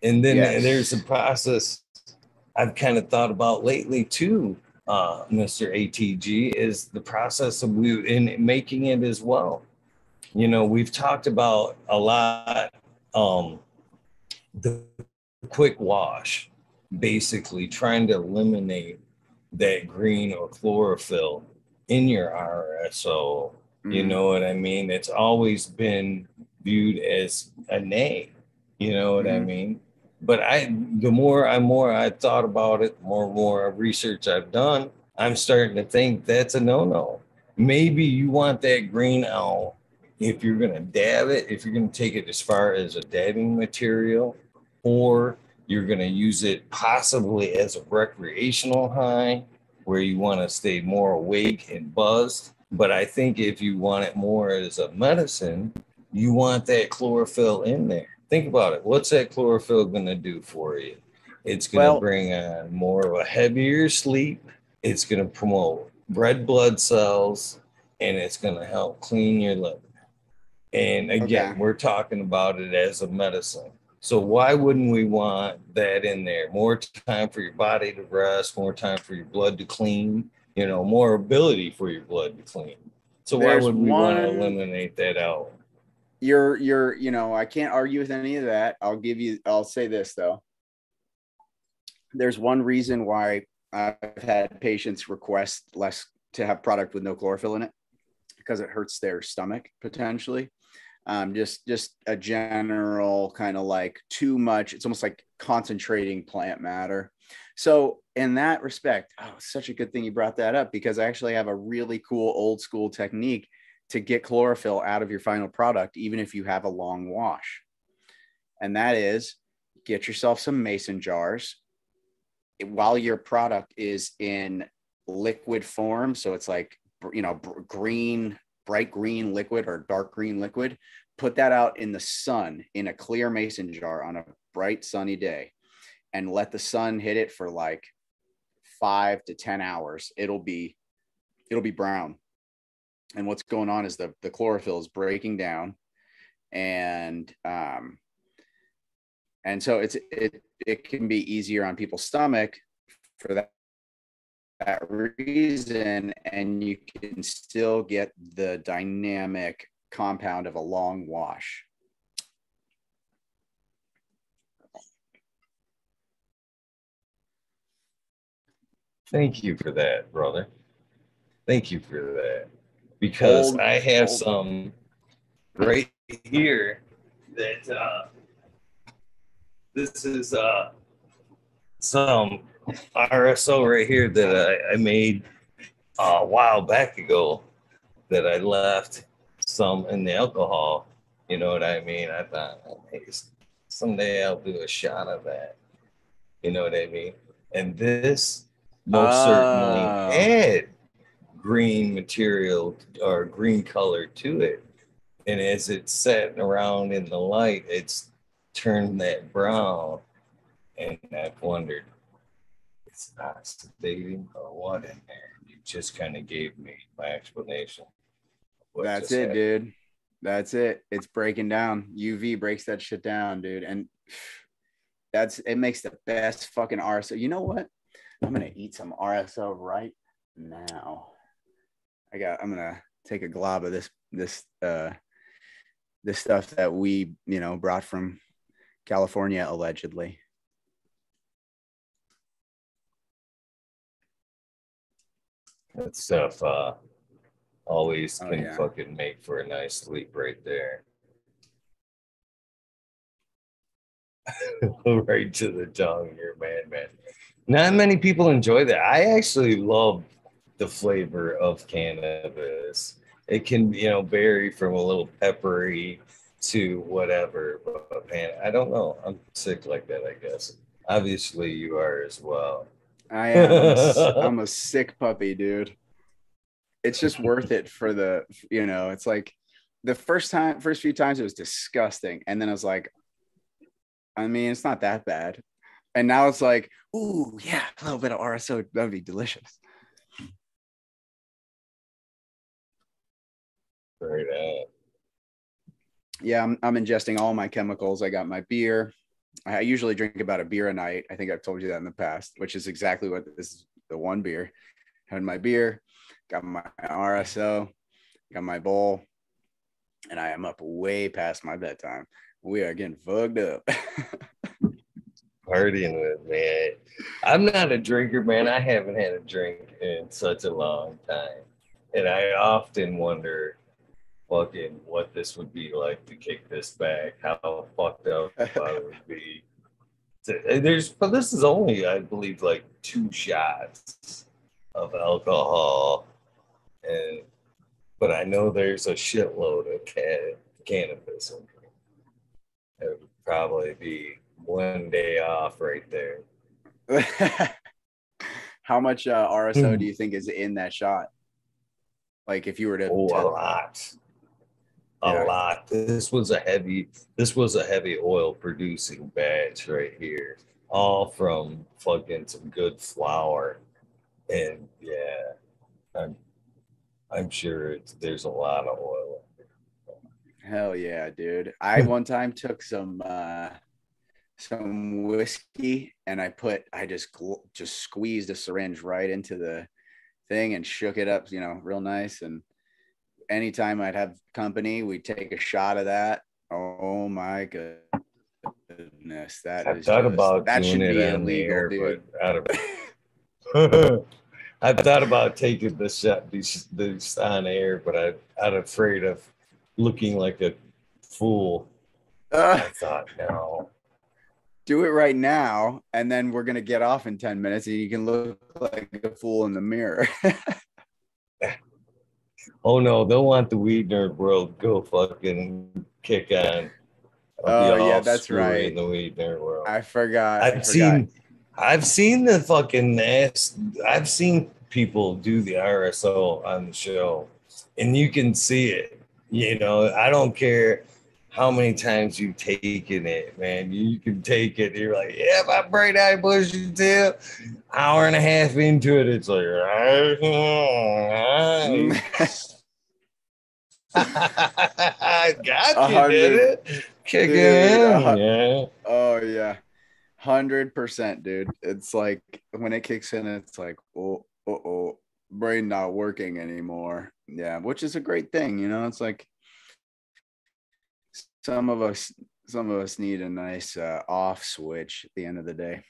And then yes. there's a process I've kind of thought about lately too, uh, Mr. ATG, is the process of we in making it as well. You know, we've talked about a lot um, the quick wash, basically trying to eliminate that green or chlorophyll in your RSO. Mm. You know what I mean? It's always been viewed as a name. You know what mm. I mean? But I, the more I more I thought about it, more and more research I've done, I'm starting to think that's a no-no. Maybe you want that green owl if you're going to dab it, if you're going to take it as far as a dabbing material, or you're going to use it possibly as a recreational high where you want to stay more awake and buzzed. But I think if you want it more as a medicine, you want that chlorophyll in there. Think about it. What's that chlorophyll going to do for you? It's going to well, bring on more of a heavier sleep. It's going to promote red blood cells and it's going to help clean your liver. And again, okay. we're talking about it as a medicine. So why wouldn't we want that in there? More time for your body to rest, more time for your blood to clean, you know, more ability for your blood to clean. So There's why would we one, want to eliminate that out? You're you're, you know, I can't argue with any of that. I'll give you I'll say this though. There's one reason why I've had patients request less to have product with no chlorophyll in it because it hurts their stomach potentially um, just just a general kind of like too much it's almost like concentrating plant matter. So in that respect oh such a good thing you brought that up because i actually have a really cool old school technique to get chlorophyll out of your final product even if you have a long wash. And that is get yourself some mason jars. While your product is in liquid form so it's like you know green bright green liquid or dark green liquid, put that out in the sun in a clear mason jar on a bright sunny day and let the sun hit it for like five to 10 hours. It'll be, it'll be brown. And what's going on is the, the chlorophyll is breaking down and, um, and so it's, it, it can be easier on people's stomach for that that reason and you can still get the dynamic compound of a long wash. Thank you for that, brother. Thank you for that. Because hold, I have some right here that uh, this is uh, some RSO right here that I, I made a while back ago that I left some in the alcohol. You know what I mean? I thought hey, someday I'll do a shot of that. You know what I mean? And this most uh. certainly ah. had green material or green color to it. And as it's sitting around in the light, it's turned that brown. And I've wondered, not sedating or what in there. You just kind of gave me my explanation. That's it, happened. dude. That's it. It's breaking down. UV breaks that shit down, dude. And that's it makes the best fucking RSO. You know what? I'm gonna eat some RSO right now. I got. I'm gonna take a glob of this this uh this stuff that we you know brought from California allegedly. That stuff uh, always Oh, can yeah. fucking make for a nice sleep right there. right to the tongue, you're man, man. Not many people enjoy that. I actually love the flavor of cannabis. It can, you know, vary from a little peppery to whatever. But man, I don't know. I'm sick like that, I guess. Obviously, you are as well. I am. I'm a s- I'm a sick puppy, dude. It's just worth it for the, you know, it's like the first time, first few times it was disgusting. And then I was like, I mean, it's not that bad. And now it's like, ooh, yeah, a little bit of RSO, that would be delicious. Right. Yeah, I'm, I'm ingesting all my chemicals. I got my beer. I usually drink about a beer a night. I think I've told you that in the past, which is exactly what this is the one beer. Had my beer, got my RSO, got my bowl, and I am up way past my bedtime. We are getting fucked up. partying with man. Eh? I'm not a drinker, man. I haven't had a drink in such a long time. And I often wonder fucking what this would be like to kick this back, how fucked up I would be. There's but this is only, I believe, like two shots of alcohol. And but I know there's a shitload of ca- cannabis. It would probably be one day off right there. How much uh, RSO Hmm. do you think is in that shot? Like if you were to, Oh, a lot. A Yeah. lot. This was a heavy, this was a heavy oil producing batch right here. All from fucking some good flower. And yeah, I'm I'm sure it's, there's a lot of oil. Hell yeah, dude. I one time took some uh some whiskey and I put I just just squeezed a syringe right into the thing and shook it up, you know, real nice and anytime I'd have company, we'd take a shot of that. Oh my goodness, that I've is thought just- about that should be illegal, air, dude. but out of I thought about taking the shot these this on air, but I I'm afraid of looking like a fool. I Uh, thought no. do it right now, and then we're gonna get off in 10 minutes and you can look like a fool in the mirror. Oh no, they'll want the weed nerd world go fucking kick on. I'll Oh, yeah, that's right. In the weed nerd world, I forgot. I I've forgot. seen, I've seen the fucking ass. I've seen people do the RSO on the show, and you can see it. You know, I don't care how many times you've taken it, man. You can take it. You're like, yeah, my bright eye bushy tail. Hour and a half into it, it's like, I got you, did it? Kick Dude, it in, yeah. oh yeah, hundred percent, dude. It's like when it kicks in, it's like oh oh oh, brain not working anymore. Yeah, which is a great thing, you know. It's like some of us, some of us need a nice uh, off switch at the end of the day.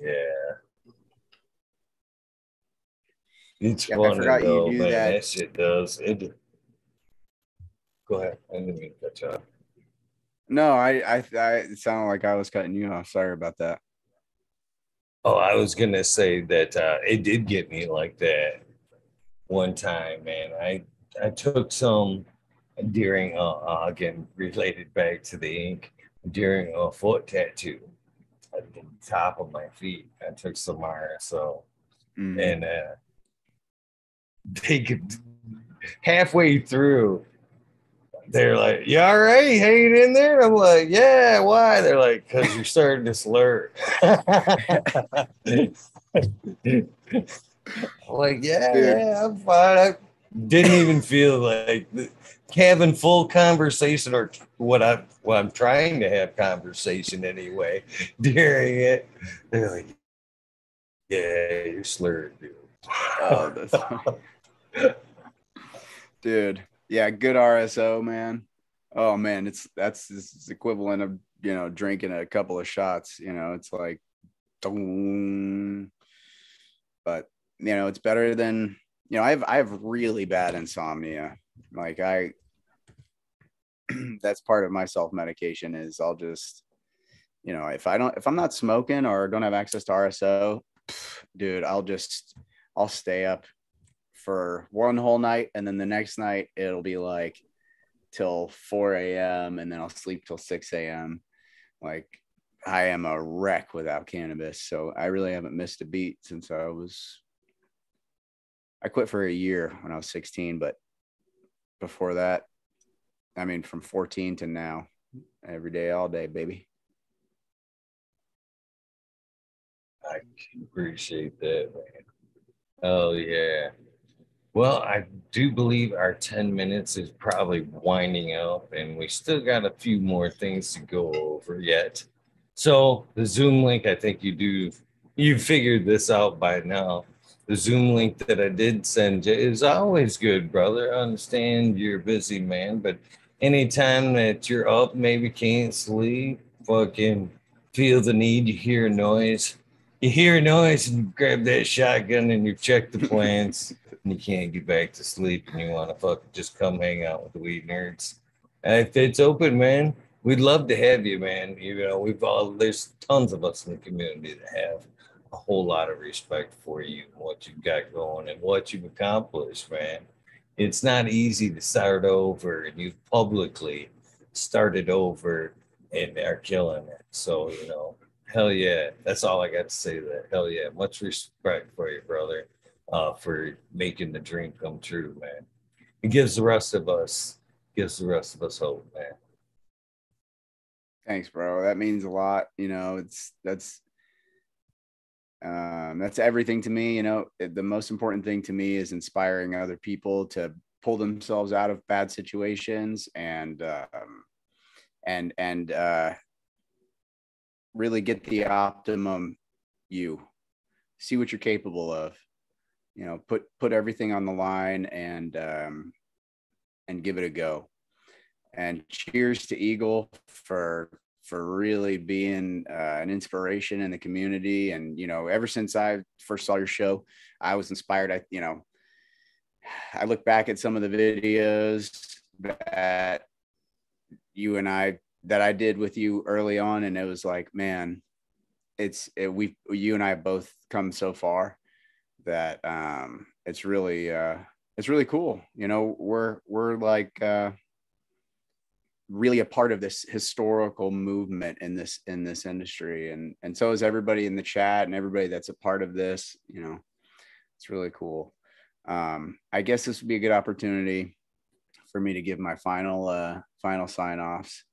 Yeah. It's Yeah, I funny forgot you do man. that. That. shit does. It. Go ahead. I didn't mean to cut you off. No, I, I, I it sounded like I was cutting you off. Sorry about that. Oh, I was gonna say that uh, it did get me like that one time, man. I I took some during uh, uh again related back to the ink during a foot tattoo at the top of my feet. I took some RSO Mhm. and uh, they could halfway through. They're like, "You all right? Hanging in there?" I'm like, "Yeah." Why? They're like, "Cause you're starting to slur." I'm like, yeah, yeah, I'm fine. Didn't even feel like having full conversation or what I what I'm trying to have conversation anyway during it. They're like, yeah, you're slurred, dude. Oh, that's dude. Yeah, good RSO, man. Oh man, it's that's it's equivalent of you know drinking a couple of shots. You know, it's like, but you know, it's better than you know. I have I have really bad insomnia. Like I, that's part of my self medication. Is I'll just, you know, if I don't if I'm not smoking or don't have access to RSO, dude, I'll just I'll stay up for one whole night and then the next night it'll be like till 4 a.m. and then I'll sleep till 6 a.m. Like I am a wreck without cannabis. So I really haven't missed a beat since I was I quit for a year when I was 16, but before that, I mean from 14 to now, every day, all day, baby. I appreciate that, man. Oh yeah. Well, I do believe our 10 minutes is probably winding up, and we still got a few more things to go over yet. So, the Zoom link, I think you do, you figured this out by now. The Zoom link that I did send you is always good, brother. I understand you're busy man, but anytime that you're up, maybe can't sleep, fucking feel the need, you hear a noise, you hear a noise and you grab that shotgun and you check the plants and you can't get back to sleep and you want to fucking just come hang out with the weed nerds. And if it's open, man, we'd love to have you, man. You know, we've all there's tons of us in the community that have a whole lot of respect for you and what you've got going and what you've accomplished, man. It's not easy to start over, and you've publicly started over and are killing it. So, you know, hell yeah. That's all I got to say that. Hell yeah. Much respect for you, brother uh, for making the dream come true, man. It gives the rest of us gives the rest of us hope, man. Thanks, bro. That means a lot. You know, it's that's um, that's everything to me. You know, the most important thing to me is inspiring other people to pull themselves out of bad situations and um, and and uh, really get the optimum you. See what you're capable of you know put put everything on the line and um, and give it a go and cheers to eagle for for really being uh, an inspiration in the community and you know ever since i first saw your show i was inspired i you know i look back at some of the videos that you and i that i did with you early on and it was like man it's it, we you and i have both come so far that um, it's really uh, it's really cool. You know, we're we're like uh, really a part of this historical movement in this in this industry, and and so is everybody in the chat and everybody that's a part of this. You know, it's really cool. Um, I guess this would be a good opportunity for me to give my final uh, final sign offs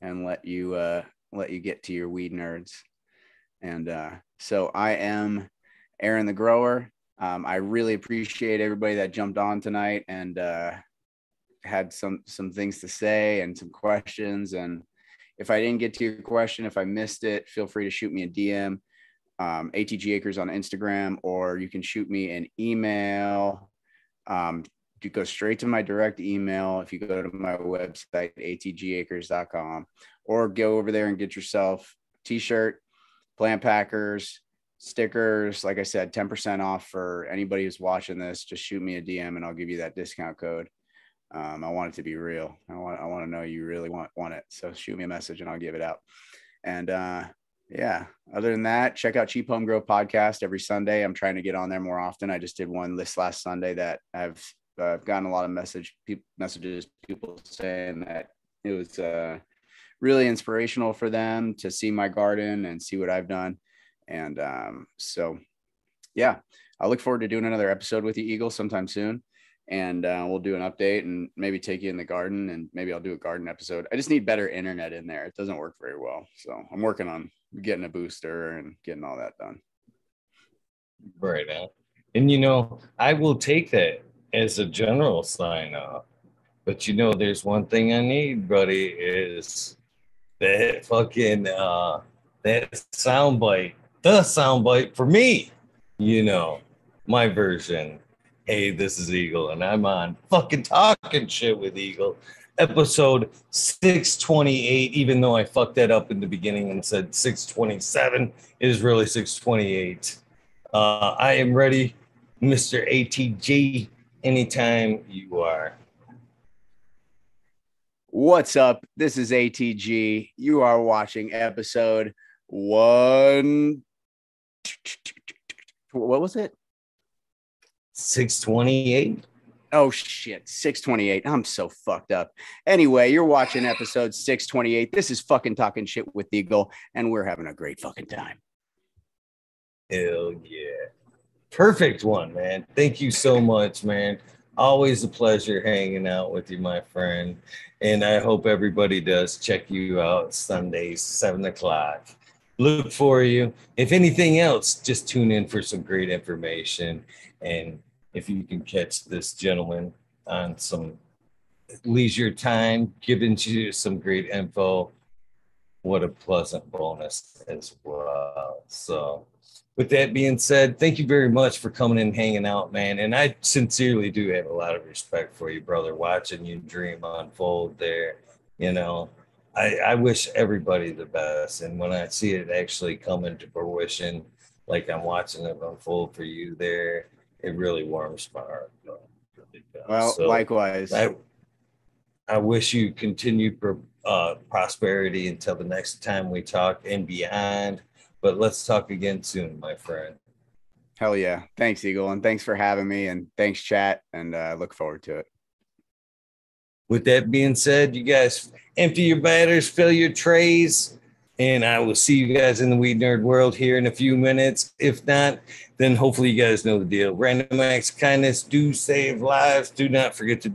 and let you uh, let you get to your weed nerds. And uh, so I am Aaron the Grower. Um, I really appreciate everybody that jumped on tonight and uh, had some some things to say and some questions. And if I didn't get to your question, if I missed it, feel free to shoot me a DM, um, ATG Acres on Instagram, or you can shoot me an email. Um, you go straight to my direct email if you go to my website atgacres.com or go over there and get yourself t-shirt plant packers stickers. Like I said, 10% off for anybody who's watching this. Just shoot me a DM and I'll give you that discount code. Um, I want it to be real. I want I want to know you really want want it. So shoot me a message and I'll give it out. And uh, yeah, other than that, check out Cheap Home Grow podcast every Sunday. I'm trying to get on there more often. I just did one this last Sunday that I've uh, gotten a lot of message pe- messages, people saying that it was uh, really inspirational for them to see my garden and see what I've done. And um, so, yeah, I look forward to doing another episode with you, Eagle, sometime soon. And uh, we'll do an update and maybe take you in the garden and maybe I'll do a garden episode. I just need better internet in there. It doesn't work very well. So I'm working on getting a booster and getting all that done. Right now. And you know, I will take that as a general sign off. But you know, there's one thing I need, buddy, is that fucking uh that sound soundbite the soundbite for me, you know. my version. Hey, this is Eagle, and I'm on fucking talking shit with Eagle, episode 628. Even though I fucked that up in the beginning and said 627, it is really 628. Uh, I am ready, Mr. ATG, anytime you are. What's up? This is ATG. You are watching episode one. What was it? 628. Oh shit, 628. I'm so fucked up. Anyway, you're watching episode 628. This is fucking talking shit with Eagle, and we're having a great fucking time. Hell yeah. Perfect one, man. Thank you so much, man. Always a pleasure hanging out with you, my friend. And I hope everybody does check you out Sundays, seven o'clock. Look for you. If anything else, just tune in for some great information. And if you can catch this gentleman on some leisure time, giving you some great info, what a pleasant bonus as well. So, with that being said, thank you very much for coming and hanging out, man. And I sincerely do have a lot of respect for you, brother, watching you dream unfold there. You know, I, I wish everybody the best. And when I see it actually come into fruition, like I'm watching it unfold for you there, it really warms my heart. Well, so likewise. I, I wish you continued uh, prosperity until the next time we talk and beyond. But let's talk again soon, my friend. Hell yeah. Thanks, Eagle. And thanks for having me. And thanks, chat. And uh, look forward to it. With that being said, you guys empty your batters, fill your trays, and I will see you guys in the Weed Nerd world here in a few minutes. If not, then hopefully you guys know the deal. Random acts of kindness do save lives. Do not forget to do